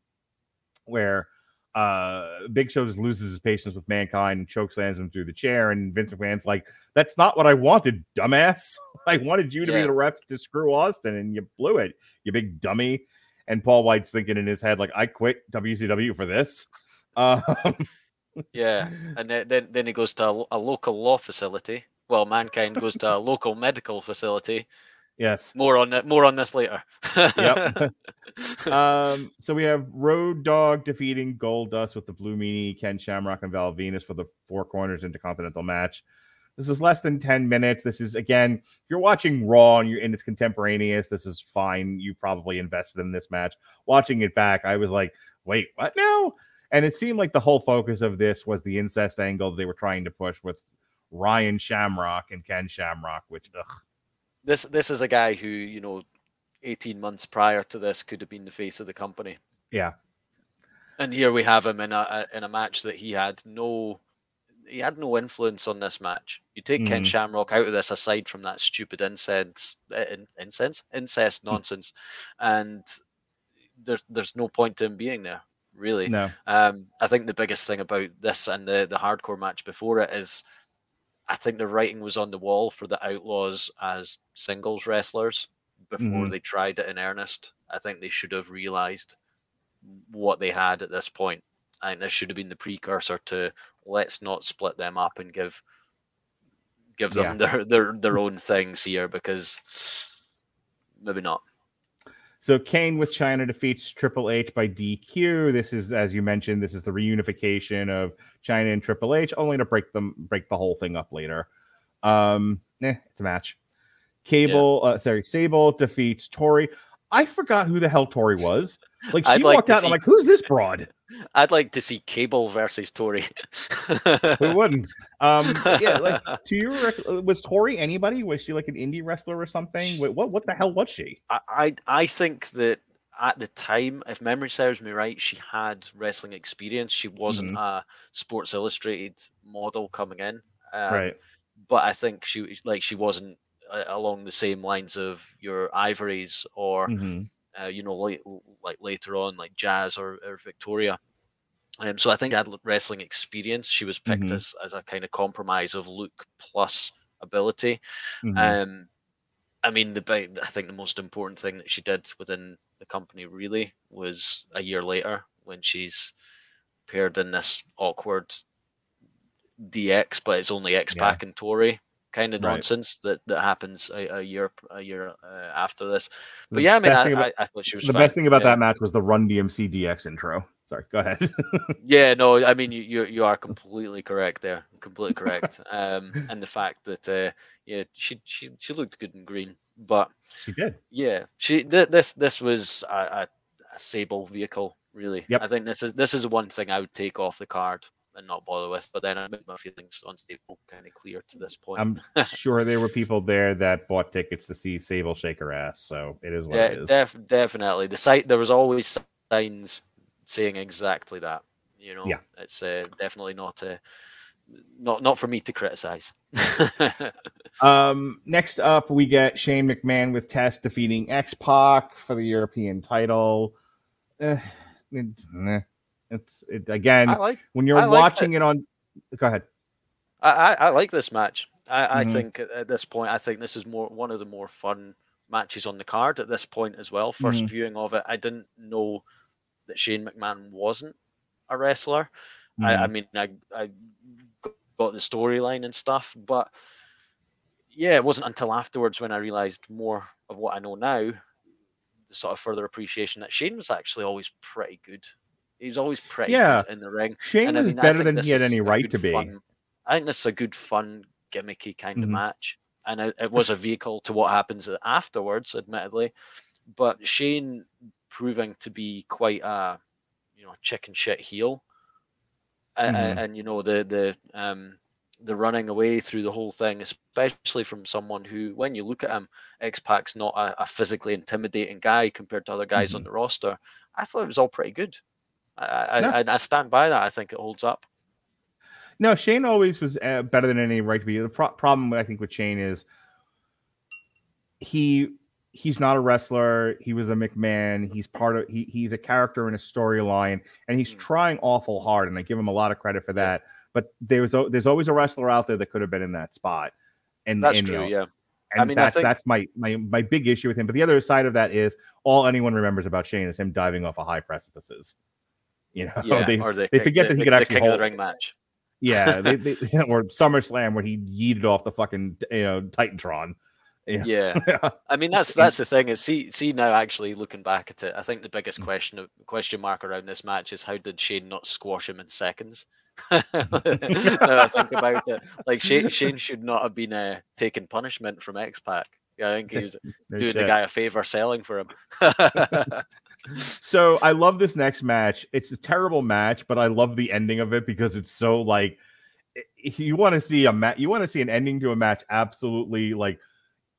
where uh, Big Show just loses his patience with mankind and chokeslams him through the chair. And Vince McMahon's like, "That's not what I wanted, dumbass. I wanted you to be the ref to screw Austin, and you blew it, you big dummy." and Paul White's thinking in his head like, "I quit WCW for this." Um, Yeah, and then then, then he goes to a, a local law facility. Well, mankind goes to a local medical facility. Yes. More on that. More on this later. Yep. um, so we have Road Dog defeating Goldust with the Blue Meanie, Ken Shamrock, and Val Venis for the Four Corners Intercontinental match. This is less than 10 minutes. This is again, if you're watching Raw and you're and it's contemporaneous, this is fine. You probably invested in this match. Watching it back, I was like, wait, what now? And it seemed like the whole focus of this was the incest angle they were trying to push with Ryan Shamrock and Ken Shamrock, which ugh, this this is a guy who you know, eighteen months prior to this could have been the face of the company. yeah. And here we have him in a, in a match that he had no he had no influence on this match. You take Ken Mhm. Shamrock out of this aside from that stupid incense uh, in, incense incest nonsense, and there's there's no point to him being there really. No. Um, I think the biggest thing about this and the the hardcore match before it is, I think the writing was on the wall for the Outlaws as singles wrestlers before Mhm. they tried it in earnest. I think they should have realized what they had at this point. I think this should have been the precursor to let's not split them up and give give them their, their their own things here because maybe not. So Kane with Chyna defeats Triple H by DQ. This is, as you mentioned, this is the reunification of Chyna and Triple H, only to break them break the whole thing up later. Um, eh, it's a match. Cable, uh, sorry, Sable defeats Tori. I forgot who the hell Tori was. Like she I'd like walked to out, and I'm like, "Who's this broad?" I'd like to see Cable versus Tori. Who wouldn't? Um, yeah, like to your rec- uh, was Tori anybody? Was she like an indie wrestler or something? Wait, what? What the hell was she? I, I I think that at the time, if memory serves me right, she had wrestling experience. She wasn't Mm-hmm. a Sports Illustrated model coming in, um, right. But I think she was- like she wasn't uh, along the same lines of your Ivories or Mhm. Uh, you know late, like later on like Jazz or, or Victoria. Um, so I think had wrestling experience. She was picked Mhm. as as a kind of compromise of look plus ability. Mhm. Um, I mean, the I think the most important thing that she did within the company really was a year later when she's paired in this awkward DX, but it's only X Pac and Tori kind of Right. nonsense that that happens a, a year a year uh, after this. But The yeah, I mean, I, about- I, I thought she was the fine. best thing about yeah. that match was the Run DMC DX intro. Sorry, go ahead. Yeah, no, I mean you you, you are completely correct there, completely correct. Um, and the fact that uh, yeah, she she she looked good in green, but she did. yeah, she th- this this was a, a, a Sable vehicle, really. Yep. I think this is this is the one thing I would take off the card and not bother with. But then I made my feelings on Sable kind of clear to this point. I'm sure there were people there that bought tickets to see Sable shake her ass. So it is what yeah, it is. def- definitely. The site there was always signs saying exactly that. You know, Yeah. it's uh, definitely not uh, not not for me to criticize. Um, next up, we get Shane McMahon with Test defeating X Pac for the European title. Eh, eh. It's it again like when you're I like watching it on. Go ahead. I, I, I like this match. I, I Mhm. think at, at this point, I think this is more one of the more fun matches on the card at this point as well. 1st Mhm. viewing of it, I didn't know that Shane McMahon wasn't a wrestler. I, I Mhm. mean, I I got the storyline and stuff, but yeah, it wasn't until afterwards when I realized more of what I know now, the sort of further appreciation that Shane was actually always pretty good. He was always pretty Yeah. good in the ring. Shane And I mean, I better than he had any right to be. fun- I think this is a good, fun, gimmicky kind Mhm. of match, and it, it was a vehicle to what happens afterwards, admittedly. But Shane proving to be quite a, you know, chicken shit heel, A- a- Mhm. and, you know the the um the running away through the whole thing, especially from someone who, when you look at him, X Pac's not a, a physically intimidating guy compared to other guys on Mhm. the roster. I thought it was all pretty good. I, I, No. I, I stand by that. I think it holds up. No, Shane always was uh, better than any right to be. The pro- problem I think with Shane is he he's not a wrestler. He was a McMahon. He's part of he, he's a character in a storyline, and he's Mm. trying awful hard, and I give him a lot of credit for that. But there's there's always a wrestler out there that could have been in that spot. And That's and, you true. know, yeah. And I mean, I that's think- that's my, my my big issue with him. But the other side of that is all anyone remembers about Shane is him diving off of high precipices. You know, Yeah, they, the they forget the- that he the- could actually king hold- the ring match. yeah, they, they, or SummerSlam where he yeeted off the fucking you know Titantron. Yeah. Yeah, I mean that's that's the thing is see see now actually looking back at it, I think the biggest question question mark around this match is how did Shane not squash him in seconds? now I think about it, like Shane, Shane should not have been uh, taking punishment from X Pac. Yeah, I think he was doing the guy a favor selling for him. So I love this next match. It's a terrible match, but I love the ending of it because it's so like you want to see a match, you want to see an ending to a match absolutely like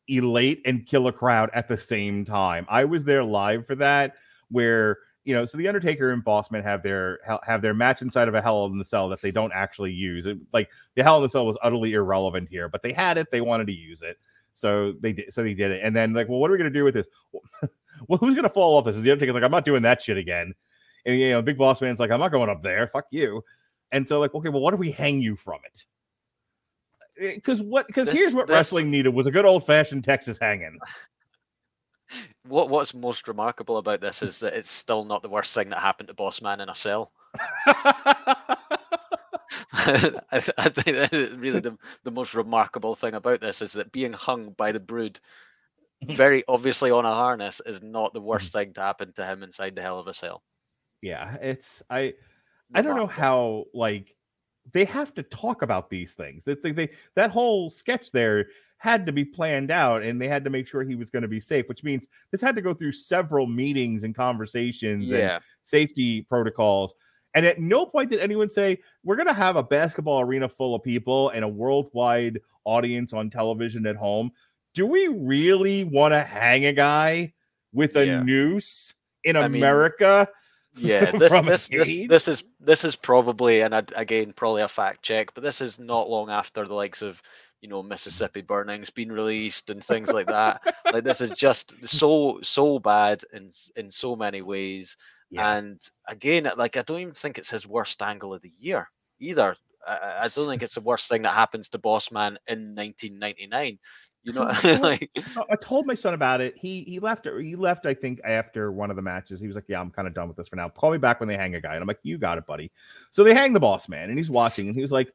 elate and kill a crowd at the same time. I was there live for that, where you know, so the Undertaker and Bossman have their have their match inside of a Hell in the Cell that they don't actually use. It, like the Hell in the Cell was utterly irrelevant here, but they had it. They wanted to use it, so they did. So they did it, and then like, well, what are we gonna do with this? well, who's gonna fall off this? And the Undertaker's like, I'm not doing that shit again. And you know, Big Boss Man's like, I'm not going up there. Fuck you. And so like, okay, well, what do we hang you from it? Eh, because what? Because here's what this- wrestling needed was a good old fashioned Texas hanging. what what's most remarkable about this is that it's still not the worst thing that happened to Boss Man in a cell. I, th- I think really the, the most remarkable thing about this is that being hung by the brood very obviously on a harness is not the worst mm-hmm. thing to happen to him inside the hell of a cell. yeah, it's I. I don't know how like they have to talk about these things. That they, they that whole sketch there had to be planned out, and they had to make sure he was going to be safe. Which means this had to go through several meetings and conversations and safety protocols. And at no point did anyone say we're going to have a basketball arena full of people and a worldwide audience on television at home. Do we really want to hang a guy with a Yeah. noose in I mean, America? yeah. This this, this this is this is probably and I'd- again probably a fact check, but this is not long after the likes of you know Mississippi burnings being released and things like that. like this is just so so bad in in so many ways. And again, like I don't even think it's his worst angle of the year either. I- I, I don't think it's the worst thing that happens to Boss Man in 1999. You So know, like No, I told my son about it. He he left. Uh, he left. I think after one of the matches, he was like, "Yeah, I'm kind of done with this for now. Call me back when they hang a guy." And I'm like, "You got it, buddy." So they hang the boss man, and he's watching, and he was like,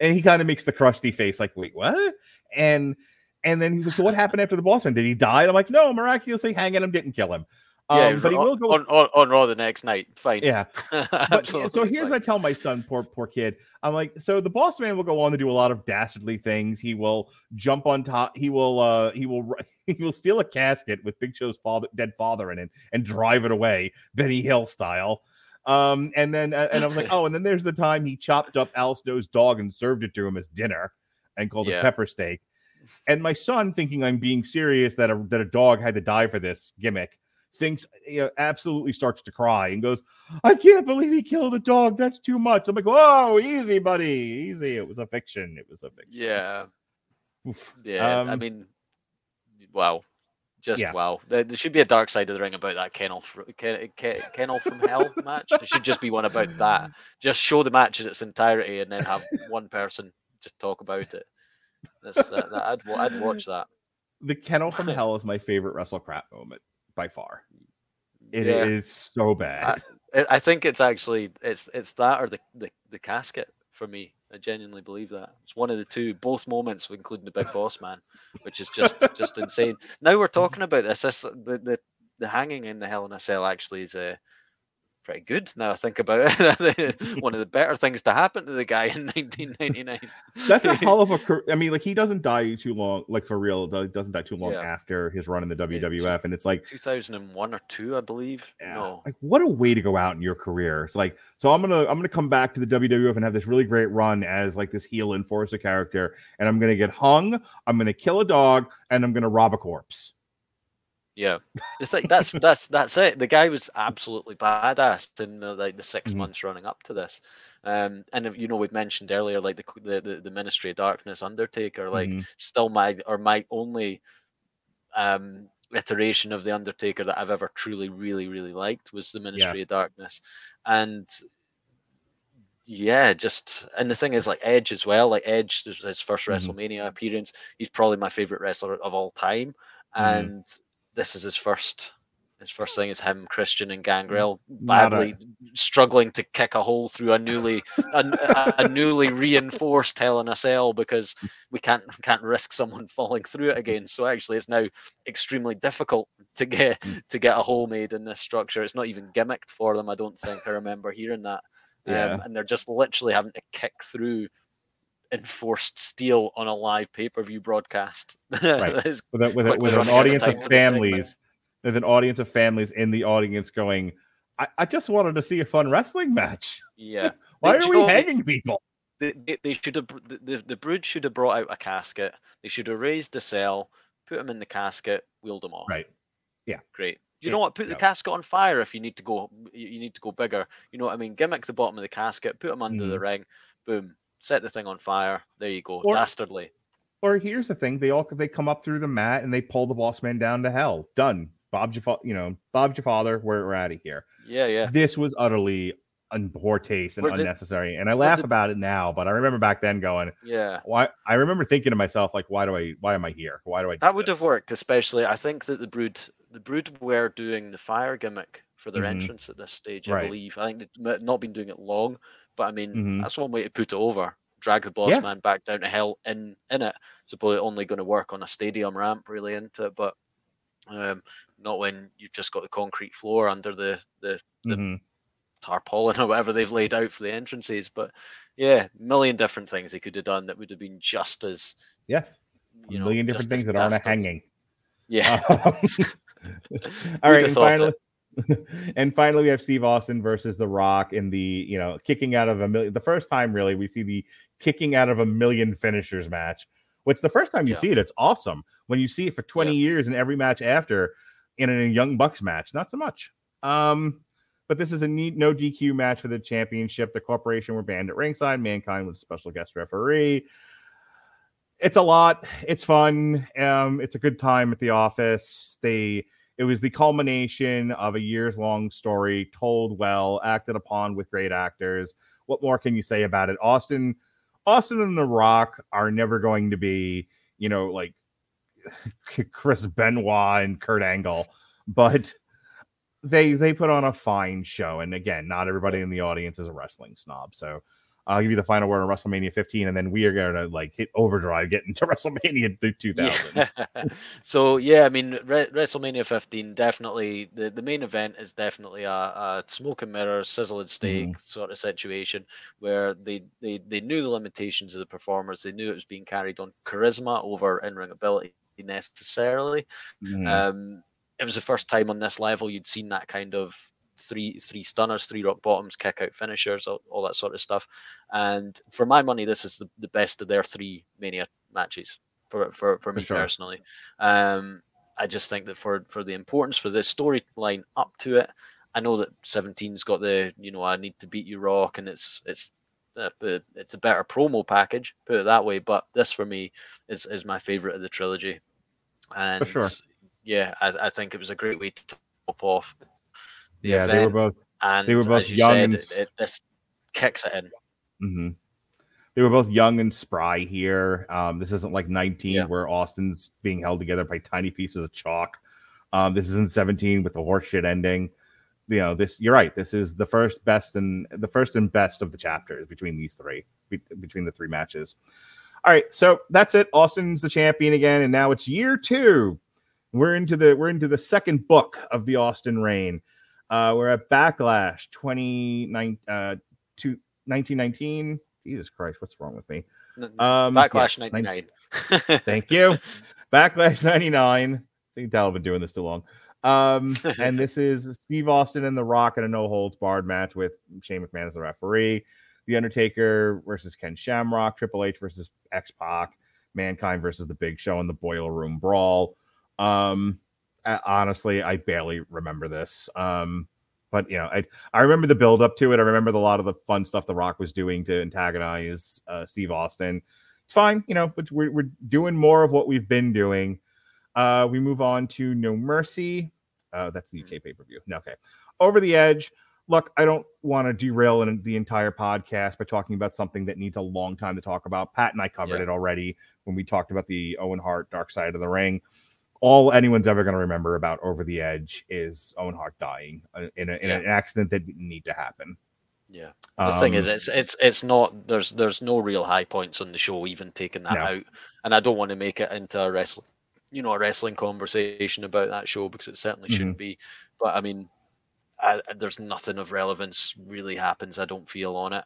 and he kind of makes the crusty face, like, "Wait, what?" And and then he's like, "So what happened after the boss man? Did he die?" And I'm like, "No, miraculously hanging him didn't kill him." Um, yeah, but he on, will go. on, on, on Raw the next night. Fine. yeah, but so here's fine. what I tell my son, poor poor kid. I'm like, so the boss man will go on to do a lot of dastardly things. He will jump on top. He will uh he will he will steal a casket with Big Show's father dead father in it and drive it away, Benny Hill style. Um, and then uh, and I was like, oh, and then there's the time he chopped up Al Snow's dog and served it to him as dinner and called it pepper steak. And my son, thinking I'm being serious that a that a dog had to die for this gimmick, thinks you know, absolutely starts to cry and goes, I can't believe he killed a dog. That's too much. I'm like, whoa, easy, buddy, easy. It was a fiction. It was a fiction. Yeah, Oof. yeah. I Um, mean, wow, just yeah. wow. There, there should be a dark side of the ring about that kennel, Ken, Ken, kennel from hell match. There should just be one about that. Just show the match in its entirety, and then have one person just talk about it. That's, uh, that, I'd I'd watch that. The kennel from hell is my favorite WrestleCrap moment by far. It is Yeah. so bad. I, I think it's actually it's it's that or the, the the casket for me. I genuinely believe that it's one of the two. Both moments, including the big boss man, which is just just insane. Now we're talking about this. This the the, the hanging in the Hell in a Cell actually is uh, pretty good. Now I think about it, one of the better things to happen to the guy in 1999. That's a hell of a. car- I mean, like he doesn't die too long, like for real. He doesn't die too long Yeah. after his run in the WWF, just- and it's like 2001 or two, I believe. Yeah. No, Like what a way to go out in your career. It's like, so I'm gonna I'm gonna come back to the WWF and have this really great run as like this heel enforcer character, and I'm gonna get hung, I'm gonna kill a dog, and I'm gonna rob a corpse. Yeah, it's like that's that's that's it. The guy was absolutely badass in the, like the 6 Mhm. months running up to this. Um, and you know we've mentioned earlier, like the, the the the Ministry of Darkness Undertaker, like Mhm. still my or my only um iteration of the Undertaker that I've ever truly really really liked was the Ministry of Darkness, and yeah, just and the thing is like Edge as well. Like Edge, his 1st Mhm. WrestleMania appearance. He's probably my favorite wrestler of all time, Mhm. and this is his first. His first thing is him, Christian, and Gangrel badly struggling to kick a hole through a newly a, a- newly reinforced Hell in a Cell because we can't can't risk someone falling through it again. So actually, it's now extremely difficult to get Mm. to get a hole made in this structure. It's not even gimmicked for them. I don't think I remember hearing that. Yeah. Um, and they're just literally having to kick through enforced steel on a live pay per view broadcast. Right. With, a, with, a, with an running out of audience of for the segment. families. There's an audience of families in the audience going, I, I just wanted to see a fun wrestling match. yeah. Why They are we hanging people? They, they, they should have the, the, brood should have brought out a casket. They should have raised the cell, put them in the casket, wheeled them off. Right. Yeah. Great. You know what? Put the yeah. casket on fire if you need to go. You you need to go bigger. You know what I mean? Gimmick the bottom of the casket, put them under the mm. ring, boom, set the thing on fire. There you go. Mm-hmm. Or- Dastardly. Or here's the thing: they all they come up through the mat and they pull the boss man down to hell. Done. Bob's your, fa- you know, Bob's your father. We're, we're out of here. Yeah, yeah. This was utterly un- poor taste and did- unnecessary. And I laugh did- about it now, but I remember back then going, Yeah. why? I remember thinking to myself, like, why do I? Why am I here? Why do I? Do That would have worked, especially. I think that the brood, the brood were doing the fire gimmick for their Mhm. entrance at this stage. I Right. believe. I think they've not been doing it long, but I mean, Mhm. that's one way to put it over. Drag the boss Yeah. man back down to hell in in it. It's probably only going to work on a stadium ramp, really, into it, but um, not when you've just got the concrete floor under the the the Mhm. tarpaulin or whatever they've laid out for the entrances. But yeah, million different things they could have done that would have been just as Yes, a you know, million different things that aren't a hanging. Yeah. Um, all right, and finally, and finally, we have Steve Austin versus The Rock in the you know kicking out of a million. The first time, really, we see the kicking out of a million finishers match. Which the first time you Yeah. see it, it's awesome. When you see it for twenty years in every match after, in a Young Bucks match, not so much. Um, but this is a neat no DQ match for the championship. The corporation were banned at ringside. Mankind was a special guest referee. It's a lot. It's fun. Um, it's a good time at the office. They it was the culmination of a years long story told well, acted upon with great actors. What more can you say about it? Austin, Austin and The Rock are never going to be, you know, like Chris Benoit and Kurt Angle, but they they put on a fine show. And again, not everybody in the audience is a wrestling snob. So I'll give you the final word on WrestleMania 15, and then we are going to like hit overdrive, get into WrestleMania 2000. Yeah. so yeah, I mean, Re- WrestleMania 15 definitely the, the main event is definitely a, a smoke and mirrors, sizzling steak sort of situation where they, they they knew the limitations of the performers. They knew it was being carried on charisma over in ring ability necessarily. Mhm. Um, it was the first time on this level you'd seen that kind of three three stunners, three rock bottoms, kick out finishers, all, all that sort of stuff. And for my money, this is the, the best of their three mania matches for for, for me sure. personally. Um, I just think that for for the importance for the storyline up to it, I know that 17's got the you know I need to beat you rock, and it's it's uh, it's a better promo package, put it that way. But this for me is is my favorite of the trilogy, and sure. yeah, I, I think it was a great way to top off yeah, event. they were both and they were both you young said, and it, it, this kicks it in. hmm They were both young and spry here. Um, this isn't like 19 Yeah. where Austin's being held together by tiny pieces of chalk. Um, this isn't 17 with the horseshit ending. You know, this you're right. This is the first best and the first and best of the chapters between these three, be, between the three matches. All right, so that's it. Austin's the champion again, and now it's year two. We're into the we're into the second book of the Austin reign. Uh, we're at Backlash 29 uh, to 1919. Jesus Christ, what's wrong with me? Um, Backlash yes, 99. Thank you. Backlash 99. You can tell I've been doing this too long. Um, and this is Steve Austin and The Rock in a no holds barred match with Shane McMahon as the referee. The Undertaker versus Ken Shamrock, Triple H versus X Pac, Mankind versus The Big Show in the Boiler Room Brawl. Um, honestly, I barely remember this. Um, but you know, I I remember the build up to it. I remember the, a lot of the fun stuff The Rock was doing to antagonize uh, Steve Austin. It's fine, you know, but we're we're doing more of what we've been doing. Uh, we move on to No Mercy. Uh, that's the UK pay per view. No, okay. Over the Edge. look, I don't want to derail in the entire podcast by talking about something that needs a long time to talk about. Pat and I covered Yeah. it already when we talked about the Owen Hart Dark Side of the Ring. All anyone's ever going to remember about Over the Edge is Owen Hart dying uh, in, a, in Yeah. an accident that didn't need to happen. Yeah. The thing is, Um, it's it's it's not. There's there's no real high points on the show, even taking that No. out. And I don't want to make it into a wrestling, you know, a wrestling conversation about that show because it certainly Mm-hmm. shouldn't be. But I mean, I, there's nothing of relevance really happens. I don't feel on it.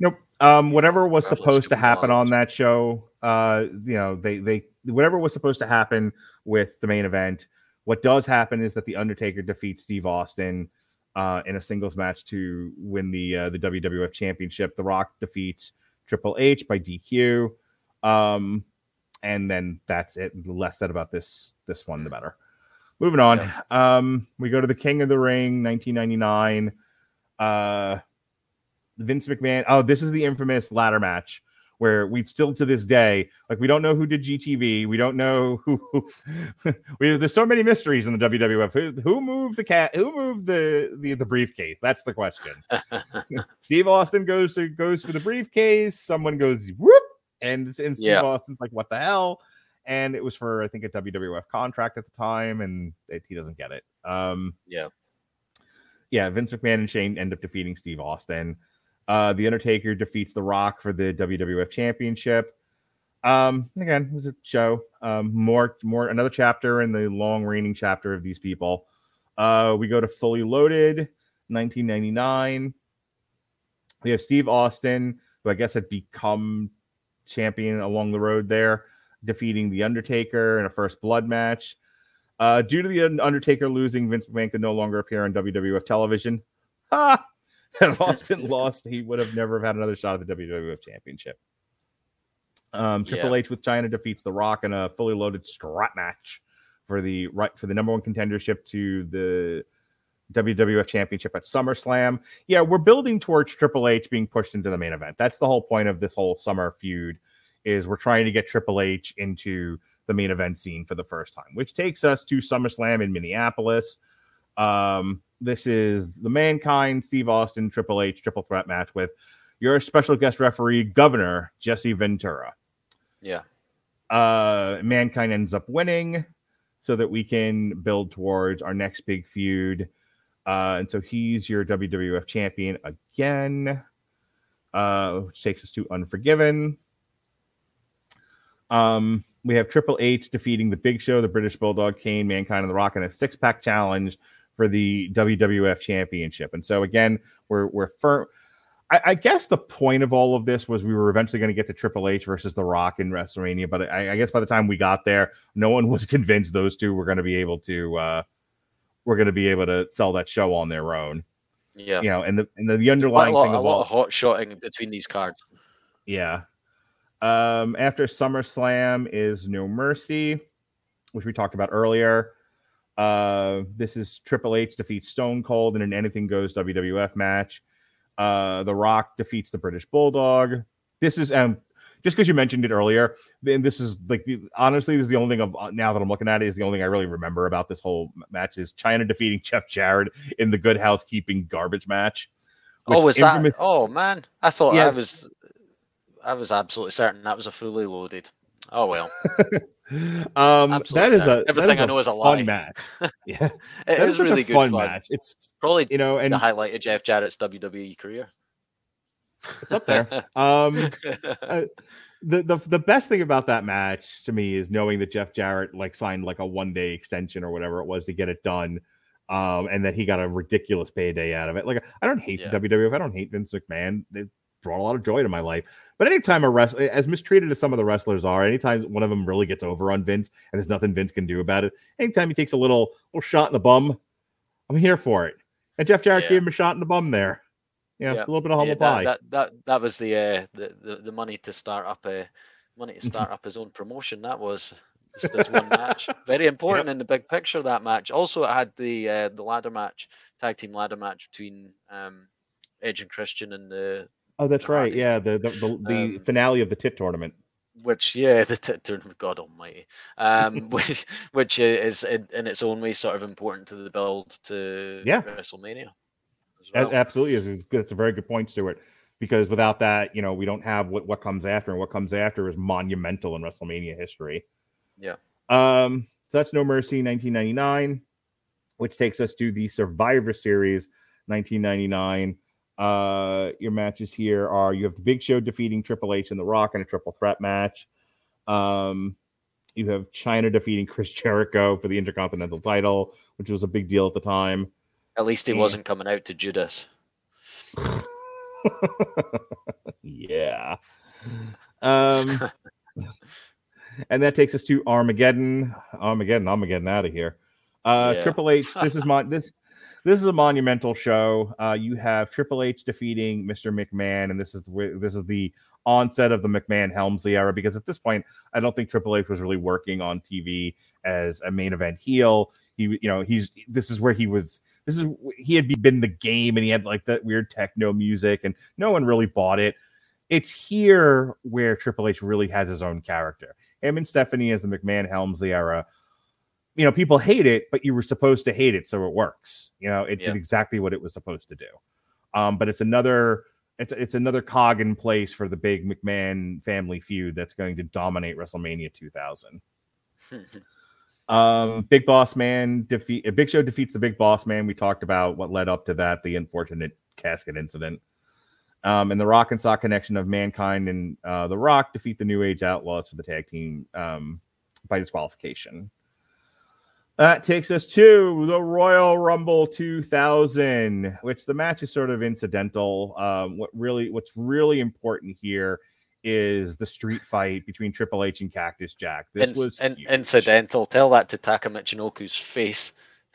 Nope. Um, whatever was supposed to happen on that show, uh, you know, they they whatever was supposed to happen with the main event. What does happen is that the Undertaker defeats Steve Austin uh, in a singles match to win the uh, the WWF Championship. The Rock defeats Triple H by DQ, um, and then that's it. The less said about this this one, the better. Moving on, um, we go to the King of the Ring, 1999. Uh, Vince McMahon. Oh, this is the infamous ladder match where we still to this day like we don't know who did GTV. We don't know who. who we, there's so many mysteries in the WWF. Who, who moved the cat? Who moved the, the the briefcase? That's the question. Steve Austin goes to goes for the briefcase. Someone goes whoop, and and Steve Yeah. Austin's like, "What the hell?" And it was for I think a WWF contract at the time, and it, he doesn't get it. Um, Yeah. yeah, Vince McMahon and Shane end up defeating Steve Austin. Uh, the Undertaker defeats The Rock for the WWF Championship. Um, again, it was a show. Um, more, more, another chapter in the long reigning chapter of these people. Uh, we go to Fully Loaded, 1999. We have Steve Austin, who I guess had become champion along the road there, defeating The Undertaker in a first blood match. Uh, due to the Undertaker losing, Vince McMahon could no longer appear on WWF television. Ha! Had Austin lost, he would have never have had another shot at the WWF Championship. Um, Triple Yeah. H with Chyna defeats The Rock in a fully loaded strap match for the right for the number one contendership to the WWF Championship at SummerSlam. Yeah, we're building towards Triple H being pushed into the main event. That's the whole point of this whole summer feud. Is we're trying to get Triple H into the main event scene for the first time, which takes us to SummerSlam in Minneapolis. Um, this is the Mankind, Steve Austin, Triple H triple threat match with your special guest referee, Governor Jesse Ventura. Yeah. Uh, Mankind ends up winning so that we can build towards our next big feud. Uh, and so he's your WWF champion again, uh, which takes us to Unforgiven. Um, we have Triple H defeating the Big Show, the British Bulldog, Kane, Mankind, and The Rock in a six pack challenge for the WWF Championship. And so again, we're we're firm. I, I guess the point of all of this was we were eventually going to get to Triple H versus The Rock in WrestleMania, but I, I guess by the time we got there, no one was convinced those two were going to be able to uh, we're going to be able to sell that show on their own. Yeah. You know, and the and the, the underlying lot, thing a of lot all of hot shotting between these cards. yeah. Um, after SummerSlam is No Mercy, which we talked about earlier. Uh, this is Triple H defeats Stone Cold in an Anything Goes WWF match. Uh, the Rock defeats the British Bulldog. This is um just because you mentioned it earlier, then this is like the, honestly, this is the only thing of uh, now that I'm looking at it is the only thing I really remember about this whole match is Chyna defeating Jeff Jarrett in the Good Housekeeping garbage match. Oh, was that? Oh man, I thought Yeah. I was, I was absolutely certain that was a fully loaded. Oh well, um, Absolutely that is a. Everything is I know is a fun lie. match. Yeah, it that is really a good fun, fun. match. It's Probably you know, and the highlight of Jeff Jarrett's WWE career. it's up there. Um, the, the the best thing about that match to me is knowing that Jeff Jarrett like signed like a one day extension or whatever it was to get it done. Um, and that he got a ridiculous payday out of it. Like I don't hate Yeah. the WWF, I don't hate Vince McMahon. They brought a lot of joy to my life. But anytime a wrestler, as mistreated as some of the wrestlers are, anytime one of them really gets over on Vince and there's nothing Vince can do about it, anytime he takes a little little shot in the bum, I'm here for it. And Jeff Jarrett Yeah. gave him a shot in the bum there. Yeah, Yeah. a little bit of humble Yeah, pie. that, that that that was the uh, the, the the money to start up a money to start up his own promotion. That was this, this one match. Very important in the big picture. That match. Also, it had the uh, the ladder match, tag team ladder match between um, Edge and Christian and the Oh, that's right. Yeah, the the, the, the Um, finale of the tit tournament. which yeah the tit tournament god almighty um which which is in, in its own way sort of important to the build to Yeah. wrestlemania well. Absolutely is. It's, it's a very good point, Stewart. Because without that, you know, we don't have what what comes after, and what comes after is monumental in WrestleMania history. Yeah. Um. So that's No Mercy, 1999, which takes us to the Survivor Series, 1999. Uh, your matches here are you have the Big Show defeating Triple H and The Rock in a triple threat match. Um, you have Chyna defeating Chris Jericho for the Intercontinental title, which was a big deal at the time. At least he Yeah. wasn't coming out to Judas. yeah. Um, and that takes us to Armageddon. Armageddon. Getting out of here. Uh, Yeah. Triple H. This is my this. This is a monumental show. Uh, you have Triple H defeating Mr. McMahon, and this is the this is the onset of the McMahon Helmsley era. Because at this point, I don't think Triple H was really working on TV as a main event heel. He, you know, he's this is where he was. This is he had been the game, and he had like that weird techno music, and no one really bought it. It's here where Triple H really has his own character. Him and Stephanie as the McMahon Helmsley era. You know, people hate it, but you were supposed to hate it, so it works. You know, it Yeah. did exactly what it was supposed to do. Um, but it's another it's it's another cog in place for the big McMahon family feud that's going to dominate WrestleMania 2000. Um, Big Boss Man defeat uh, Big Show defeats the Big Boss Man. We talked about what led up to that, the unfortunate casket incident. Um, and the Rock and Sock connection of Mankind and uh, the Rock defeat the New Age Outlaws for the tag team um, by disqualification. That takes us to the Royal Rumble 2000, which the match is sort of incidental. Um, what really, what's really important here is the street fight between Triple H and Cactus Jack. This Inc- was in- incidental. Tell that to Taka Michinoku's face.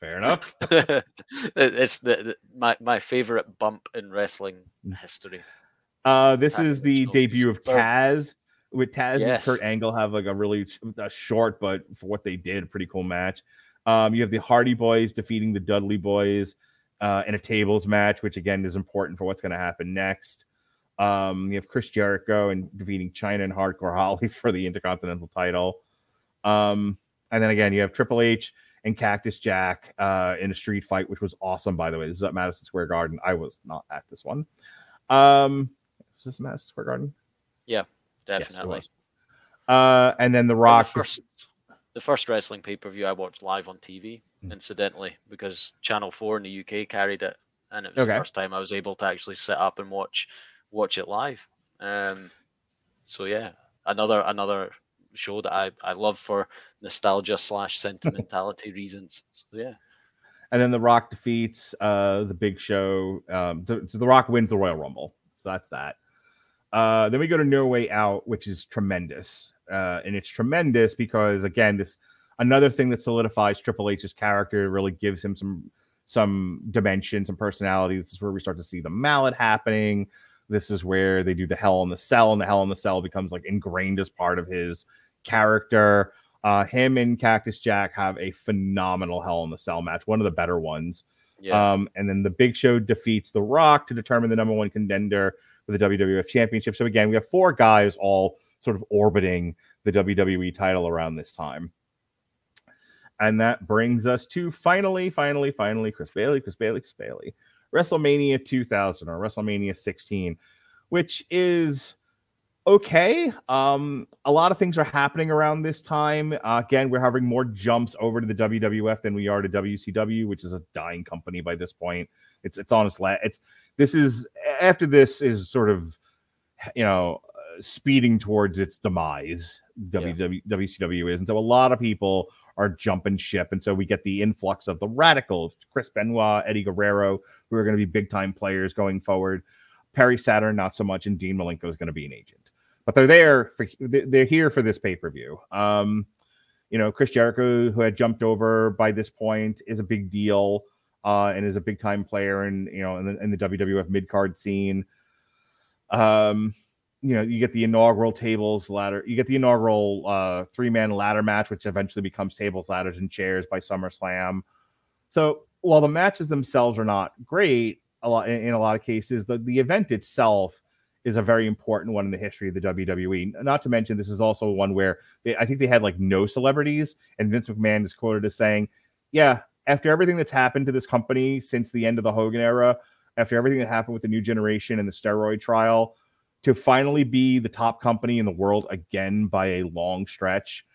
Fair enough. it's the, the- my my favorite bump in wrestling Mm. history. Uh, this Taka is the Michinoku's debut of third. With Taz Yes. and Kurt Angle have like a really a short, but for what they did, pretty cool match. Um, you have the Hardy Boys defeating the Dudley Boys uh, in a tables match, which again is important for what's going to happen next. Um, you have Chris Jericho and defeating Chyna and Hardcore Holly for the Intercontinental title. Um, and then again, you have Triple H and Cactus Jack uh, in a street fight, which was awesome, by the way. This was at Madison Square Garden. I was not at this one. Um, was this Madison Square Garden? It Definitely. was. Uh, and then The Rock. the first, the first wrestling pay per view I watched live on TV, Mm. incidentally, because Channel Four in the UK carried it, and it was Okay. the first time I was able to actually sit up and watch watch it live. Um, so yeah, another another show that I, I love for nostalgia slash sentimentality reasons. So yeah, and then The Rock defeats uh, the Big Show. Um, so, so The Rock wins the Royal Rumble. So that's that. Uh, then we go to No Way Out, which is tremendous. Uh, and it's tremendous because again, this another thing that solidifies Triple H's character, really gives him some some dimension, some personality. This is where we start to see the mallet happening. This is where they do the Hell in the Cell, and the Hell in the Cell becomes like ingrained as part of his character. Uh, him and Cactus Jack have a phenomenal Hell in the Cell match, one of the better ones. yeah, Um, and then the Big Show defeats The Rock to determine the number one contender for the WWF Championship. So again, we have four guys all sort of orbiting the WWE title around this time. And that brings us to finally, finally, finally, Chris Bailey, Chris Bailey, Chris Bailey, WrestleMania 2000 or WrestleMania 16, which is okay. Um, a lot of things are happening around this time. Uh, again, we're having more jumps over to the WWF than we are to WCW, which is a dying company by this point. It's it's on its la- it's this is after this is sort of you know uh, speeding towards its demise. WW, WCW is, and so a lot of people are jumping ship, and so we get the influx of the radicals, Chris Benoit, Eddie Guerrero, who are going to be big time players going forward. Perry Saturn, not so much, and Dean Malenko is going to be an agent but they're there for they're here for this pay per view. Um, you know, Chris Jericho, who had jumped over by this point, is a big deal uh, and is a big time player, and you know, in the, in the WWF mid card scene. Um, you know, you get the inaugural tables ladder, you get the inaugural uh, three man ladder match, which eventually becomes tables, ladders, and chairs by SummerSlam. So while the matches themselves are not great, a lot in, in a lot of cases, the the event itself is a very important one in the history of the WWE. Not to mention, this is also one where they, I think they had like no celebrities, and Vince McMahon is quoted as saying, "Yeah, after everything that's happened to this company since the end of the Hogan era, after everything that happened with the new generation and the steroid trial, to finally be the top company in the world again by a long stretch.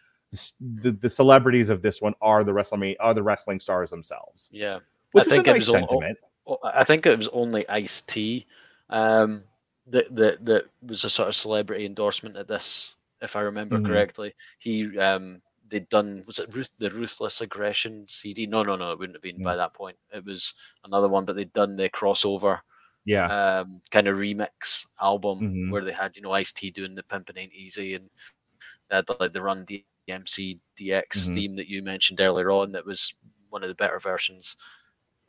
The, the celebrities of this one are the wrestling are the wrestling stars themselves. Yeah, which I think nice it was sentiment. I think it was only Ice T um, that that that was a sort of celebrity endorsement at this, if I remember mm-hmm. correctly. He um, they'd done was it Ruth, the Ruthless Aggression CD? No, no, no, it wouldn't have been mm-hmm. by that point. It was another one, but they'd done the crossover, yeah, um, kind of remix album mm-hmm. where they had you know Ice T doing the Pimpin' Ain't Easy, and they had like the Run DMC DX mm-hmm. theme that you mentioned earlier on. That was one of the better versions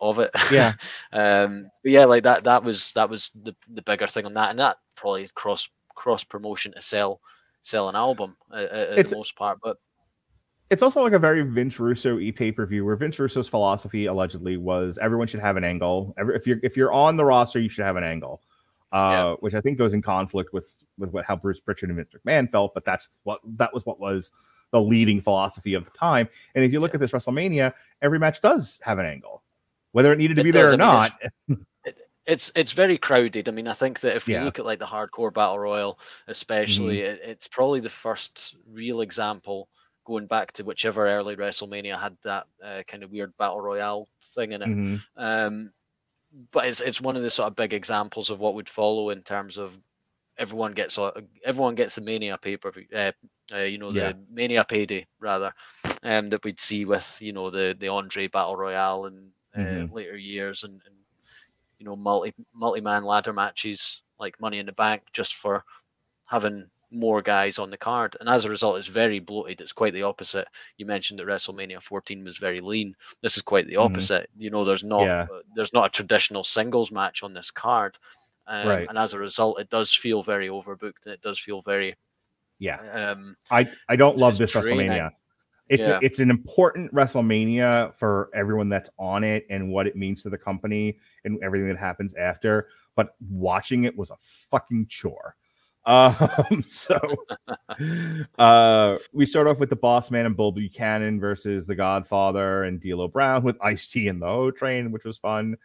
of it. Yeah. um, but yeah, like that that was that was the the bigger thing on that, and that probably cross cross promotion to sell sell an album uh, uh at the most part. But it's also like a very Vince Russo e pay per view, where Vince Russo's philosophy allegedly was everyone should have an angle. Every, if you're if you're on the roster, you should have an angle. Uh, yeah. which I think goes in conflict with with what how Bruce Pritchard and Vince McMahon felt, but that's what that was what was the leading philosophy of the time. And if you look yeah. at this WrestleMania, every match does have an angle whether it needed to be there or not. It's, it's it's very crowded. I mean, I think that if you yeah. look at like the hardcore battle royal, especially, mm-hmm. it, it's probably the first real example going back to whichever early WrestleMania had that uh, kind of weird battle royale thing in it. Mm-hmm. Um, but it's it's one of the sort of big examples of what would follow in terms of everyone gets a everyone gets the mania paper uh, uh, you know the yeah. mania payday rather um that we'd see with you know the the andre battle royale and mm-hmm. uh, later years and, and, you know multi multi man ladder matches like Money in the Bank just for having more guys on the card, and as a result, it's very bloated. It's quite the opposite. You mentioned that WrestleMania 14 was very lean. This is quite the mm-hmm. opposite. Mm-hmm. You know, there's not yeah. uh, there's not a traditional singles match on this card, um, right. and as a result, it does feel very overbooked, and it does feel very yeah. Um, I I don't love this training. WrestleMania. It's yeah. a, it's an important WrestleMania for everyone that's on it and what it means to the company and everything that happens after. But watching it was a fucking chore. Um, so uh, we start off with the Boss Man and Bull Buchanan versus the Godfather and D'Lo Brown with Ice T and the O Train, which was fun.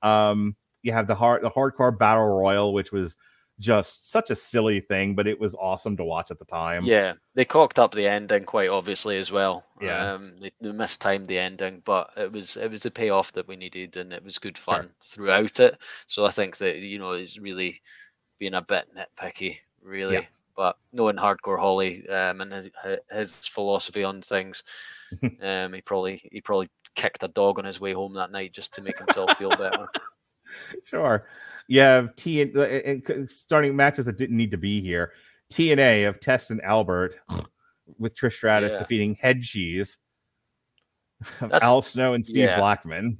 Um, you have the hard the hardcore battle royal, which was just such a silly thing, but it was awesome to watch at the time. Yeah, they cocked up the ending quite obviously as well. Yeah, um, they, they mistimed the ending, but it was it was the payoff that we needed, and it was good fun sure. throughout it. So I think that you know it's really being a bit nitpicky, really. Yeah. But knowing Hardcore Holly um, and his, his philosophy on things, um, he probably he probably kicked a dog on his way home that night just to make himself feel better. Sure. You have T and starting matches that didn't need to be here. TNA of Test and Albert with Trish Stratus yeah. defeating Head Cheese, Al Snow and Steve yeah. Blackman.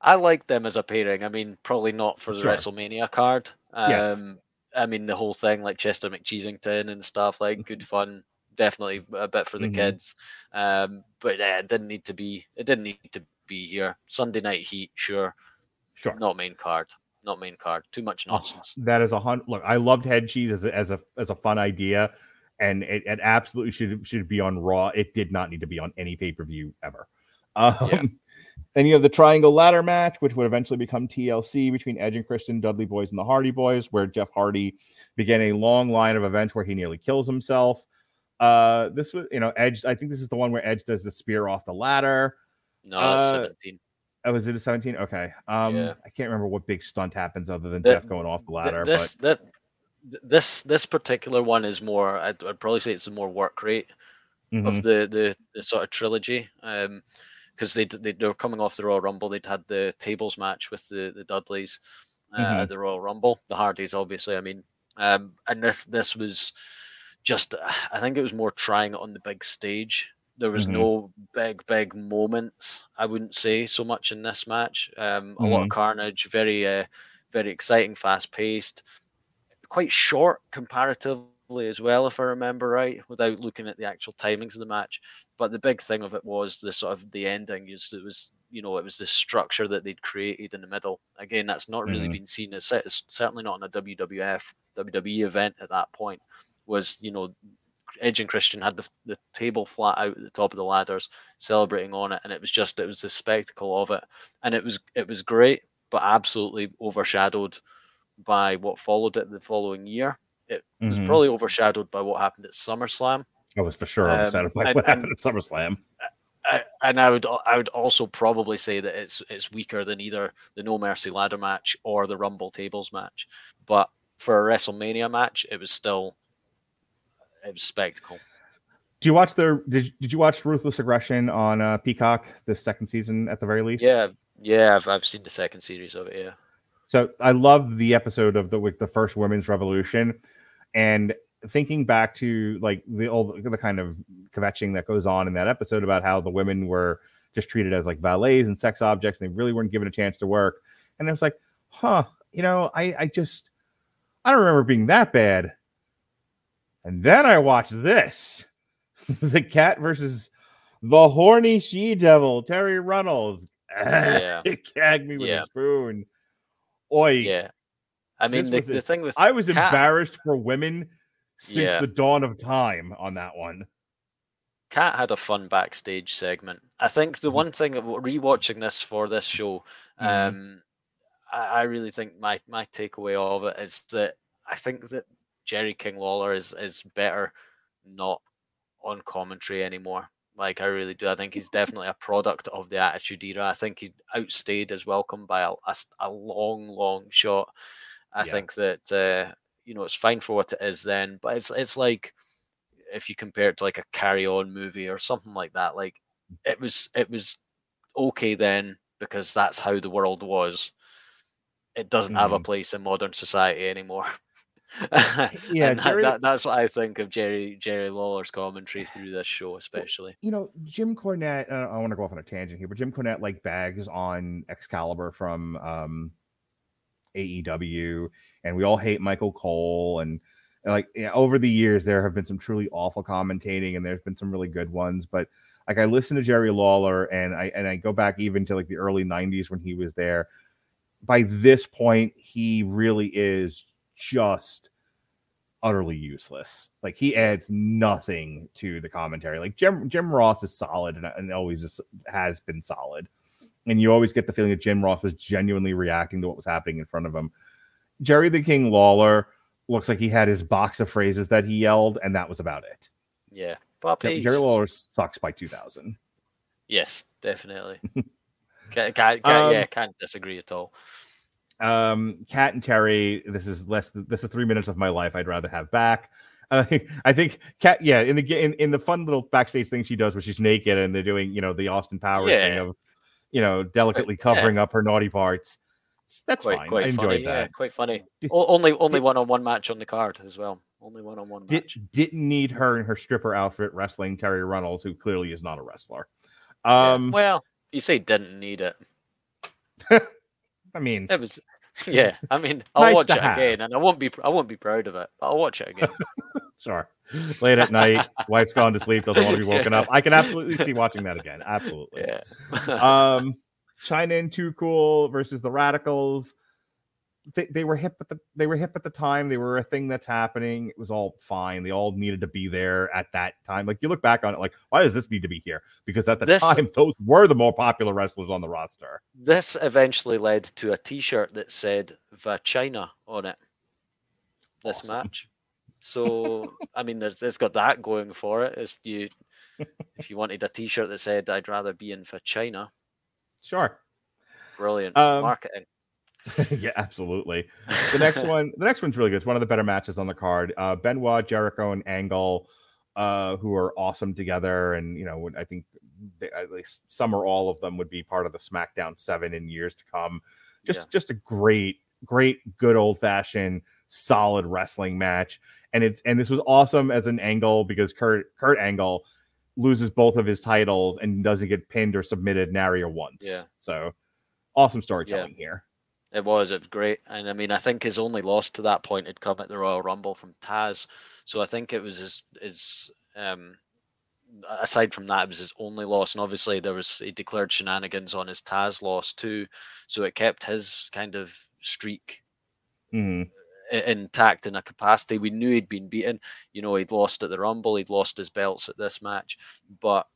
I like them as a pairing. I mean, probably not for the sure. WrestleMania card. Um, yes. I mean, the whole thing like Chester McCheesington and stuff, like good fun. Definitely a bit for the mm-hmm. kids. Um, but uh, it didn't need to be. It didn't need to be here. Sunday Night Heat, sure. Sure. Not main card not main card. Too much nonsense. Oh, that is a hundred. Look, I loved head cheese as a, as a as a fun idea, and it, it absolutely should should be on Raw. It did not need to be on any pay per view ever. Um, yeah. Then you have the Triangle Ladder match, which would eventually become TLC between Edge and Christian, Dudley Boys, and the Hardy Boys, where Jeff Hardy began a long line of events where he nearly kills himself. Uh, this was, you know, Edge. I think this is the one where Edge does the spear off the ladder. No, uh, 17. Oh, was it a 17? Okay. Um, yeah. I can't remember what big stunt happens other than Jeff going off the ladder. This, but this this particular one is more. I'd, I'd probably say it's a more work rate mm-hmm. of the, the the sort of trilogy. Um, because they, they they were coming off the Royal Rumble. They'd had the tables match with the the Dudleys, uh, mm-hmm. the Royal Rumble, the Hardys, obviously. I mean, um, and this this was just. I think it was more trying it on the big stage there was mm-hmm. no big, big moments. I wouldn't say so much in this match. Um, mm-hmm. A lot of mm-hmm. carnage, very, uh, very exciting, fast paced, quite short comparatively as well, if I remember right, without looking at the actual timings of the match. But the big thing of it was the sort of the ending. Is it was you know it was the structure that they'd created in the middle. Again, that's not really mm-hmm. been seen. It's, it's certainly not in a WWF WWE event at that point. Was you know Edge and Christian had the, the table flat out at the top of the ladders, celebrating on it, and it was just it was the spectacle of it, and it was it was great, but absolutely overshadowed by what followed it the following year. It was Mhm. probably overshadowed by what happened at SummerSlam. I was for sure Um, upset by and- what happened at SummerSlam. I, and I would I would also probably say that it's it's weaker than either the No Mercy ladder match or the Rumble tables match. But for a WrestleMania match, it was still it was spectacle. Do you watch the? Did, did you watch Ruthless Aggression on uh, Peacock this second season at the very least? Yeah, yeah, I've I've seen the second series of it. Yeah, So I love the episode of the with the first women's revolution, and thinking back to like the old the kind of kvetching that goes on in that episode about how the women were just treated as like valets and sex objects, and they really weren't given a chance to work. And I was like, huh, you know, I I just I don't remember being that bad. And then I watched this, the cat versus the horny she devil, Terri Runnels. Yeah. it gagged me with Yeah. a spoon. Oi, yeah. I mean, the, was the thing with I was embarrassed for women since Yeah. the dawn of time on that one. Cat had a fun backstage segment. I think the Mhm. one thing rewatching this for this show, Mhm. um, I, I really think my my takeaway of it is that I think that Jerry King Lawler is is better not on commentary anymore. Like I really do. I think he's definitely a product of the Attitude Era. I think he outstayed his welcome by a a long, long shot. I Yeah. think that uh, you know it's fine for what it is then, but it's it's like if you compare it to like a Carry On movie or something like that. Like it was it was okay then because that's how the world was. It doesn't have a Mhm. place in modern society anymore. Yeah, Jerry- that, that's what I think of Jerry Jerry Lawler's commentary through this show, especially. You know, Jim Cornette. Uh, I want to go off on a tangent here, but Jim Cornette like bags on Excalibur from um, AEW, and we all hate Michael Cole. And, and, like yeah, over the years, there have been some truly awful commentating, and there's been some really good ones. But like I listen to Jerry Lawler, and I and I go back even to like the early '90s when he was there. By this point, he really is just utterly useless. Like he adds nothing to the commentary. Like Jim Jim Ross is solid and, and always is, has been solid. And you always get the feeling that Jim Ross was genuinely reacting to what was happening in front of him. Jerry the King Lawler looks like he had his box of phrases that he yelled, and that was about it. Yeah. Jer- Puppies. Jerry Lawler sucks by 2000. Yes, definitely. Can't, can't, can't, Um, yeah, can't disagree at all. Um cat and terry this is less than, this is three minutes of my life i'd rather have back uh, i think cat yeah in the in, in the fun little backstage thing she does where she's naked and they're doing you know the austin powers thing of you know delicately covering up her naughty parts that's Quite, fine quite i enjoyed funny. that Yeah, quite funny. Did- only, only did- one-on-one match on the card as well. Only one-on-one Did, match. didn't need her in her stripper outfit wrestling terri runnels who clearly is not a wrestler Yeah. um Well, you say didn't need it. i mean It was, yeah. I mean, I'll Nice watch it have. again, and I won't be, I won't be proud of it, but I'll watch it again. sure late at night wife's gone to sleep doesn't want to be woken up i can absolutely see watching that again absolutely yeah. um Chyna and Too Cool versus the Radicalz. They, they were hip at the they were hip at the time. They were a thing that's happening. It was all fine. They all needed to be there at that time. Like you look back on it, like why does this need to be here? Because at the This- time, those were the more popular wrestlers on the roster. this eventually led to a T-shirt that said "Vagina" on it. This Awesome. match. So I mean, there's it's got that going for it. If you if you wanted a T-shirt that said "I'd rather be in for Chyna," Sure. brilliant Um, marketing. yeah, absolutely. The next one, the next one's really good. It's one of the better matches on the card. Uh, Benoit, Jericho, and Angle, uh, who are awesome together, and you know, I think they, at least some or all of them would be part of the SmackDown Seven in years to come. Just, Yeah. just a great, great, good old fashioned, solid wrestling match. And it's and this was awesome as an angle because Kurt Kurt Angle loses both of his titles and doesn't get pinned or submitted nary once. Yeah. So awesome storytelling here. It was. It was great, and I mean, I think his only loss to that point had come at the Royal Rumble from Taz. So I think it was his, his um, aside from that, it was his only loss, and obviously there was he declared shenanigans on his Taz loss too. So it kept his kind of streak Mhm. intact in a capacity. We knew he'd been beaten. You know, he'd lost at the Rumble, he'd lost his belts at this match, but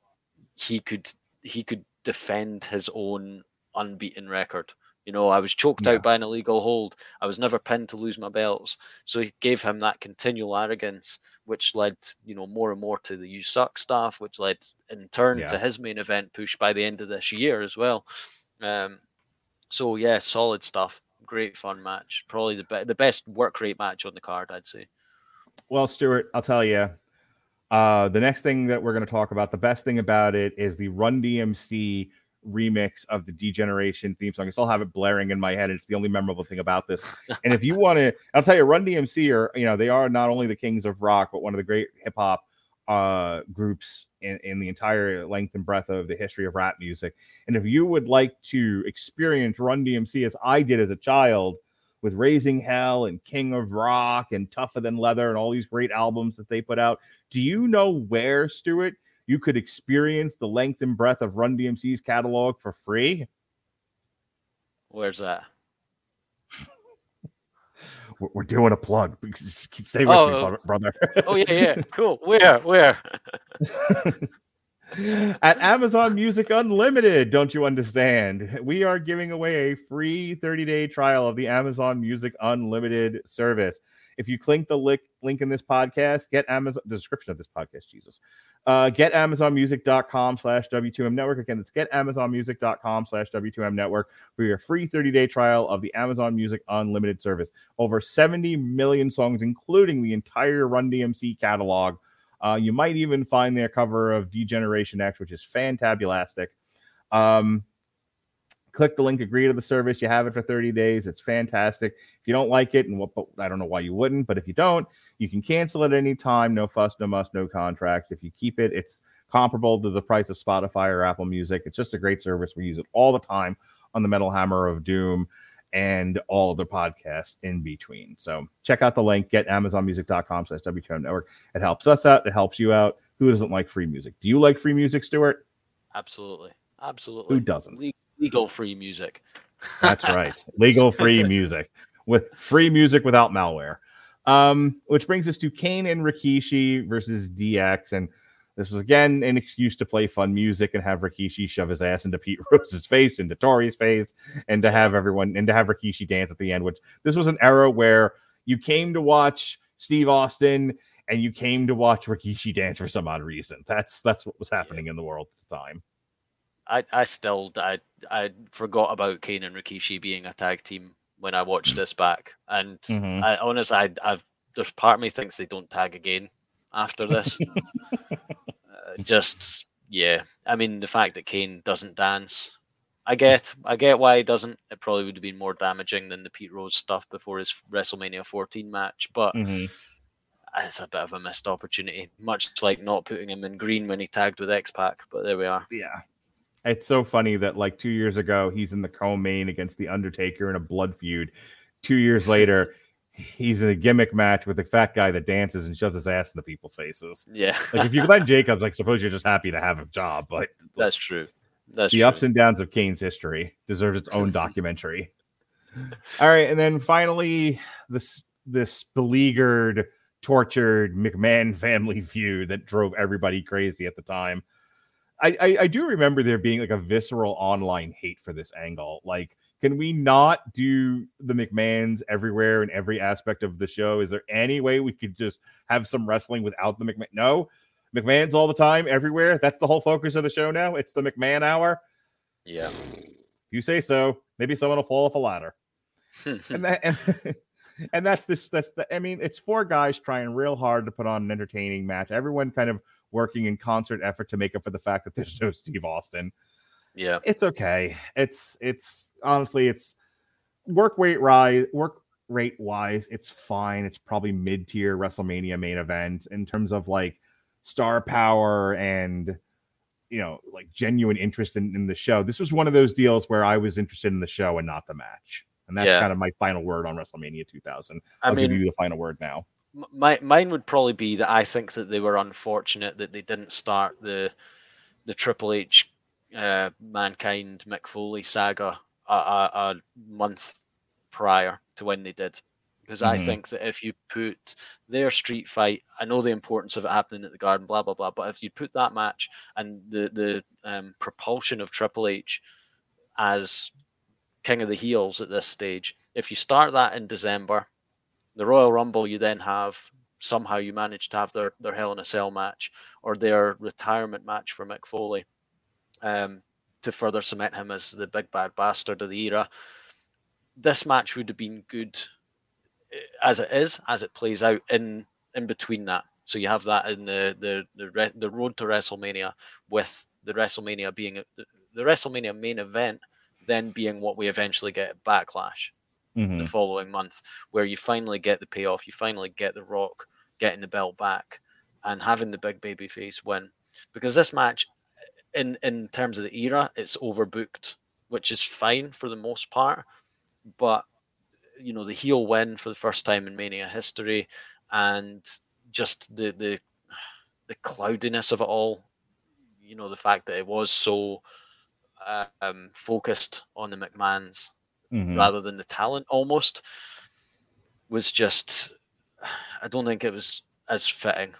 he could he could defend his own unbeaten record. You know, I was choked yeah. out by an illegal hold. I was never pinned to lose my belts. So he gave him that continual arrogance, which led, you know, more and more to the you suck stuff, which led in turn yeah. to his main event push by the end of this year as well. Um, so yeah, solid stuff. Great fun match. Probably the be- the best work rate match on the card, I'd say. Well, Stewart, I'll tell you. Uh, the next thing that we're going to talk about, the best thing about it is the Run DMC remix of the D-Generation theme song. I still have it blaring in my head. It's the only memorable thing about this. and if you want to, I'll tell you, Run DMC are you know they are not only the kings of rock, but one of the great hip hop uh, groups in, in the entire length and breadth of the history of rap music. And if you would like to experience Run DMC as I did as a child with Raising Hell and King of Rock and Tougher Than Leather and all these great albums that they put out, do you know where, Stewart, you could experience the length and breadth of Run DMC's catalog for free? Where's that? we're doing a plug. Stay with oh, me, brother. oh yeah, yeah, cool. Where, where? At Amazon Music Unlimited, don't you understand? We are giving away a free 30-day trial of the Amazon Music Unlimited service. If you click the link link in this podcast, get Amazon the description of this podcast, Jesus. Uh, get amazonmusic.com slash W2M network. Again, it's get amazonmusic.com slash W2M network for your free 30 day trial of the Amazon Music Unlimited service. Over 70 million songs, including the entire Run DMC catalog. Uh, you might even find their cover of D-Generation X, which is fantabulastic. Um, click the link, agree to the service. You have it for 30 days. It's fantastic. If you don't like it, and what, I don't know why you wouldn't, but if you don't, you can cancel it any time. No fuss, no muss no contracts. If you keep it, it's comparable to the price of Spotify or Apple Music. It's just a great service. We use it all the time on the Metal Hammer of Doom and all the podcasts in between. So check out the link, get amazonmusic.com slash W2M network. It helps us out. It helps you out. Who doesn't like free music? Do you like free music, Stewart? Absolutely. Absolutely. Who doesn't? Legal free music. That's right. Legal free music with free music without malware. Um, which brings us to Kane and Rikishi versus DX. And this was again an excuse to play fun music and have Rikishi shove his ass into Pete Rose's face, into Tori's face, and to have everyone and to have Rikishi dance at the end, which this was an era where you came to watch Steve Austin and you came to watch Rikishi dance for some odd reason. That's that's what was happening yeah. in the world at the time. I, I still I I forgot about Kane and Rikishi being a tag team when I watched this back, and mm-hmm. I honestly I, I've there's part of me thinks they don't tag again after this. uh, just yeah, I mean the fact that Kane doesn't dance, I get I get why he doesn't. It probably would have been more damaging than the Pete Rose stuff before his WrestleMania 14 match, but. Mm-hmm it's a bit of a missed opportunity, much like not putting him in green when he tagged with X Pac. But there we are. Yeah, it's so funny that like two years ago he's in the co-main against the Undertaker in a blood feud. Two years later, he's in a gimmick match with a fat guy that dances and shoves his ass into people's faces. Yeah, like if you Glenn Jacobs, like suppose you're just happy to have a job, but that's true. That's the true. ups and downs of Kane's history deserves its own documentary. All right, and then finally this this beleaguered, tortured McMahon family feud that drove everybody crazy at the time. I, I, I do remember there being like a visceral online hate for this angle. Like, can we not do the McMahons everywhere in every aspect of the show? Is there any way we could just have some wrestling without the McMahon? No, McMahon's all the time, everywhere. That's the whole focus of the show now. It's the McMahon hour. Yeah. If you say so, maybe someone will fall off a ladder. and that and, and that's this that's the I mean, it's four guys trying real hard to put on an entertaining match. Everyone kind of working in concert effort to make up for the fact that there's no Steve Austin. Yeah. It's okay. It's it's honestly it's work rate rise work rate wise, it's fine. It's probably mid-tier WrestleMania main event in terms of like star power and you know like genuine interest in, in the show. This was one of those deals where I was interested in the show and not the match. And that's yeah. kind of my final word on WrestleMania 2000. I'll I mean, give you the final word now my mine would probably be that I think that they were unfortunate that they didn't start the the Triple H uh, Mankind Mick Foley saga a, a, a, month prior to when they did, because mm-hmm. I think that if you put their street fight, I know the importance of it happening at the Garden, blah blah blah, but if you put that match and the the um, propulsion of Triple H as King of the Heels at this stage, if you start that in December, the Royal Rumble, you then have somehow you manage to have their their Hell in a Cell match or their retirement match for Mick Foley, um, to further cement him as the big bad bastard of the era. This match would have been good as it is, as it plays out in in between that. So you have that in the the the, the road to WrestleMania with the WrestleMania being the WrestleMania main event, then being what we eventually get at Backlash mm-hmm. the following month, where you finally get the payoff, you finally get the Rock getting the belt back and having the big baby face win. Because this match, in in terms of the era, it's overbooked, which is fine for the most part, but you know the heel win for the first time in Mania history, and just the the the cloudiness of it all. You know the fact that it was so um, focused on the McMahons mm-hmm. rather than the talent almost was just. I don't think it was as fitting.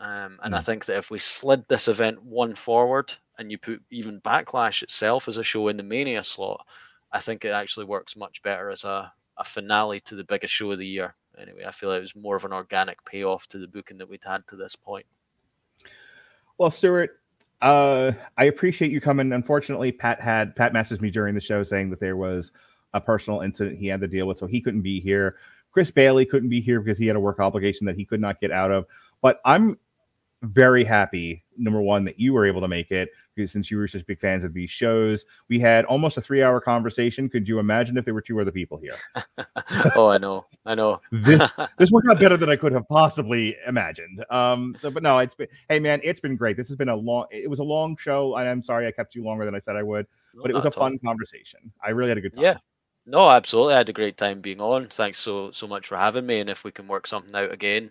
Um, and mm. I think that if we slid this event one forward and you put even Backlash itself as a show in the Mania slot, I think it actually works much better as a a finale to the biggest show of the year. Anyway, I feel like it was more of an organic payoff to the booking that we'd had to this point. Well, Stewart, uh, I appreciate you coming. Unfortunately, Pat had Pat messaged me during the show saying that there was a personal incident he had to deal with, so he couldn't be here. Chris Bailey couldn't be here because he had a work obligation that he could not get out of. But I'm very happy number one that you were able to make it because since you were such big fans of these shows we had almost a three hour conversation. Could you imagine if there were two other people here? Oh i know. I know. This, this, worked out better than i could have possibly imagined. Um so but no it's been hey man it's been great. This has been a long it was a long show. I'm sorry i kept you longer than i said i would no, but it was a fun all. conversation. I really had a good time. Yeah no absolutely i had a great time being on thanks so so much for having me and if we can work something out again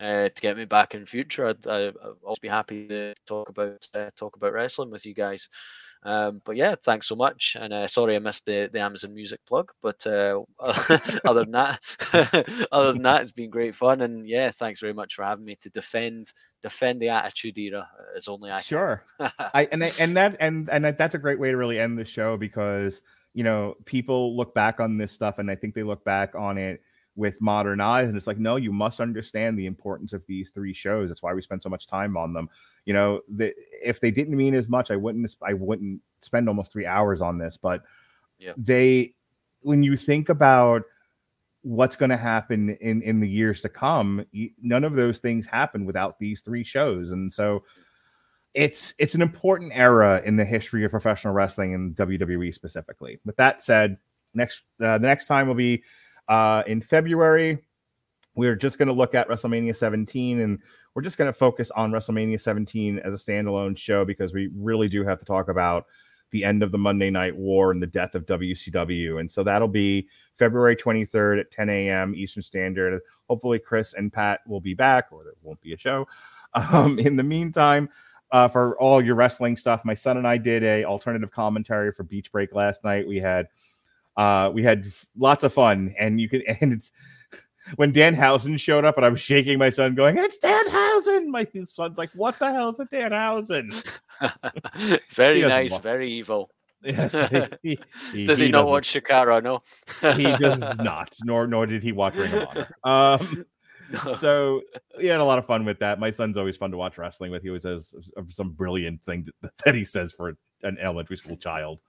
uh, to get me back in future. I'd, I'd, also be happy to talk about uh, talk about wrestling with you guys. Um, but yeah, thanks so much. And uh, sorry I missed the, the Amazon Music plug, but uh, other than that, other than that, it's been great fun. And yeah, thanks very much for having me to defend defend the Attitude Era as only I sure. I and and that and and that's a great way to really end the show because you know people look back on this stuff and I think they look back on it with modern eyes and it's like no you must understand the importance of these three shows. That's why we spend so much time on them. You know the, if they didn't mean as much i wouldn't i wouldn't spend almost three hours on this but yeah. they when you think about what's going to happen in in the years to come none of those things happen without these three shows. And so it's it's an important era in the history of professional wrestling and WWE specifically. With that said, next uh, the next time will be uh, in February, we're just going to look at WrestleMania 17 and we're just going to focus on WrestleMania 17 as a standalone show because we really do have to talk about the end of the Monday Night War and the death of WCW. And so that'll be February 23rd at 10 a.m. Eastern Standard. Hopefully, Chris and Pat will be back, or there won't be a show. Um, in the meantime, uh, for all your wrestling stuff, my son and I did a alternative commentary for Beach Break last night. We had uh, we had lots of fun, and you can and it's when Danhausen showed up, and I was shaking my son, going, "It's Danhausen!" My son's like, "What the hell is a Danhausen?" very nice, very evil. Yes, he, he, does he, he not watch Chikara? No, he does not. Nor nor did he watch Ring of Honor. Um, so we had a lot of fun with that. My son's always fun to watch wrestling with. He always says some brilliant thing that, he says for an elementary school child.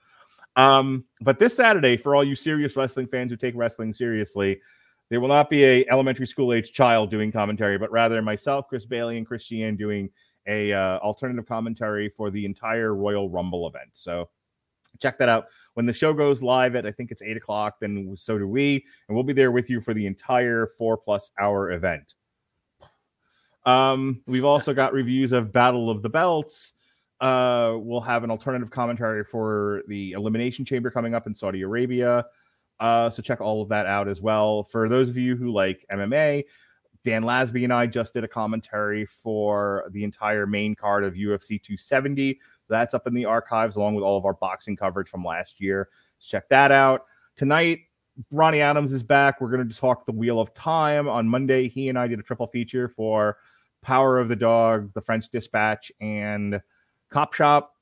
Um, but this Saturday, for all you serious wrestling fans who take wrestling seriously, there will not be a elementary school age child doing commentary, but rather myself, Chris Bailey, and Christiane doing a uh, alternative commentary for the entire Royal Rumble event. So check that out when the show goes live at I think it's eight o'clock. Then so do we, and we'll be there with you for the entire four plus hour event. Um, we've also got reviews of Battle of the Belts uh, we'll have an alternative commentary for the Elimination Chamber coming up in Saudi Arabia. Uh, so check all of that out as well. For those of you who like MMA, Dan Lasby and I just did a commentary for the entire main card of UFC 270. That's up in the archives along with all of our boxing coverage from last year. Check that out. Tonight, Ronnie Adams is back. We're going to talk the Wheel of Time on Monday. He and I did a triple feature for Power of the Dog, The French Dispatch, and Cop Shop.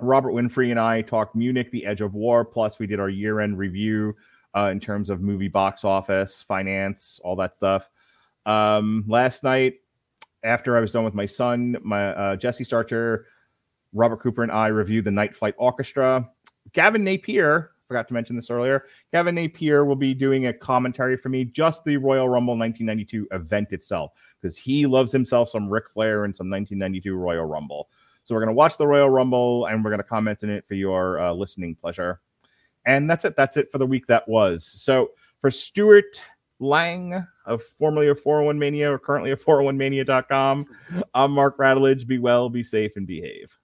Robert Winfree and I talked Munich, The Edge of War. Plus, we did our year end review uh, in terms of movie box office, finance, all that stuff. Um, last night, after I was done with my son, my uh, Jesse Starcher, Robert Cooper, and I reviewed the Night Flight Orchestra. Gavin Napier, forgot to mention this earlier. Gavin Napier will be doing a commentary for me, just the Royal Rumble 1992 event itself, because he loves himself some Ric Flair and some 1992 Royal Rumble. So we're going to watch the Royal Rumble and we're going to comment in it for your uh, listening pleasure. And that's it. That's it for the week that was. So for Stewart Lang of formerly of 401 Mania or currently of 401mania.com, I'm Mark Radulich. Be well, be safe, and behave.